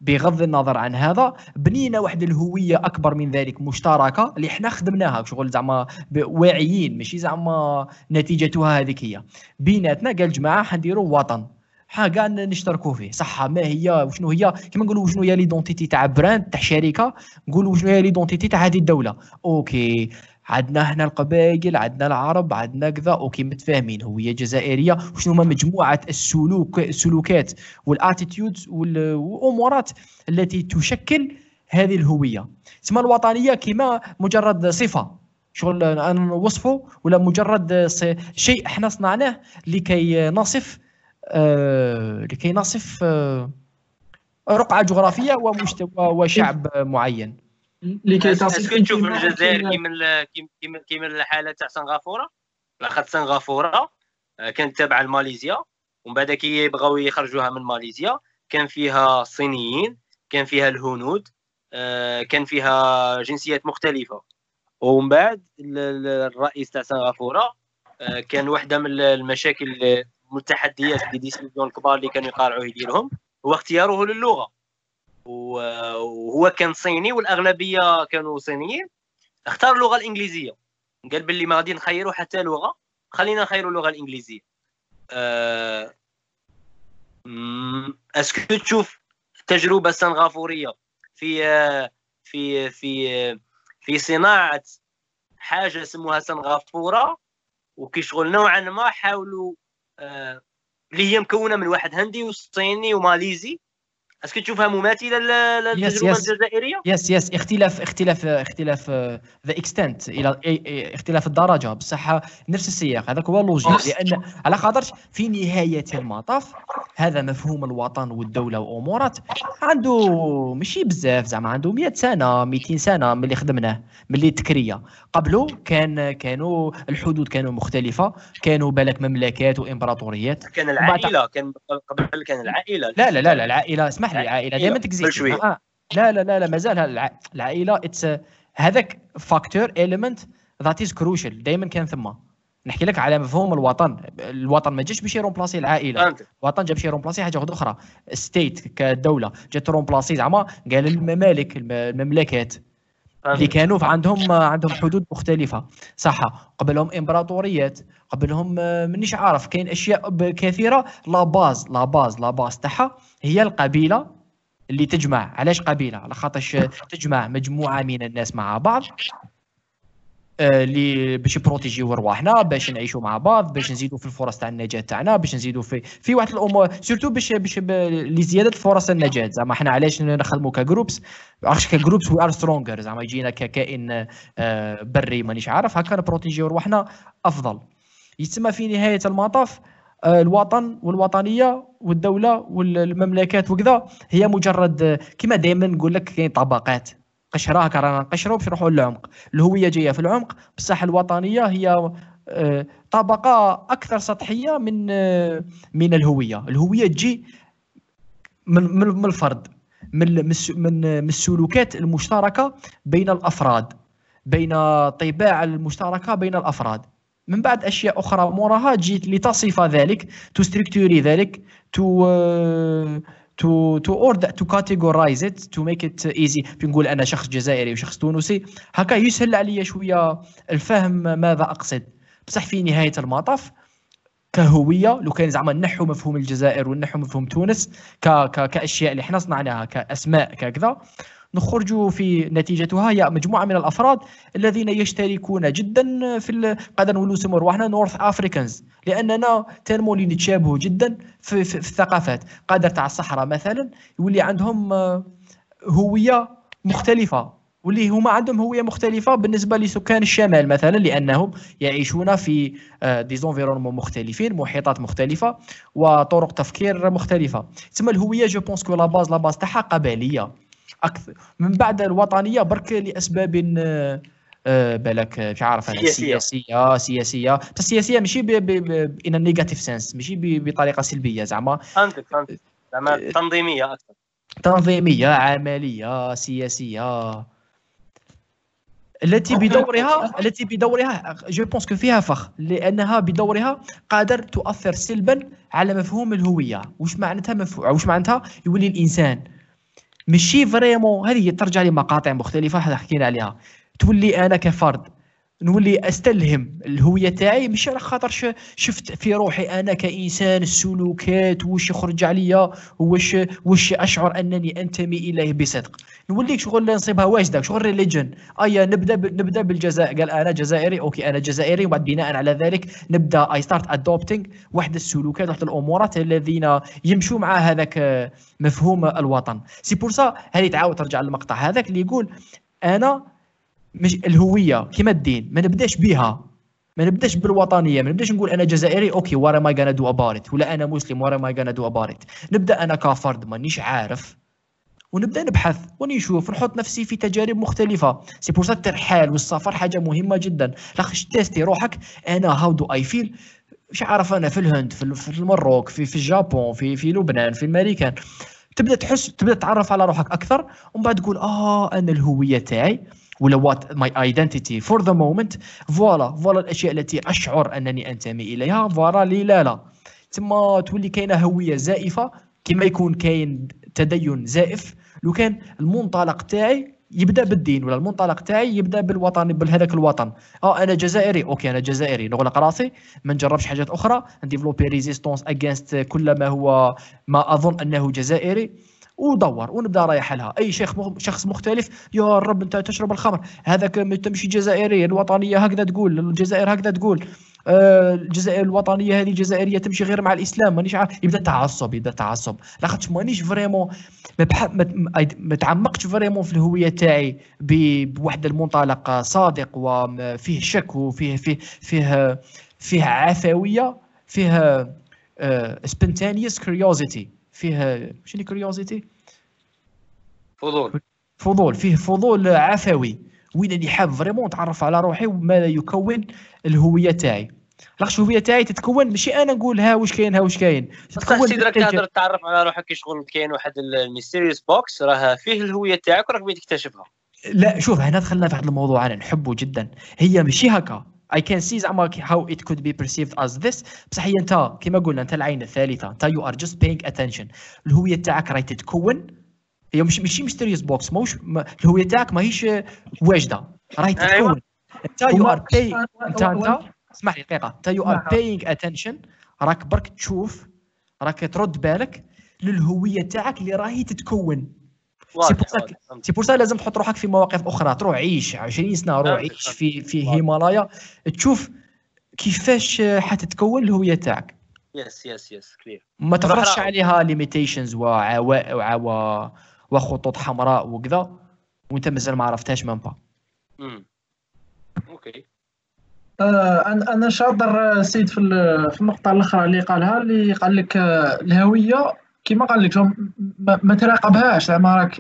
بغض النظر عن هذا بنينا واحد الهوية أكبر من ذلك مشتركة اللي إحنا خدمناها شغل زعما واعيين ماشي زعما نتيجتها هذيك هي. بيناتنا قال جماعة حنديروا وطن. حاجة نشتركوا فيه. صح ما هي وشنو هي؟ كما نقولوا شنو هي l'identité تاع brand تاع شركة نقولوا شنو هي l'identité تاع هذه الدولة. okay. عندنا إحنا القبائل عندنا العرب عندنا كذا okay متفاهمين. هويه جزائرية وشنو هما مجموعة السلوك السلوكات والاتيتيودز والأمورات التي تشكل هذه الهوية. تسمى الوطنية كما مجرد صفة. شغل أنا نوصفه ولا مجرد شيء إحنا صنعناه لكي نصف آه لكي نصف آه رقعة جغرافية ومجتمع وشعب معين. لكي تصف تشوف الجزائر كيما كيما كيما الحالة تاع سنغافورة؟ لاخاطش سنغافورة. آه، كانت تابعة لماليزيا. ومن بعد كي بغاو يخرجوها من ماليزيا كان فيها الصينيين كان فيها الهنود آه، كان فيها جنسيات مختلفة. ومن بعد الرئيس تاع سنغافورة آه، كان واحدة من المشاكل والتحديات دي ديسيزيون الكبار اللي كانوا يقارعوا يديرهم هو اختياره للغة. وهو كان صيني والأغلبية كانوا صينيين. اختار اللغة الإنجليزية. قال باللي ما غادي نخيروا حتى لغة. خلينا نخيروا اللغة الإنجليزية. أه... أسكو تشوف التجربه السنغافوريه في في في في صناعة حاجة سموها سنغافورة وكيشغل نوعا ما حاولوا آه، اللي هي مكونة من واحد هندي وصيني وماليزي. اسكو تشوفها مماثله للتجربه الجزائريه yes yes اختلاف اختلاف اختلاف the extent إلى اختلاف الدرجه بصح نفس السياق هذاك هو ال logique لأن على خاطرش في نهايه المطاف هذا مفهوم الوطن والدولة وامورات عنده ماشي بزاف زعما عنده 100 سنة 200 سنة ملي خدمناه ملي t'créه قبله كان كانوا الحدود كانوا مختلفة كانوا بالك مملكات وإمبراطوريات. كان العائلة كان قبل كان العائلة. لا لا لا, لا العائلة. اسمح لي العائلة. دائما t'existe آه. لا لا لا لا مازال العائلة it's هذاك factor element that is crucial دائما كان ثم. نحكي لك على مفهوم الوطن. الوطن ما جاش باش ي remplacer العائلة. الوطن جا باش ي remplacer حاجة أخرى. state كدولة جات remplacer زعما. قال الممالك المملكات. اللي كانوا عندهم عندهم حدود مختلفة. صح قبلهم امبراطوريات قبلهم مانيش عارف كاين أشياء كثيرة. la base la base la base تاعها هي القبيلة اللي تجمع. علاش قبيلة؟ على خاطرش تجمع مجموعة من الناس مع بعض. اللي باش يبروتيجيو رواحنا باش نعيشوا مع بعض باش نزيدوا في الفرص تاع النجاة تاعنا باش نزيدوا في في واحد الأمور surtout باش باش لزياده فرص النجاة. زعما حنا علاش نخدموا ك groups؟ عرفتش ك groups we are stronger زعما يجينا ككائن آه، بري مانيش عارف هكا نبروتيجيو رواحنا أفضل. يتسمى في نهاية المطاف آه، الوطن والوطنية والدولة والمملكات وكذا هي مجرد كما دائما نقول لك كاين طبقات. قشره هكا رانا نقشروا باش نروحوا للعمق. الهوية جاية في العمق. بصح الوطنية هي آه، طبقة أكثر سطحية من آه، من الهوية. الهوية تجي من من الفرد من من من السلوكات المشتركة بين الأفراد بين طباع المشتركة بين الأفراد. من بعد أشياء أخرى موراها جيت لتصف ذلك تستركتوري ذلك to to to order to categorize it to make it easy. نقول أنا شخص جزائري وشخص تونسي. هكا يسهل عليا شوية الفهم ماذا أقصد. بصح في نهاية المطاف كهوية لو كان زعما نحو مفهوم الجزائر ونحو مفهوم تونس ك ك كأشياء اللي حنا صنعناها كأسماء ككذا. نخرج في نتيجتها. هي مجموعة من الأفراد الذين يشتركون جدا في قادر نقولوا نسموا رواحنا North Africans لأننا tellement اللي نتشابهوا جدا في, في, في الثقافات. قادر تاع الصحراء مثلا يولي عندهم آه، هوية مختلفة واللي هما عندهم هوية مختلفة بالنسبة لسكان الشمال مثلا لأنهم يعيشون في des environnements مختلفين محيطات مختلفة وطرق تفكير مختلفة. تسمى الهوية je pense que la base la base تاعها قبلية أكثر. من بعد الوطنية برك لأسباب آه، بالك مش عارف أنا سياسية. سياسية سياسية. السياسيه ماشي in negative sense ماشي بطريقة سلبية زعما. فهمتك فهمتك. زعما تنظيمية أكثر. تنظيمية عملية سياسية. التي بدورها التي بدورها je pense que فيها فخ لأنها بدورها قادر تؤثر سلبا على مفهوم الهوية. واش معناتها؟ مفهوم واش معناتها؟ يولي الإنسان. ماشي vraiment هذه ترجع لمقاطع مختلفة حكينا عليها. تولي أنا كفرد نولي أستلهم الهوية تاعي مش على خاطر شفت في روحي أنا كإنسان السلوكات واش يخرج عليا واش واش أشعر أنني أنتمي إليه بصدق. نوليك شغل نصيبها واجدة شغل religion ايا نبدأ نبدأ بالجزائر قال أنا جزائري okay أنا جزائري وبعد بناء على ذلك نبدأ I start adopting واحد السلوكات واحد الامورات الذين يمشوا مع هذاك مفهوم الوطن. c'est pour ça هذه تعاود ترجع للمقطع هذاك اللي يقول أنا مش الهوية كما الدين. ما نبداش بها. ما نبداش بالوطنية. ما نبداش نقول أنا جزائري okay what am I gonna do about it ولا أنا مسلم what am I gonna do about it نبدأ أنا كفرد مانيش عارف. ونبدأ نبحث ونشوف نحط نفسي في تجارب مختلفة. c'est pour الترحال والسفر حاجة مهمة جدا. لاخش تيستي روحك. أنا how do I feel مش عارف أنا في الهند في المروك في في الجابون في في لبنان في الامريكان تبدأ تحس تبدأ تتعرف على روحك أكثر. ومن بعد تقول آه أنا الهوية تاعي. ولا what my identity for the moment voilà voilà الأشياء التي أشعر أنني أنتمي إليها. voilà لي لا لا. تما تولي كاينة هوية زائفة كما يكون كاين تدين زائف. لو كان المنطلق تاعي يبدأ بالدين ولا المنطلق تاعي يبدأ بالوطن بهذاك الوطن. آه أنا جزائري. okay أنا جزائري. نغلق راسي. ما نجربش حاجات أخرى. نديفلوبي résistance against كل ما هو ما أظن أنه جزائري. ودور ونبدا رايح لها. أي شيخ شخص مختلف يا رب أنت تشرب الخمر. هذاك تمشي جزائري الوطنية هكذا تقول الجزائر هكذا تقول. آه، الجزائر الوطنية هذه جزائرية تمشي غير مع الإسلام مانيش عارف يبدأ تعصب يبدأ تعصب. لاخاطش مانيش vraiment ما, ما تعمقتش vraiment في الهوية تاعي بواحد المنطلق صادق وفيه شك وفيه فيه فيه فيه عفوية فيه spontaneous curiosity فيه شنو curiosity فضول. فضول فيه فضول عفوي. وين اللي حاب vraiment نتعرف على روحي وماذا يكون الهوية تاعي. لاخش الهوية تاعي تتكون؟ ماشي أنا نقول ها واش كاين ها واش كاين. تتكون سيدي تقدر تعرف على روحك كي شغل كاين واحد ال mysterious box راه فيه الهوية تاعك وراك بغيت تكتشفها. لا شوف هنا دخلنا في هذا الموضوع أنا نحبه جدا. هي ماشي هكا. I can see زعما how it could be perceived as this بصح هي أنت كما قلنا أنت العين الثالثة أنت you are just paying attention الهوية تاعك راهي تتكون. هي مش ماشي mysterious box ماهوش الهوية تاعك ماهيش واجدة راهي أيوة. تتكون. أنت you are pay انت انت اسمح لي دقيقة. أنت you are paying attention راك برك تشوف راك ترد بالك للهوية تاعك اللي راهي تتكون. c'est pour ça لازم تحط روحك في مواقف أخرى تروح عيش 20 سنة روح عيش في في هيمالايا تشوف كيفاش حتتكون الهوية تاعك. yes yes yes clair ما تفرضش عليها limitations وعوا وخطوط حمراء وكذا. وأنت مازال ما عرفتهاش même pas okay آه، أنا شاطر سيد في النقطة الأخرى اللي قالها اللي قال لك آه، الهوية كيما قال لك ما تراقبهاش زعما راك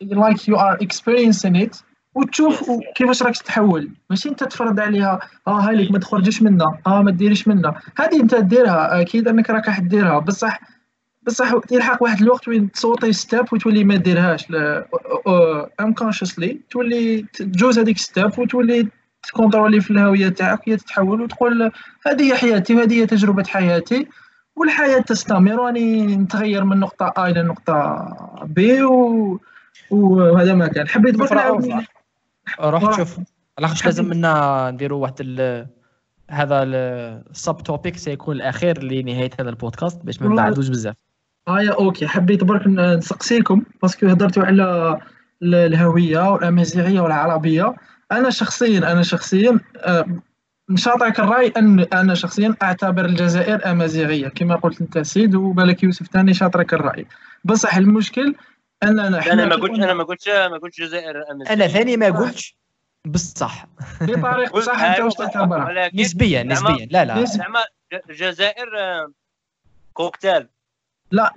like you are experiencing it وتشوف كيفاش راك تتحول. ماشي انت تفرض عليها آه هاي ليك ما تخرجش منها آه ما ديريش منها. هذه انت ديرها أكيد انك راك راح ديرها بصح بصح يلحق واحد الوقت وين تصوتي step وتولي ما ديرهاش unconsciously تولي تجوز هذيك step وتولي تكونترولي في الهوية تاعك هي تتحول وتقول هذه هي حياتي وهذه هي تجربة حياتي. والحياة تستمر. واني نتغير من نقطة A إلى نقطة B و... وهذا ما كان. حبيت بس روح شوف. لاخاطش لازم منا نديروا واحد ال... هذا ال subtopic سيكون الأخير لنهاية هذا البودكاست باش ما نبعدوش بزاف. آه okay. حبيت برك نسقسيكم parce que هضرتوا على الهوية والأمازيغية والعربية. أنا شخصيا أنا شخصيا آه، مش نعطيك الرأي أن أنا شخصيا أعتبر الجزائر أمازيغية. كما قلت أنت سيد وبالك يوسف ثاني شاطرك الرأي. بصح المشكل أننا أنا ما قلتش أنا ما قلتش ما قلتش الجزائر أمازيغية. أنا ثاني ما قلتش بصح. بطريقة صح أنت واش تعتبرها؟ نسبيا نسبيا. لا لا. زعما الجزائر كوكتيل. لا.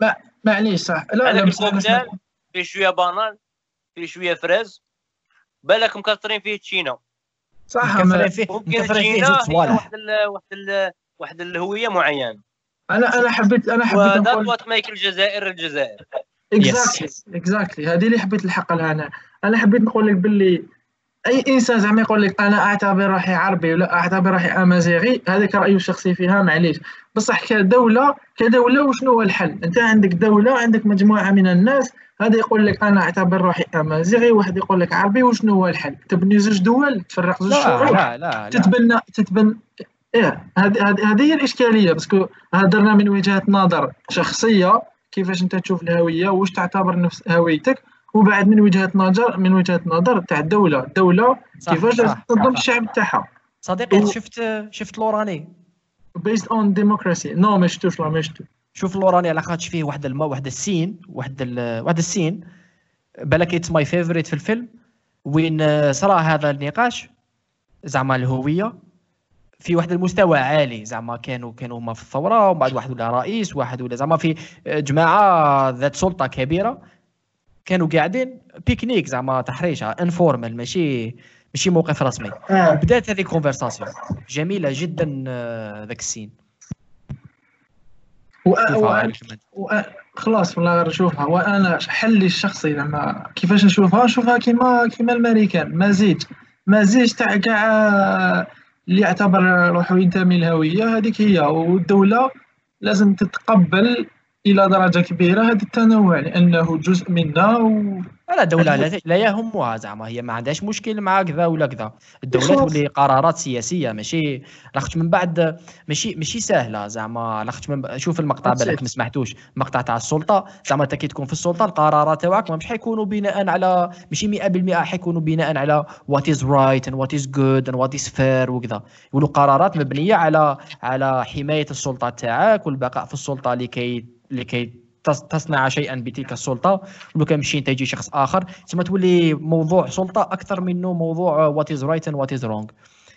ما معليش صح. لا لا كوكتيل فيه شوية banane فيه شوية fraise. بالك مكثرين فيه تشينا. صح زوج صوالح واحد واحد واحد الهوية معينة. أنا أنا حبيت أنا حبيت نقول what make الجزائر. الجزائر exactly exactly هذه اللي حبيت نلحق لها أنا أنا حبيت نقول لك باللي أي إنسان زعما يقول لك أنا أعتبر روحي عربي ولا أعتبر روحي أمازيغي هذاك رايه الشخصي فيها معليش. بصح كدوله كدولة وشنو هو الحل؟ أنت عندك دولة عندك مجموعة من الناس هذا يقول لك أنا أعتبر روحي أمازيغي واحد يقول لك عربي وشنو هو الحل؟ تبني زوج دول تفرق زوج شعوب لا لا, لا. تتبنى تتبنى إيه هذه هي الإشكالية parce que هضرنا من وجهة نظر شخصية كيفاش أنت تشوف الهوية واش تعتبر نفس هويتك؟ وبعد من وجهة نظر من وجهة نظر تاع الدولة. الدولة كيفاش تنظم. الشعب تاعها. صديقي و- شفت شفت L'Oranais؟ Based on democracy. no ما شفتوش لا ما شفتو شوف L'Oranais على خاطش فيه واحد الما واحد ال scène واحد ال... واحد ال scène. بالك it's my favorite في الفيلم. وين آه، صرا هذا النقاش؟ زعما الهوية. في واحد المستوى عالي. زعما كانوا كانوا هما في الثورة ومن بعد واحد ولا رئيس واحد ولا زعما في جماعة ذات سلطة كبيرة. كانوا قاعدين بيكنيك زعما تحريشة informal ماشي ماشي موقف رسمي. آه. بدأت هذه conversation جميلة جدا آه، ذاك السين. خلاص والله غير نشوفها. وأنا حلي الشخصي زعما كيفاش نشوفها نشوفها كيما كيما الامريكان مزيج مزيج تاع كاع اللي يعتبر روحه ينتمي للهويه هذيك هي. والدولة لازم تتقبل إلى درجة كبيرة هذا التنوع لأنه جزء منا و... لا دولة لا, يهمها زعما هي ما عندهاش مشكل مع كذا ولا كذا. الدولة. تولي قرارات سياسية. ماشي لاخاطش من بعد ماشي ماشي سهلة. زعما لاخاطش من ب- شوف المقطع بالك. ما سمعتوش المقطع تاع السلطة زعما انت كي تكون في السلطة القرارات تاعك مش حيكونوا بناء على ماشي 100% حيكونوا بناء على what is right and what is good and what is fair وكذا. يقولوا قرارات مبنية على على حماية السلطة تاعك والبقاء في السلطة لكي لكي تصنع شيئا بتلك السلطة ولو كان مشي انت يجي شخص آخر. تسمى تولي موضوع سلطة أكثر منه موضوع what is right and what is wrong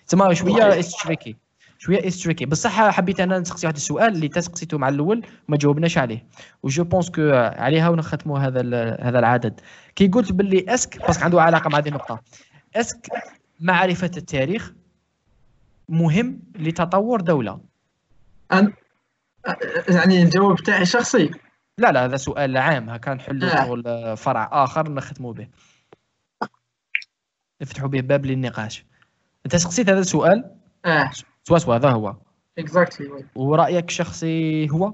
تسمى شوية it's tricky شوية it's tricky بصح حبيت أنا نسقسي واحد السؤال اللي تسقسيته مع الأول وما جاوبناش عليه. و je pense que عليها ونختموا هذا هذا العدد. كي قلت باللي est-ce que parce que عنده علاقة مع هذه النقطة. est-ce que معرفة التاريخ مهم لتطور دولة. يعني الجواب تاعي شخصي. لا لا هذا سؤال عام. هكا نحلوا آه. شغل فرع آخر نختموا به. نفتحوا به باب للنقاش. أنت سقسيت هذا السؤال؟ آه. سوا سوا هذا هو. exactly ورأيك الشخصي هو؟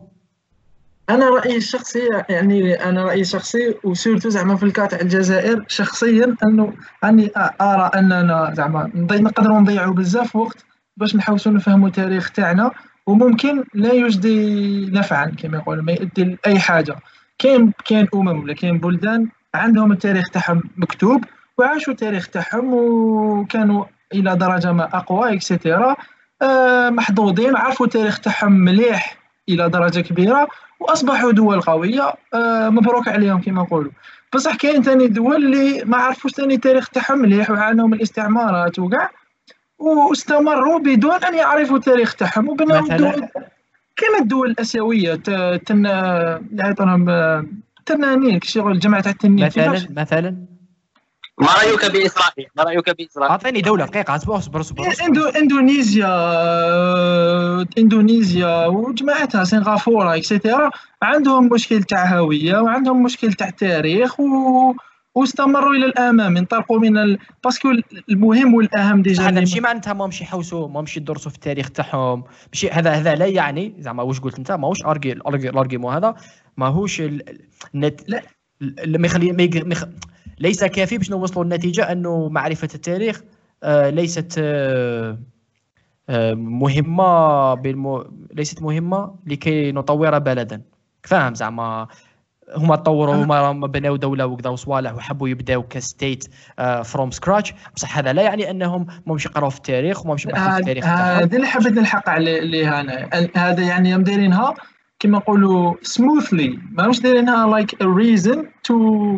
أنا رأيي الشخصي يعني أنا رأيي الشخصي و surtout زعما في ال cas تاع الجزائر شخصيا أنه أني أرى أننا زعما نقدروا نضيعوا بزاف وقت باش نحاولوا نفهموا التاريخ تاعنا. وممكن لا يجدي نفعا كما يقولوا ما يؤدي لأي حاجة. كاين كاين أمم ولا كاين بلدان عندهم التاريخ تاعهم مكتوب وعاشوا التاريخ تاعهم وكانوا إلى درجة ما أقوى اكسيتيرا آه، محظوظين عرفوا التاريخ تاعهم مليح إلى درجة كبيرة وأصبحوا دول قوية. آه، مبروك عليهم كما نقولوا بصح كاين ثاني دول اللي ما عرفوش ثاني التاريخ تاعهم مليح وعانوا من الاستعمارات وكاع. واستمروا بدون أن يعرفوا التاريخ تاعهم مثلاً؟ دول كما الدول الأسيوية تن تنانين الجماعة تاع التنين؟ مثلا؟ مثلا؟ ما رأيك بإسرائيل؟ ما رأيك بإسرائيل؟ أعطيني دولة دقيقة اصبر اصبر اصبر اصبر. اندو اندونيسيا اندونيسيا وجماعتها سنغافورة et cetera عندهم مشكل تاع هوية وعندهم مشكل تاع تاريخ و... واستمروا إلى الآمام انطلقوا من ال... parce que المهم والأهم déjà هذا ماشي معناتها ما مشي يحوسوا ما مشي يدرسوا في التاريخ تاعهم. ماشي هذا هذا لا يعني زعما واش قلت أنت ماهوش ارجي ال argument هذا. ماهوش ال- ال- النت لا. ما يخلي ما يق- ما يخ- ليس كافي باش نوصلوا للنتيجه أنه معرفة التاريخ آه، ليست آه، آه، مهمة بالمو... ليست مهمة لكي نطور بلدا. فاهم زعما؟ هما طوروا هما راهم بناو دولة وكذا وصوالح وحبوا يبداو ك state from scratch بصح هذا لا يعني أنهم ما مش يقراو في التاريخ وما مش يبحثوا في هاد- التاريخ تاعهم. هذه اللي حبيت نلحق عليه عليها أنا. هذا يعني دايرينها كما نقولوا smoothly ماهمش دايرينها like a reason to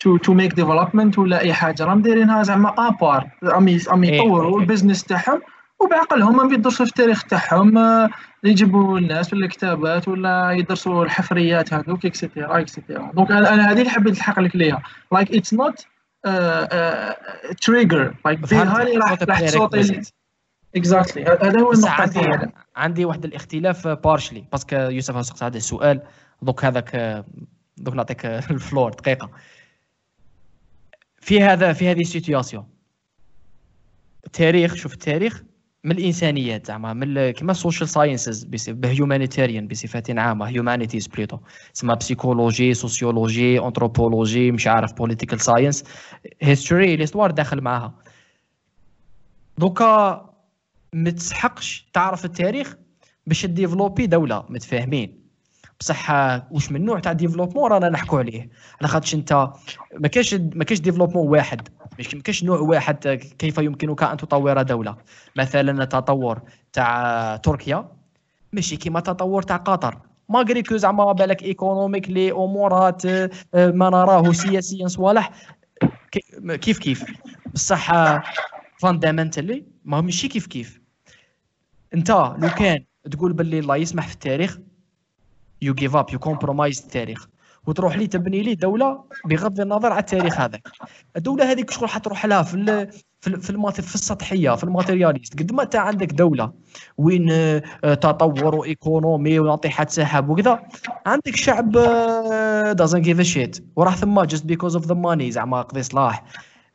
to to make development ولا أي حاجة. راهم دايرينها زعما à part راهم إيه، يطوروا إيه. ال business تاعهم وبعقلهم ما بيدرسوا في التاريخ تاعهم آه، يجيبوا الناس ولا كتابات ولا يدرسوا الحفريات هذوك et cetera et cetera donc أنا هذه اللي حبيت نلحق لك ليها. like it's not trigger like بها لي راح راح تصوتي exactly هذا هو النقطة عندي عندي واحد الاختلاف partially parce que يوسف سقسى هذا السؤال. دوك هذاك دوك نعطيك ال floor. دقيقة. في هذا في هذه ال situation التاريخ شوف التاريخ. من الإنسانيات زعما من كيما ال social sciences ب humanitarian بصفه عامة humanities plutôt تسمى psychology sociology anthropology مش عارف political science history l'histoire داخل معاها. donc ما تسحقش تعرف التاريخ باش développer دولة متفاهمين. بصح واش من نوع تاع développement رانا نحكوا عليه. على خاطرش انت ما كاينش ما كاينش développement واحد. ما كاينش نوع واحد كيف يمكنك أن تطور دولة. مثلا التطور تاع تركيا ماشي كيما التطور تاع قطر. malgré que زعما بالك économique لي أمورات ما نراه سياسيا صوالح. كيف كيف؟ بصح fundamentally ما ماشي كيف كيف. انت لو كان تقول باللي الله يسمح في التاريخ you give up you compromise التاريخ. وتروح لي تبني لي دولة بغض النظر على التاريخ هذاك الدولة هذيك شغل حتروح لها؟ في في في, في السطحية في ال materialist قد ما انت عندك دولة وين آه، تطور و économie وناطحات سحاب وكذا عندك شعب doesn't give shit وراه ثم just because of the money زعما قضي صلاح.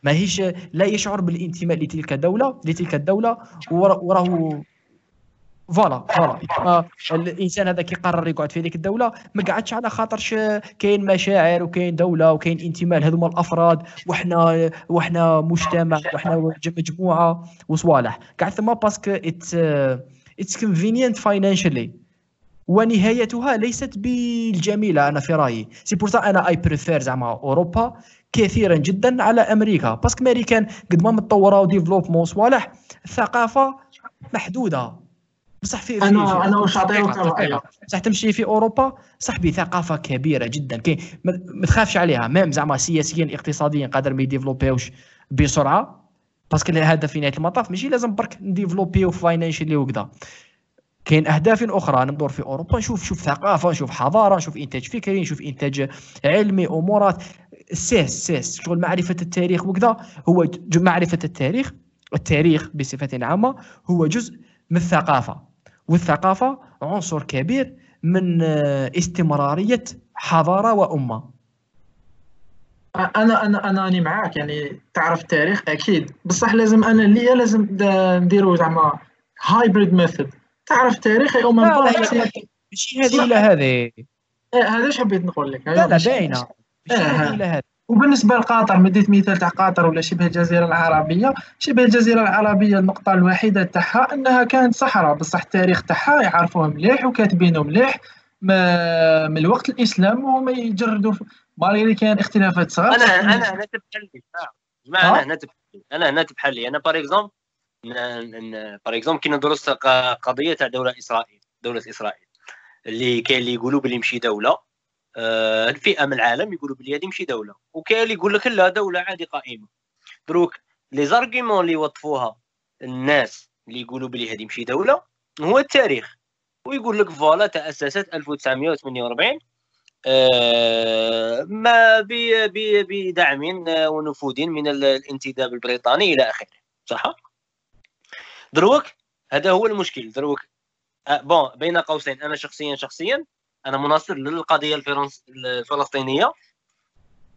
ماهيش لا يشعر بالانتماء لتلك الدولة لتلك الدولة وراه voilà voilà. آه الإنسان هذا كيقرر يقعد في هذيك الدولة ما قعدش على خاطرش كاين مشاعر وكاين دولة وكاين انتماء لهذوما الأفراد وحنا وحنا مجتمع وحنا مجموعة وصوالح. قاعد ثم parce que it's it's convenient financially ونهايتها ليست بالجميلة أنا في رأيي. c'est pour أنا I prefer زعما أوروبا كثيرا جدا على أمريكا. parce que أمريكان قد ما متطورة و développement صوالح الثقافه محدودة. بصح في أنا أنا واش نعطيك بصح تمشي في أوروبا صاحبي ثقافه كبيرة جدا. كاين ما تخافش عليها. même زعما سياسيا اقتصاديا قادر ما يديفلوبيوش بسرعة. parce que الهدف في نهاية المطاف ماشي لازم برك نديفلوبيو financially وكذا كاين أهداف أخرى ندور في أوروبا نشوف شوف ثقافة نشوف حضارة نشوف إنتاج فكري نشوف إنتاج علمي أمورات. السيس سيس شغل معرفة التاريخ وكذا هو معرفة التاريخ. التاريخ بصفة عامة هو جزء من الثقافة. والثقافة عنصر كبير من آه، استمرارية حضارة وأمة. أنا أنا أنا راني معاك يعني تعرف التاريخ أكيد. بصح لازم أنا ليا لازم نديرو زعما hybrid method تعرف التاريخ يوم ماشي هذه ولا هذه. إيه، هذا حبيت نقول لك؟ لا لا باينه ماشي. هذه ولا هذه. وبالنسبة لقطر مديت مثال تاع قطر ولا شبه الجزيرة العربية. شبه الجزيرة العربية النقطة الوحيدة تاعها إنها كانت صحراء بصح التاريخ تاعها يعرفوه مليح وكاتبينه مليح. ما من الوقت الإسلام وهما يجردوا malgré كان اختلافات صغار. أنا أنا أنا جماعة أنا أنا تبانلي أنا أنا تبانلي أنا par exemple par exemple كي ندرس قضية تاع دولة إسرائيل دولة إسرائيل اللي كاين اللي يقولوا بلي مشي دولة. آه، الفئة من العالم يقولوا بلي هذه ماشي دولة. وكاين اللي يقول لك لا دولة عادي قائمة. دروك les arguments اللي يوظفوها الناس اللي يقولوا بلي هذه ماشي دولة هو التاريخ. ويقول لك voilà تاسست 1948 آه ما بدعم ونفوذ من الانتداب البريطاني إلى آخره. صح؟ دروك هذا هو المشكل. دروك آه bon بين قوسين أنا شخصيا شخصيا أنا مناصر للقضية الفلسطينية.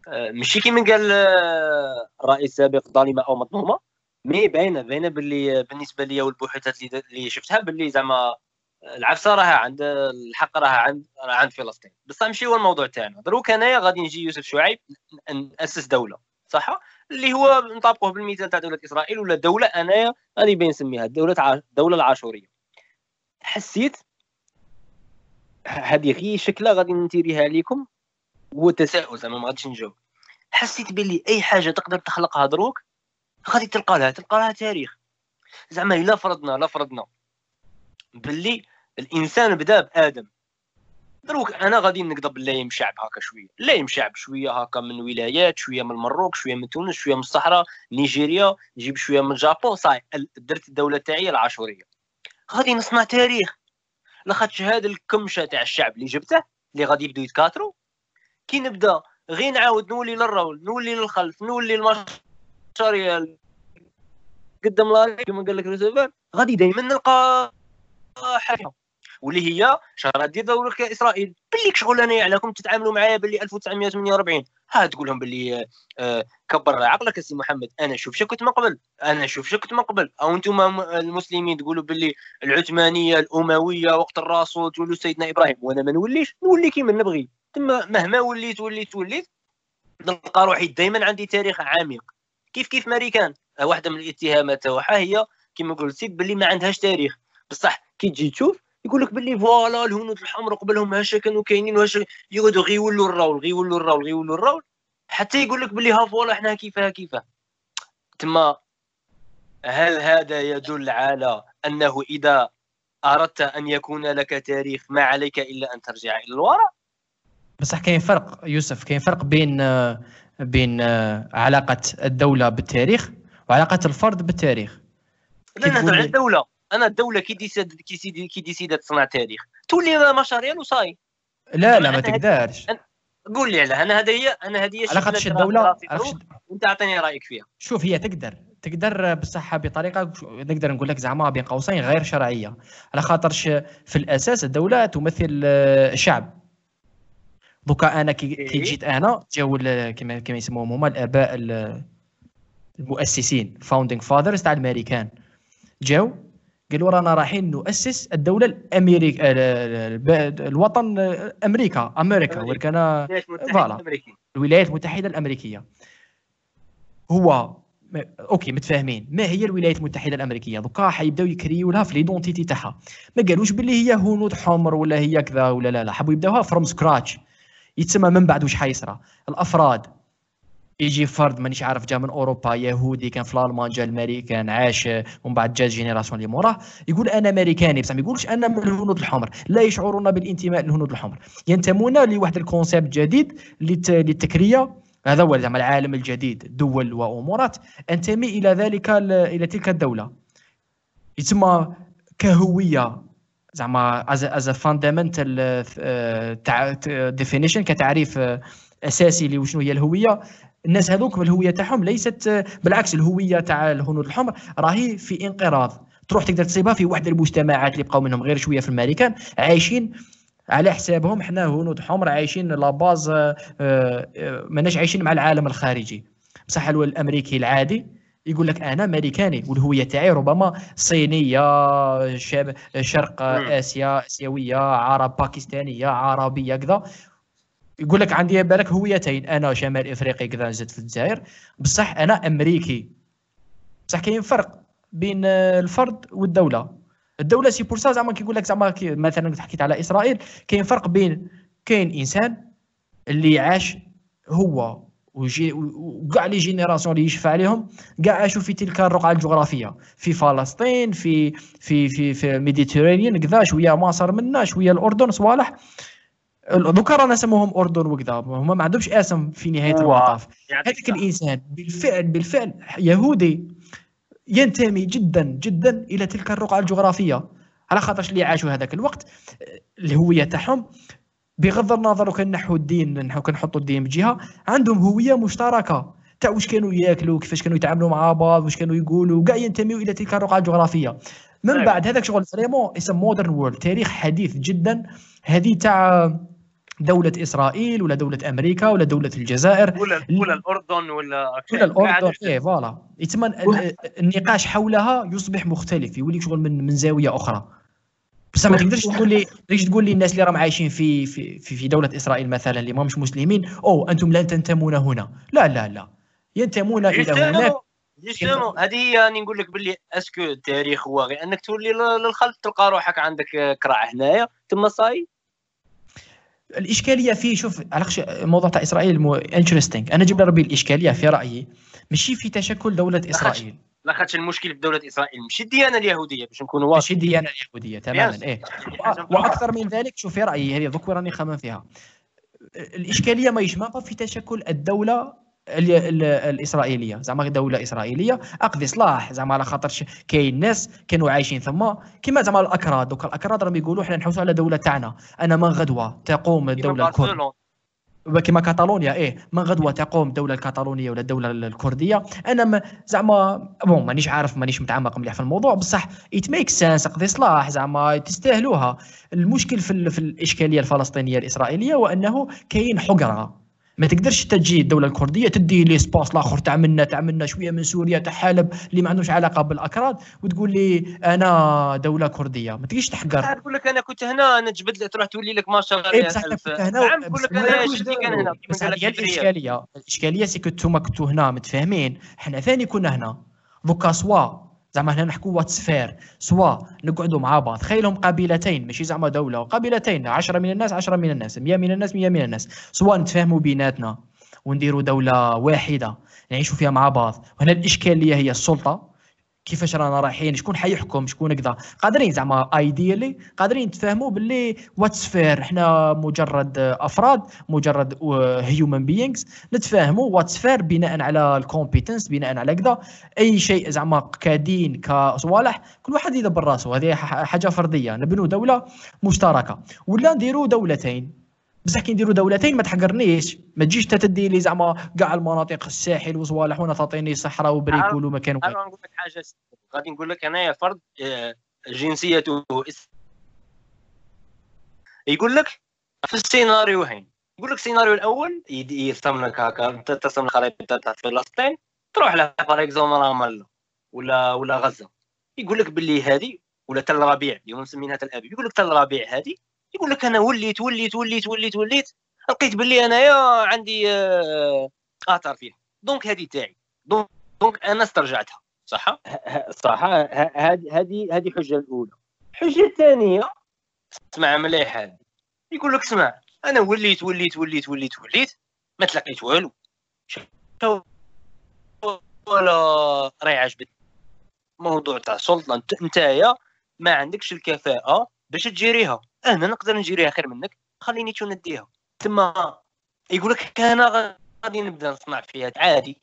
آه، ماشي كيما قال آه، الرئيس السابق ظالمة أو مظلومة. مي باينة باينة باللي بالنسبة لي والبحوثات اللي شفتها باللي زعما العفسة راها عند الحق راها عند راه عند فلسطين. بصح ماشي هو الموضوع تاعنا. دروك انايا غادي نجي يوسف شعيب نأسس دولة. صح؟ اللي هو نطابقوه بالمثال تاع دولة إسرائيل ولا دولة أنايا غادي بين نسميها الدولة الدولة العاشورية. حسيت هذه غير شكلها غادي نديريها لكم هو تساؤل زعما ما غاديش نجاوب. حسيت بلي أي حاجة تقدر تخلقها دروك غادي تلقى لها تلقى لها تاريخ. زعما إلا فرضنا لا فرضنا. باللي الإنسان بدا بآدم. دروك أنا غادي نقدر لا يمشعب هكا شوية. لا يمشعب شوية هكا من ولايات شوية من المروك شوية من تونس شوية من الصحراء نيجيريا نجيب شوية من جابون صاي درت الدولة تاعي العاشورية. غادي نصنع تاريخ. لاخاطش هذا الكمشة تاع الشعب اللي جبته اللي غادي يبداو يتكاثروا. كي نبدأ غير نعاود نولي للرول نولي للخلف نولي المشاريع قدام لاري كما قال لك غادي دائما نلقى حاجة. واللي هي شرط ديال دوله إسرائيل. باللي شغل انايا علىكم تتعاملوا معايا باللي 1948 ها تقول لهم باللي آه كبر عقلك سي محمد. أنا شوف شو كنت من قبل. أنا شوف شو كنت من قبل. أو أنتم المسلمين تقولوا باللي العثمانية الأموية وقت الرسول تقولوا سيدنا إبراهيم. وأنا ما نوليش. نولي كيما نبغي. تما مهما وليت وليت وليت نلقى روحي دائما عندي تاريخ عميق. كيف كيف ماريكان واحدة من الاتهامات تاعها هي كما قلتي باللي ما عندهاش تاريخ. بصح كي تجي تشوف يقول لك باللي voilà الهنود الحمر قبلهم هاشا كانوا كاينين وهاشا يقعدوا غير يولوا اللور غير يولوا اللور غير يولوا اللور حتى يقول لك باللي ها voilà حنا كيفها كيفها تما هل هذا يدل على أنه إذا أردت أن يكون لك تاريخ ما عليك إلا أن ترجع إلى الوراء؟ بصح كاين فرق يوسف كاين فرق بين بين علاقة الدولة بالتاريخ وعلاقة الفرد بالتاريخ. لا نهضر على الدولة. أنا الدولة كي décide كي décide تصنع تاريخ. تولي مشاريع وصاي. لا لا ما تقدرش. قول لي علاه أنا هذه هي أنا هذه هي على خاطرش الدولة انت أعطيني رأيك فيها. شوف هي تقدر. تقدر بصح بطريقة نقدر نقول لك زعما بين قوسين غير شرعية. على خاطرش في الأساس الدولة تمثل الشعب donc أنا كي, كي جيت أنا جاو كما كما يسموهم هما الآباء المؤسسين founding fathers تاع الامريكان جاو قالوا رانا رايحين نؤسس الدولة الامريكا الوطن أمريكا أمريكا ولكن voilà. الولايات المتحدة الأمريكية. هو okay متفاهمين. ما هي الولايات المتحدة الأمريكية؟ دوكا حيبداو يكريو لها في l'identité تاعها. ما قالوش باللي هي هنود حمر ولا هي كذا ولا لا لا. حبوا يبداوها from scratch يتسمى من بعد واش حيصرى. الأفراد. يجي فرد مانيش عارف جا من أوروبا يهودي كان في الألمان جا الامريكان عاش ومن بعد جا génération اللي موراه. يقول أنا أمريكاني بصح ما يقولش أنا من الهنود الحمر. لا يشعرون بالانتماء للهنود الحمر. ينتمون لواحد ال concept جديد اللي تكريا. هذا هو زعما العالم الجديد دولة وأمورات. أنتمي إلى ذلك إلى تلك الدولة. يتسمى كهوية. زعما as fundamental definition كتعريف أساسي لوشنو هي الهوية. الناس هذوك الهوية تاعهم ليست بالعكس الهوية تاع الهنود الحمر راهي في انقراض. تروح تقدر تصيبها في واحد المجتمعات اللي بقاو منهم غير شوية في الامريكان عايشين على حسابهم حنا هنود حمر عايشين لا باز آه، آه، ماناش عايشين مع العالم الخارجي. بصح الأمريكي العادي يقول لك أنا امريكاني والهوية تاعي ربما صينية شاب شرق آسيا آسيوية عرب باكستانية عربية كذا. يقول لك عندي بالك هويتين أنا شمال إفريقي كذا نزلت في الجزائر بصح أنا أمريكي. بصح كاين فرق بين الفرد والدولة. الدولة c'est pour ça زعما كيقول لك زعما مثلا حكيت على إسرائيل كاين فرق بين كاين إنسان اللي عاش هو وكاع les générations اللي يشفع عليهم كاع عاشوا في تلك الرقعة الجغرافية. في فلسطين في في في في Mediterranean كذا شوية مصر منا شوية الأردن صوالح. دوكا رانا نسموهم أردن وكذا هما ما عندهمش أسم في نهاية المطاف. هذاك الانسان بالفعل بالفعل يهودي ينتمي جدا جدا إلى تلك الرقعة الجغرافية. على خاطرش اللي عاشوا هذاك الوقت الهويه تاعهم بغض النظر كان نحو الدين نحو كنحطوا الدين بجهة عندهم هوية مشتركة. تاع واش كانوا ياكلوا كيفاش كانوا يتعاملوا مع بعض واش كانوا يقولوا كاع ينتميوا إلى تلك الرقعة الجغرافية. من بعد هذاك شغل vraiment it's a modern world تاريخ حديث جدا. هذه تاع دولة إسرائيل ولا دولة أمريكا ولا دولة الجزائر. ولا ولا الأردن ولا ولا الأردن إيه voilà. يتم النقاش حولها يصبح مختلف. يولي شغل من من زاوية أخرى. بس ما تقدرش تقول لي تقدرش تقول لي الناس اللي راهم عايشين في في في دولة إسرائيل مثلا اللي ماهمش مسلمين أو أنتم لا تنتمون هنا. لا لا لا. ينتمون إلى هناك. justement هذه هي راني نقول لك باللي est-ce que التاريخ هو غير أنك تولي للخلف تلقى روحك عندك كراع هنايا ثم صاي. الإشكالية فيه شوف علاش الموضوع تاع إسرائيل انتريستينغ أنا جبت ربي الإشكالية في رأيي. ماشي في تشكل دولة إسرائيل. لا خاطش المشكل في دولة إسرائيل. ماشي الديانة اليهودية باش نكونوا واضحين. ماشي الديانة اليهودية تماما. إيه. وأكثر من ذلك شوف في رأيي هذه دوك راني خمم فيها. الإشكالية ما يجمع في تشكل الدولة الإسرائيلية. زعما دولة إسرائيلية. أقضي صلاح زعما على خاطر كاين ناس كانوا عايشين. ثم كما زعما الأكراد. دوك الأكراد راهم يقولوا حنا نحوسوا على دولة تاعنا. أنا من غدوة تقوم الدولة الكل كما كاتالونيا. إيه. من غدوة تقوم الدولة الكتالونيه ولا الدولة الكردية. أنا ما زعما bon مانيش عارف مانيش متعمق مليح في الموضوع. بصح it makes sense قضي صلاح زعما تستاهلوها. المشكل في, في الإشكالية الفلسطينية الإسرائيلية وانه كاين حقره ما تقدرش تجي الدولة الكردية تدي les espaces الآخر تاع منا تاع منا شوية من سوريا تاع حلب اللي ما عندوش علاقة بالأكراد وتقول لي أنا دولة كردية. ما تجيش تحقر. نقول لك أنا كنت هنا أنا جبد تروح تولي لك ما شاء الله كنت هنا نعم نقول لك أنا شفتي كان هنا؟ بس هي الإشكالية. الإشكالية سي كنتو كنتو هنا متفاهمين. حنا ثاني كنا هنا؟ دوكا سوا زعما هنا نحكوا واتسفير سوا نقعدوا مع بعض. تخيلهم قبيلتين ماشي زعما دولة. قبيلتين 10 من الناس 10 من الناس 100 من الناس 100 من الناس. سوا نتفاهموا بيناتنا ونديروا دولة واحدة نعيشوا فيها مع بعض. وهنا الاشكاليه هي السلطة. كيفاش رانا رايحين شكون حيحكم شكون كذا. قادرين زعما idéalement قادرين نتفاهموا باللي what's fair إحنا مجرد أفراد مجرد human beings نتفاهموا what's fair بناء على ال competence بناء على كذا. أي شيء زعما كدين كصوالح كل واحد يدبر راسه. هذه حاجة فردية. نبنوا دولة مشتركة. ولا نديروا دولتين. بصح كي نديروا دولتين ما تحقرنيش. ما تجيش تدي لي زعما كاع المناطق الساحل وصوالح وأنا تعطيني صحراء وبريكول ومكان وكان نقول لك حاجة غادي نقول لك انايا فرد آه، جنسيته يقول لك في السيناريوهين يقول لك السيناريو الأول يرسم لك هكا أنت ترسم الخريطه تاع فلسطين تروح لها باغ اكزومبل رام ولا ولا غزة. يقول لك باللي هذه ولا تل ربيع اليوم مسمينها تل أبيب يقول لك تل ربيع هذه يقول لك أنا وليت وليت وليت وليت وليت. لقيت باللي أنايا عندي آه، اثر فيها. donc هذه تاعي. donc أنا استرجعتها. صح؟ صح. هذه هذه الحجه الأولى. الحجه الثانية. اسمع مليح هذه. يقول لك اسمع أنا وليت وليت وليت وليت وليت. ما تلقيت والو. ولا راهي عجبتني. موضوع تاع سلطة نتايا ما عندكش الكفاءة باش تجيريها. أنا نقدر نجيريها خير منك خليني تو نديها. ثم يقول لك أنا غادي نبدأ نصنع فيها عادي.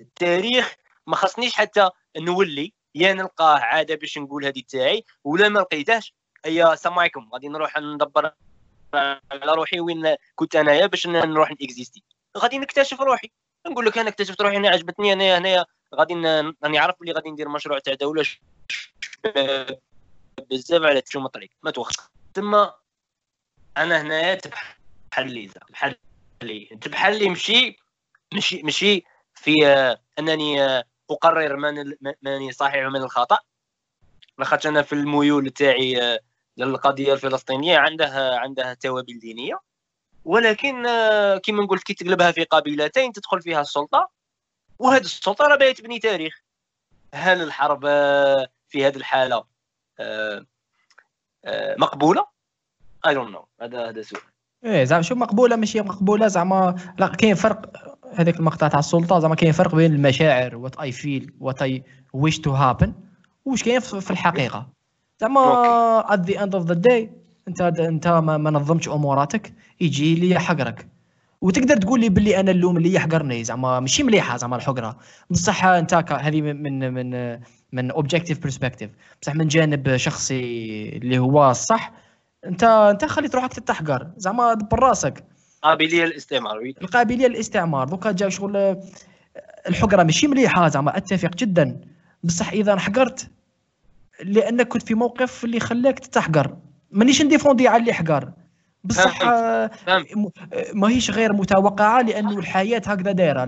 التاريخ ما خصنيش حتى نولي يا نلقاه عادة باش نقول هذه تاعي ولا ما لقيتهاش. اي السلام عليكم. غادي نروح ندبر على روحي وين كنت أنايا باش نروح نكزيستي غادي نكتشف روحي. نقول لك أنا اكتشفت روحي أنا عجبتني أنا هنايا غادي راني عارف بلي غادي ندير مشروع تاع دولة. بزاف على تشوم الطريق. ما توخش تما أنا هنايا تبحال لي بحال لي تبحال لي مشي مشي مشي في آه انني آه اقرر من ماني صحيح ومن الخطأ. لاخاطش أنا في الميول تاعي آه للقضية الفلسطينية عندها عندها توابل دينية. ولكن كما نقول كي تقلبها في قبيلتين تدخل فيها السلطة. وهذه السلطة راه باغي تبني تاريخ. هل الحرب في هذه الحالة مقبولة؟ I don't know هذا هذا سؤال. إيه زعما شو مقبولة؟ ماشي مقبولة زعما لا كاين فرق. هذاك المقطع تاع السلطة زعما كاين فرق بين المشاعر what I feel what I wish to happen واش كاين في الحقيقة. زعما at the end of the day انت انت ما, ما نظمتش أموراتك يجي لي يحقرك وتقدر تقول لي باللي أنا اللوم اللي يحقرني زعما ماشي مليحة زعما الحقرة. بصح أنت هذه من من من objective perspective بصح من جانب شخصي اللي هو الصح انت أنت خليت روحك تتحقر. زعما دبر راسك. قابلية للاستعمار. القابلية للاستعمار. دوكا جا شغل الحقرة ماشي مليحة زعما أتفق جدا. بصح إذا انحقرت لأنك كنت في موقف اللي خلاك تتحقر. مانيش ن défendi على اللي حقر بصح ماهيش غير متوقعة لأنه الحياة هكذا دايرة.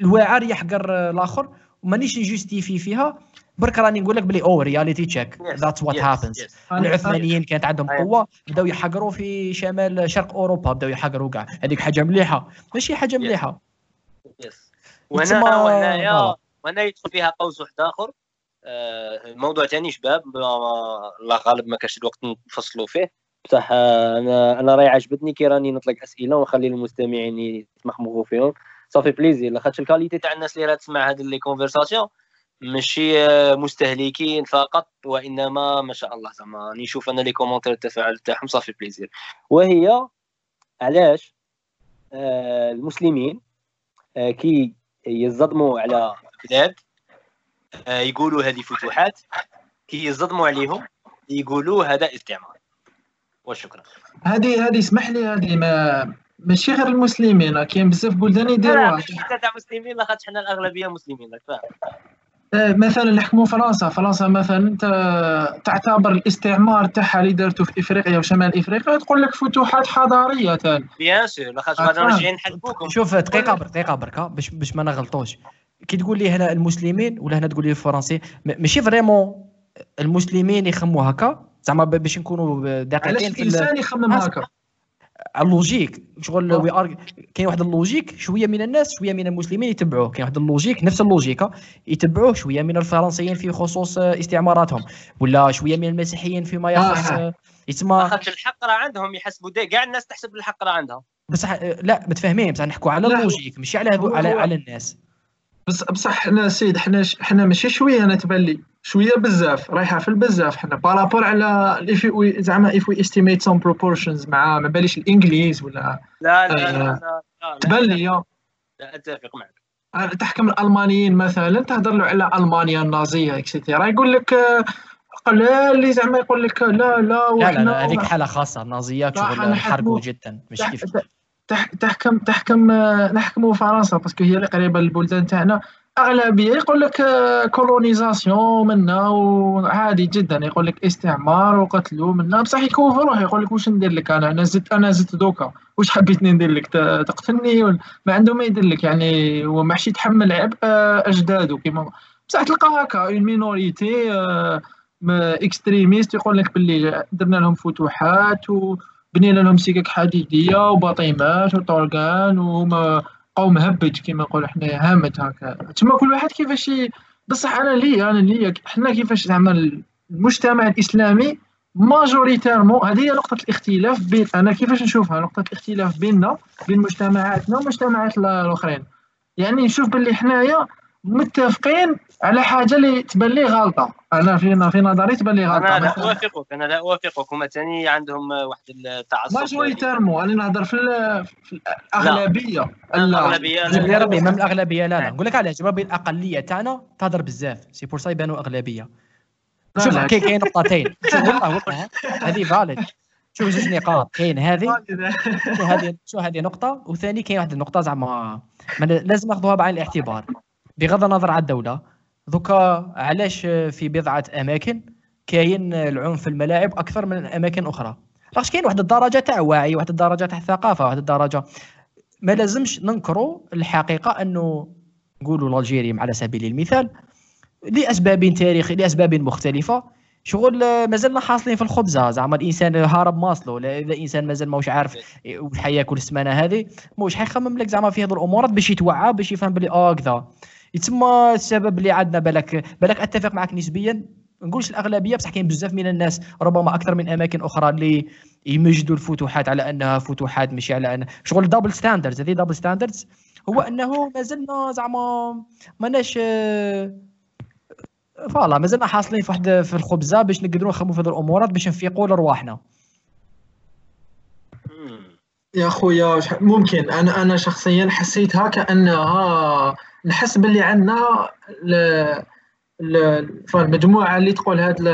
الواعر يحقر الآخر ومانيش ن justifie فيها. برك راني نقول لك بلي a reality check that's what happens العثمانيين كانت عندهم قوة بداو يحقروا في شمال شرق أوروبا بداو يحقروا كاع هذيك حاجة مليحة. ماشي حاجة مليحة. yes وهنا وهنايا وهنا يدخل فيها قوس واحد آخر. آه، موضوع ثاني شباب الله غالب ما كاش الوقت نفصلوا فيه. بصح أنا أنا راهي عجبتني كي راني نطلق أسئلة ونخلي المستمعين يتمخمخوا فيهم. ça fait plaisir لاخاطش ال qualité تاع الناس اللي راه تسمع هاد les conversations ماشي مستهلكين فقط وإنما ما شاء الله زعما راني نشوف أنا les commentaires التفاعل تاعهم. ça fait plaisir وهي علاش آه المسلمين آه كي يصدموا على بلاد آه يقولوا هذه فتوحات كي يصدموا عليهم يقولوا هذا استعمار. وشكرا. هذه هذه اسمح لي هذه ما ماشي غير المسلمين كاين بزاف بلدان يديروها حتى تاع مسلمين لاخاطش حنا الأغلبية مسلمين راك فاهم. آه، مثلا نحكموا فرنسا فرنسا مثلا انت تعتبر الاستعمار تاعها اللي دارته في إفريقيا وشمال إفريقيا تقول لك فتوحات حضارية bien sûr لاخاطش آه، بعد فاهم. راجعين شوف دقيقة برك دقيقة برك باش باش ما نغلطوش. كي تقول لي هنا المسلمين ولا هنا تقول لي الفرنسي ماشي vraiment المسلمين يخموا هكا؟ زعما باش نكونوا دقيقين في ال- الإنسان يخمم آه، هكا؟ ال logique شغل آه. We are كاين واحد ال logique شوية من الناس شوية من المسلمين يتبعوه. كاين واحد ال logique نفس ال logique يتبعوه شوية من الفرنسيين في خصوص آه، استعماراتهم. ولا شوية من المسيحيين فيما يخص آه. آه، يتسمى لاخاطش الحق راه عندهم يحسبوا كاع الناس تحسب الحق راه عندها بصح آه، لا متفاهمين بصح نحكوا على ال logique ماشي على هو- على على الناس. بص بصح حنا سيد حنا ش- حنا ماشي شوية أنا تبان لي. شوية بزاف رايحة في البزاف. حنا par rapport على if we- زعما if we estimate some proportions مع ما باليش الإنجليز ولا لا لا لا آه. لا, لا, لا, تبان لي؟ لا أتفق معك. آه، تحكم الألمانيين مثلا تهضر له على ألمانيا النازية et cetera يقول لك آه، قلال اللي زعما يقول لك لا لا لا لا هذيك حالة خاصة. النازيات لا، شغل حرقوا جدا مش كيف؟ تح- تحكم تحكم نحكموا فرنسا parce que هي اللي قريبة للبلدان تاعنا. أغلبية يقول لك colonisation منا وعادي جدا. يقول لك استعمار وقتلوا منا بصح يكوفروه يقول لك واش ندير لك؟ أنا أنا زدت أنا زدت دوكا. واش حبيتني ندير لك؟ تقتلني. ما عنده ما يدير لك. يعني هو ماشي يتحمل عبء آه، أجداده كيما بصح تلقى هكا une minorité extrémiste يقول لك باللي درنا لهم فتوحات وبنينا لهم سكك حديدية وباطيمات وطرقان وهما بقاو همج كيما نقولوا حنا هامت هكا. تما كل واحد كيفاش بصح أنا ليا أنا ليا حنا كيفاش زعما المجتمع الإسلامي majoritairement هذه هي نقطة الاختلاف بين أنا كيفاش نشوفها؟ نقطة الاختلاف بيننا بين مجتمعاتنا والمجتمعات ال- الأخرين. يعني نشوف باللي حنايا متفقين على حاجة اللي تبان لي غلطة. أنا في في نظري تبان لي غلطة. أنا لا أوافقك أنا لا أوافقك. هما ثاني عندهم واحد التعصب. majoritairement أنا نهضر في, ال- في الأغلبية. لا. الأغلبية لا. ربي من الأغلبية لا لا. نقول لك علاش ربي الأقلية تاعنا تهضر بزاف. c'est pour ça يبانوا أغلبية. شوف. كاين كاين نقطتين. شوف والله والله. هذه فاليد شوف زوج نقاط. كاين هذه. شو هذه شو هذه نقطة. وثاني كاين واحد النقطة زعما لازم ناخذوها بعين الاعتبار. بغض النظر على الدولة دوكا علاش في بضعة أماكن كاين العنف في الملاعب أكثر من أماكن أخرى؟ لاش كاين واحد الدرجة تاع وعي واحد الدرجة تاع ثقافة واحد الدرجة؟ ما لازمش ننكروا الحقيقة أنه نقولوا الجيريم على سبيل المثال لأسباب تاريخية لأسباب مختلفة شغل مازلنا حاصلين في الخبزة زعما الإنسان هارب ماصلو لا اذا الإنسان مازال ماهوش عارف واش حياكل السمانه هذه موش حيخمم لك زعما في هذه الأمورات باش يتوعى باش يفهم بلي آه كذا. يتسمى السبب اللي عندنا. بالك بالك أتفق معك نسبيا. نقولش الأغلبية بصح كاين بزاف من الناس ربما أكثر من أماكن أخرى اللي يمجدوا الفتوحات على أنها فتوحات ماشي على ان شغل double standards هذه double standards هو أنه مازلنا زعما ماناش آه، voilà مازلنا حاصلين في واحد في الخبزة باش نقدروا نخمموا في هذه الأمورات باش نفيقوا لرواحنا. يا خويا ممكن. أنا أنا شخصيا حسيتها كأنها نحس باللي عندنا فالمجموعه اللي تقول هاد ال-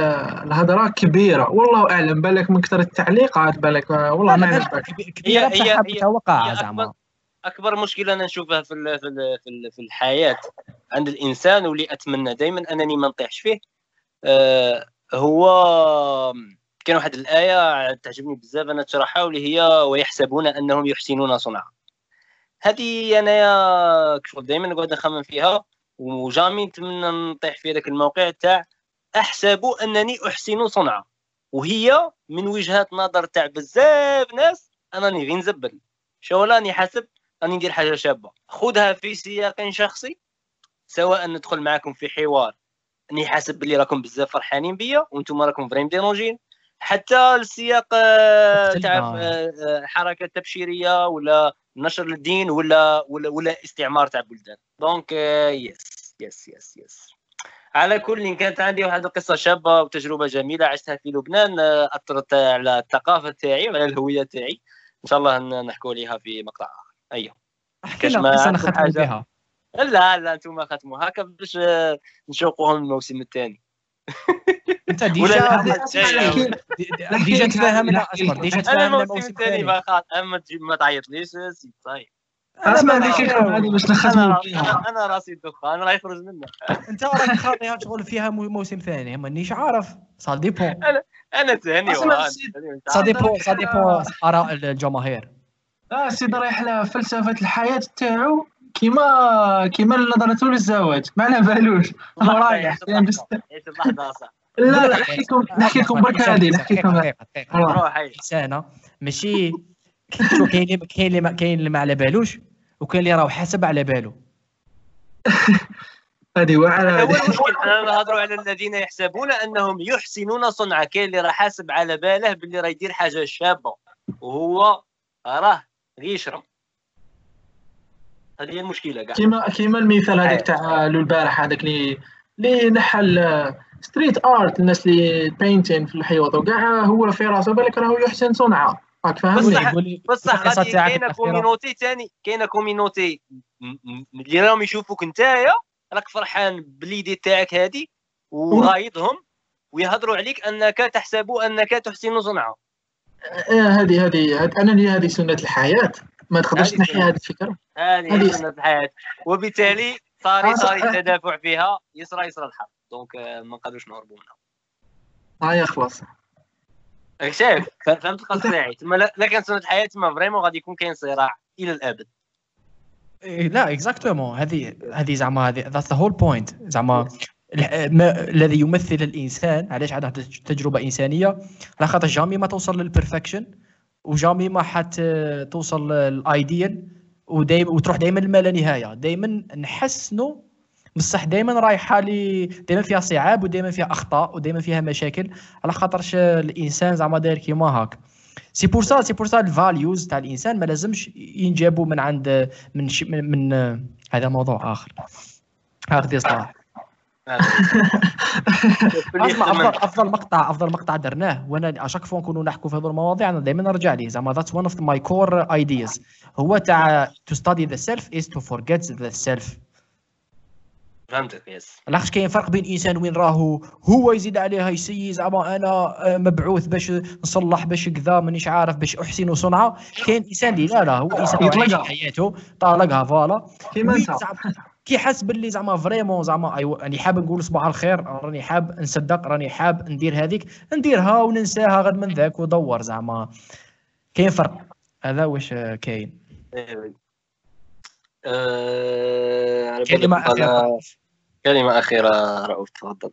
الهضرة كبيرة. والله أعلم بالك من كثر التعليقات بالك والله ما كبيرة هي- هي- هي زعما. أكبر- أكبر مشكلة أنا نشوفها في ال- في ال- في ال- في الحياة عند الإنسان واللي أتمنى دائما أنني ما نطيحش فيه آه، هو كان واحد الآية تعجبني بزاف أنا تشرحها واللي هي ويحسبون أنهم يحسنون صنعا. هذه انايا شغل دائما نقعد نخمم فيها وجامي نتمنى نطيح في هذاك الموقع تاع أحسب أنني أحسن صنعا وهي من وجهات نظر تاع بزاف ناس أنني غير نزبل. شو راني حاسب راني ندير حاجة شابة. خذها في سياق شخصي سواء ندخل معكم في حوار. أني حاسب باللي راكم بزاف فرحانين بيا وأنتم راكم vraiment dérangé ين. حتى السياق آه،. تاع آه، آه، حركة تبشيرية ولا نشر الدين ولا ولا ولا استعمار تاع بلدان. donc yes yes yes yes على كل كانت عندي واحد القصة شابة وتجربة جميلة عشتها في لبنان آه، اثرت على الثقافة تاعي وعلى الهوية تاعي. إن شاء الله نحكوا عليها في مقطع اخر أيوه كاش ما حاجة؟ بها. لا لا أنتم ختموا هكا باش آه، نشوقوهم الموسم الثاني. انت déjà déjà تفاهمنا أصبر déjà أنا تفاهمنا الموسم الثاني أما ما تعيطليش سي طيب. اسمع هذيك هذه باش أنا فيها. أنا رأسي الدخان راه يخرج منه. أنت راك خاطيها شغل فيها مو- موسم ثاني. مانيش عارف؟ ça dépend أنا ثاني وهذا. السيد- ça dépend ça dépend آراء الجماهير. آه السيد رايح على فلسفة الحياة تاعو. كيما كيما نظرته للزواج ما على بالوش هو رايح اللحظه صح لا لا نحكي لكم نحكي لكم برك هذه نحكي لكم انسانه ماشي. كاين اللي كاين اللي ما كاين اللي ما على بالوش؟ وكاين اللي راه حاسب على بالو. هذه هذا هو المشكل أنا نهضروا على الذين يحسبون أنهم يحسنون صنعا كاين اللي راه حاسب على باله باللي راه يدير حاجة شابة. وهو راه غير يشرب هذه هي المشكلة كاع كيما كيما المثال هذاك تاع لو البارح هذاك اللي اللي نحى street art الناس اللي painting في الحيوط وكاع هو في راسه بالك راهو يحسن صنعة. راك فاهمني؟ بصح- بصح كاينة. community ثاني كاينة community اللي راهم يشوفوك نتايا راك فرحان بال idée تاعك هذه وغايضهم ويهضروا عليك أنك تحسب أنك تحسن صنعا آه، هذه هذه أنا لي هذه سنة الحياة. ما تقدرش تنحي. هذه الفكرة هذه سنه الحياة. وبالتالي صاري آه، صح. صاري التدافع فيها. يسرى يسرى الحرب. donc آه، ما نقدروش نهربوا منها. هاي خلاص. راك شايف. ف- فهمت القصد تاعي. تما لا كان سنه الحياة تما vraiment غادي يكون كاين صراع إلى الأبد. إيه، لا exactement هذه هذه زعما هذه that's the whole point زعما الذي يمثل الإنسان. علاش عندها تج- تجربة إنسانية؟ على خاطر jamais ما توصل لل perfection و jamais ما حت توصل لل idéal ودايما وتروح دائما لما لا نهايه دائما نحسنوا بصح دائما رايحة لي دائما فيها صعاب ودائما فيها أخطاء ودائما فيها مشاكل على خاطرش الإنسان زعما داير كيما هاك. c'est pour ça c'est pour ça ال values تاع الإنسان ما لازمش ينجابوا من عند من. من, من هذا موضوع آخر. هذا اصلاح اسمع افضل افضل مقطع أفضل مقطع درناه. وأنا à chaque fois نكونوا نحكوا في هذه المواضيع. أنا دائما نرجع ليه. زعما that's one of my core ideas هو تاع to study the self is to forget the self فهمتك yes لاخش كاين فرق بين إنسان وين راهو؟ هو يزيد عليها essaie. زعما أنا مبعوث باش نصلح باش كذا مانيش عارف باش أحسن صنعه كاين إنسان اللي لا لا هو إنسان يطلقها. حياته. طالقها voilà. كيما أنت. كي حس باللي زعما vraiment زعما أيوة راني حاب نقول صباح الخير راني حاب نصدق راني حاب ندير هذيك نديرها وننساها غير من ذاك ودور زعما. كاين فرق. هذا واش كاين؟ كلمة قال- أخيرة. كلمة أخيرة رؤوف تفضل.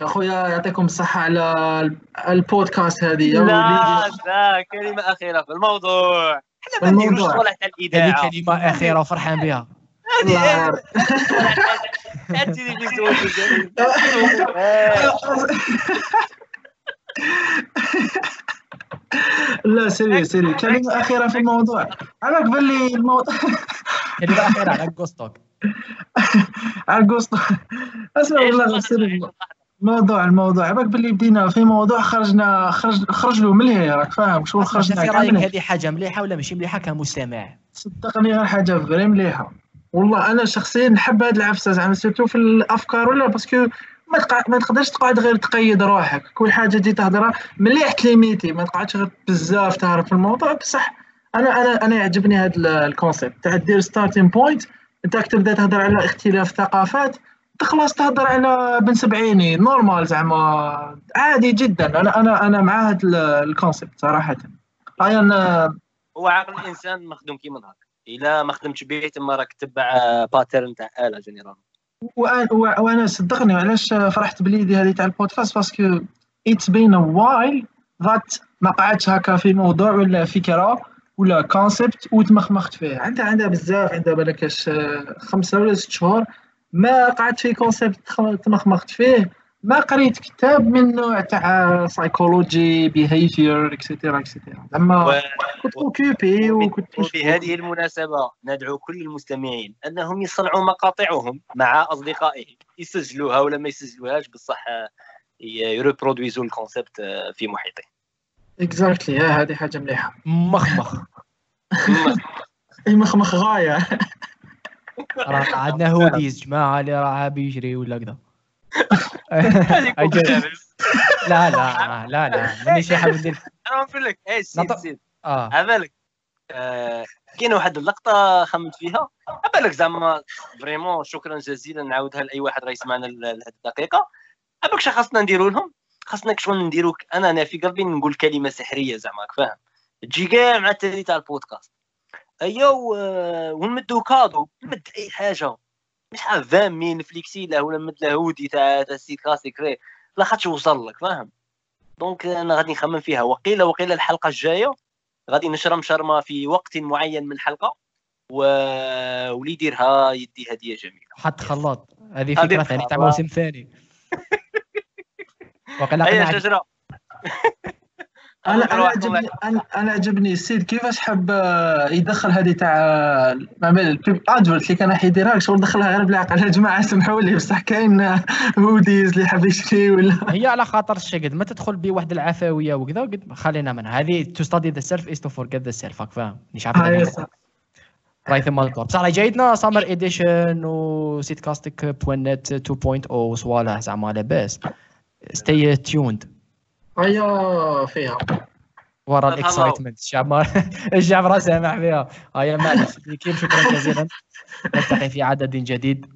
يا خويا يعطيكم الصحة على ال- البودكاست هذه. يا لا لا كلمة أخيرة في الموضوع. إحنا ما. نديروش تاع الإذاعة. هذه كلمة أخيرة وفرحان بها. التلفزيون لا سيري سيري. كلمة أخيرة في الموضوع. على بالي الموضوع. كلمة أخيرة على juste que على أسمع عيش والله سيري. اللحظة. الموضوع. عباك باللي بدينا في موضوع خرجنا خرج خرج له ملهي راك فاهم؟ أصلاً خرجنا؟ في رأيك. هذه حاجة مليحة ولا ماشي مليحة كمستمع؟ صدقني غير حاجة vraie مليحة. والله أنا شخصيا نحب هاد العفسة زعما surtout في الأفكار ولا؟ parce que ما تقع... ما تقدرش تقعد غير تقيد روحك. كل حاجة تجي تهضرها. مليح t'limiter ما تقعدش غير بزاف تعرف في الموضوع. بصح أنا أنا أنا يعجبني هذا ال concept تاع دير starting point أنت تبدأ تهضر على اختلاف ثقافات أنت خلاص تهضر على بن سبعيني. normal زعما. عادي جدا. أنا أنا أنا مع هذا ال concept صراحة. هاي أنا هو عقل الإنسان مخدوم كيما هكا إلا ما خدمتش به تما راك تتبع pattern تاع آلة général وأنا وأنا صدقني علاش فرحت بال idée هذه تاع ال podcast؟ parce que it's been a while that ما قعدتش هكا في موضوع ولا فكره ولا concept وتمخمخت فيه عندها عندها بزاف عندها بالكاش آه، خمسة ولا ست شهور. ما قعدت في concept تمخمخت فيه ما قريت كتاب من نوع تاع psychology behavior et cetera et cetera زعما كنت occupé وكنت. وبهذه المناسبة ندعو كل المستمعين أنهم يصنعوا مقاطعهم مع أصدقائهم. يسجلوها ولا ما يسجلوهاش بصح ي- ي reproduire وا ال concept في محيطه. exactly هذه حاجة مليحة. مخمخ مخمخ غاية. راه عندنا hoodies جماعة اللي راه بيجري ولا كذا. لا لا لا لا ماني شي حاب ندير. أنا نقول لك اي سيد نط- سيد. آه. عبالك آه، كاينة واحد اللقطة خممت فيها. عبالك زعما vraiment شكرا جزيلا نعاودها لأي واحد راه يسمعنا لهذه الدقيقة. عبالك شنو خاصنا نديروا لهم. خاصنا شغل نديروا ك- أنا أنا في قلبي نقول كلمة سحرية زعما فاهم؟ تجي كاع مع التالي تاع البودكاست. ايوا آه، ونمدوا كادو نمد أي حاجة. مش عارف 20 مين فليكسي له ولا نمد له هودي تاع تاع السيت كلاسيك ري. لا خاطش وصل لك فاهم؟ دونك أنا غادي نخمم فيها. وقيله وقيله الحلقة الجاية غادي نشرم شرمة في وقت معين من الحلقة و... واللي يديرها يدي هدية جميلة. حط خلاط. هذه فكرة ثانية تاع. موسم ثاني. وقيلا قنعت شجرة. أنا أنا عجبني أنا أنا عجبني السيد كيفاش حب آه، يدخل هذه تاع آه، مع ادفرت اللي كان راح يديرها شغل دخلها غير بالعقل يا جماعة سمحوا لي بصح كاين آه، هوديز اللي حاب يشري ولا. هي على خاطر الشيء قد ما تدخل بواحد العفوية وكذا قد خلينا منها هذه. تو ستادي ذا سيلف از تو فورجيت ذا سيلف راك فاهم؟ مش عارف آه،. راي ثم الدور بصح جايتنا سامر اديشن وسيت كاستيك بوان نت 2.0 صوالح زعما لاباس ستي تيوند هيا فيها. ورا. الاكسايتمنت الشعب ما الشعب راه سامع فيها. هيا معلش كيف شكرا جزيلا نلتقي في عدد جديد.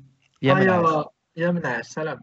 يا منعش. يا منعش سلام.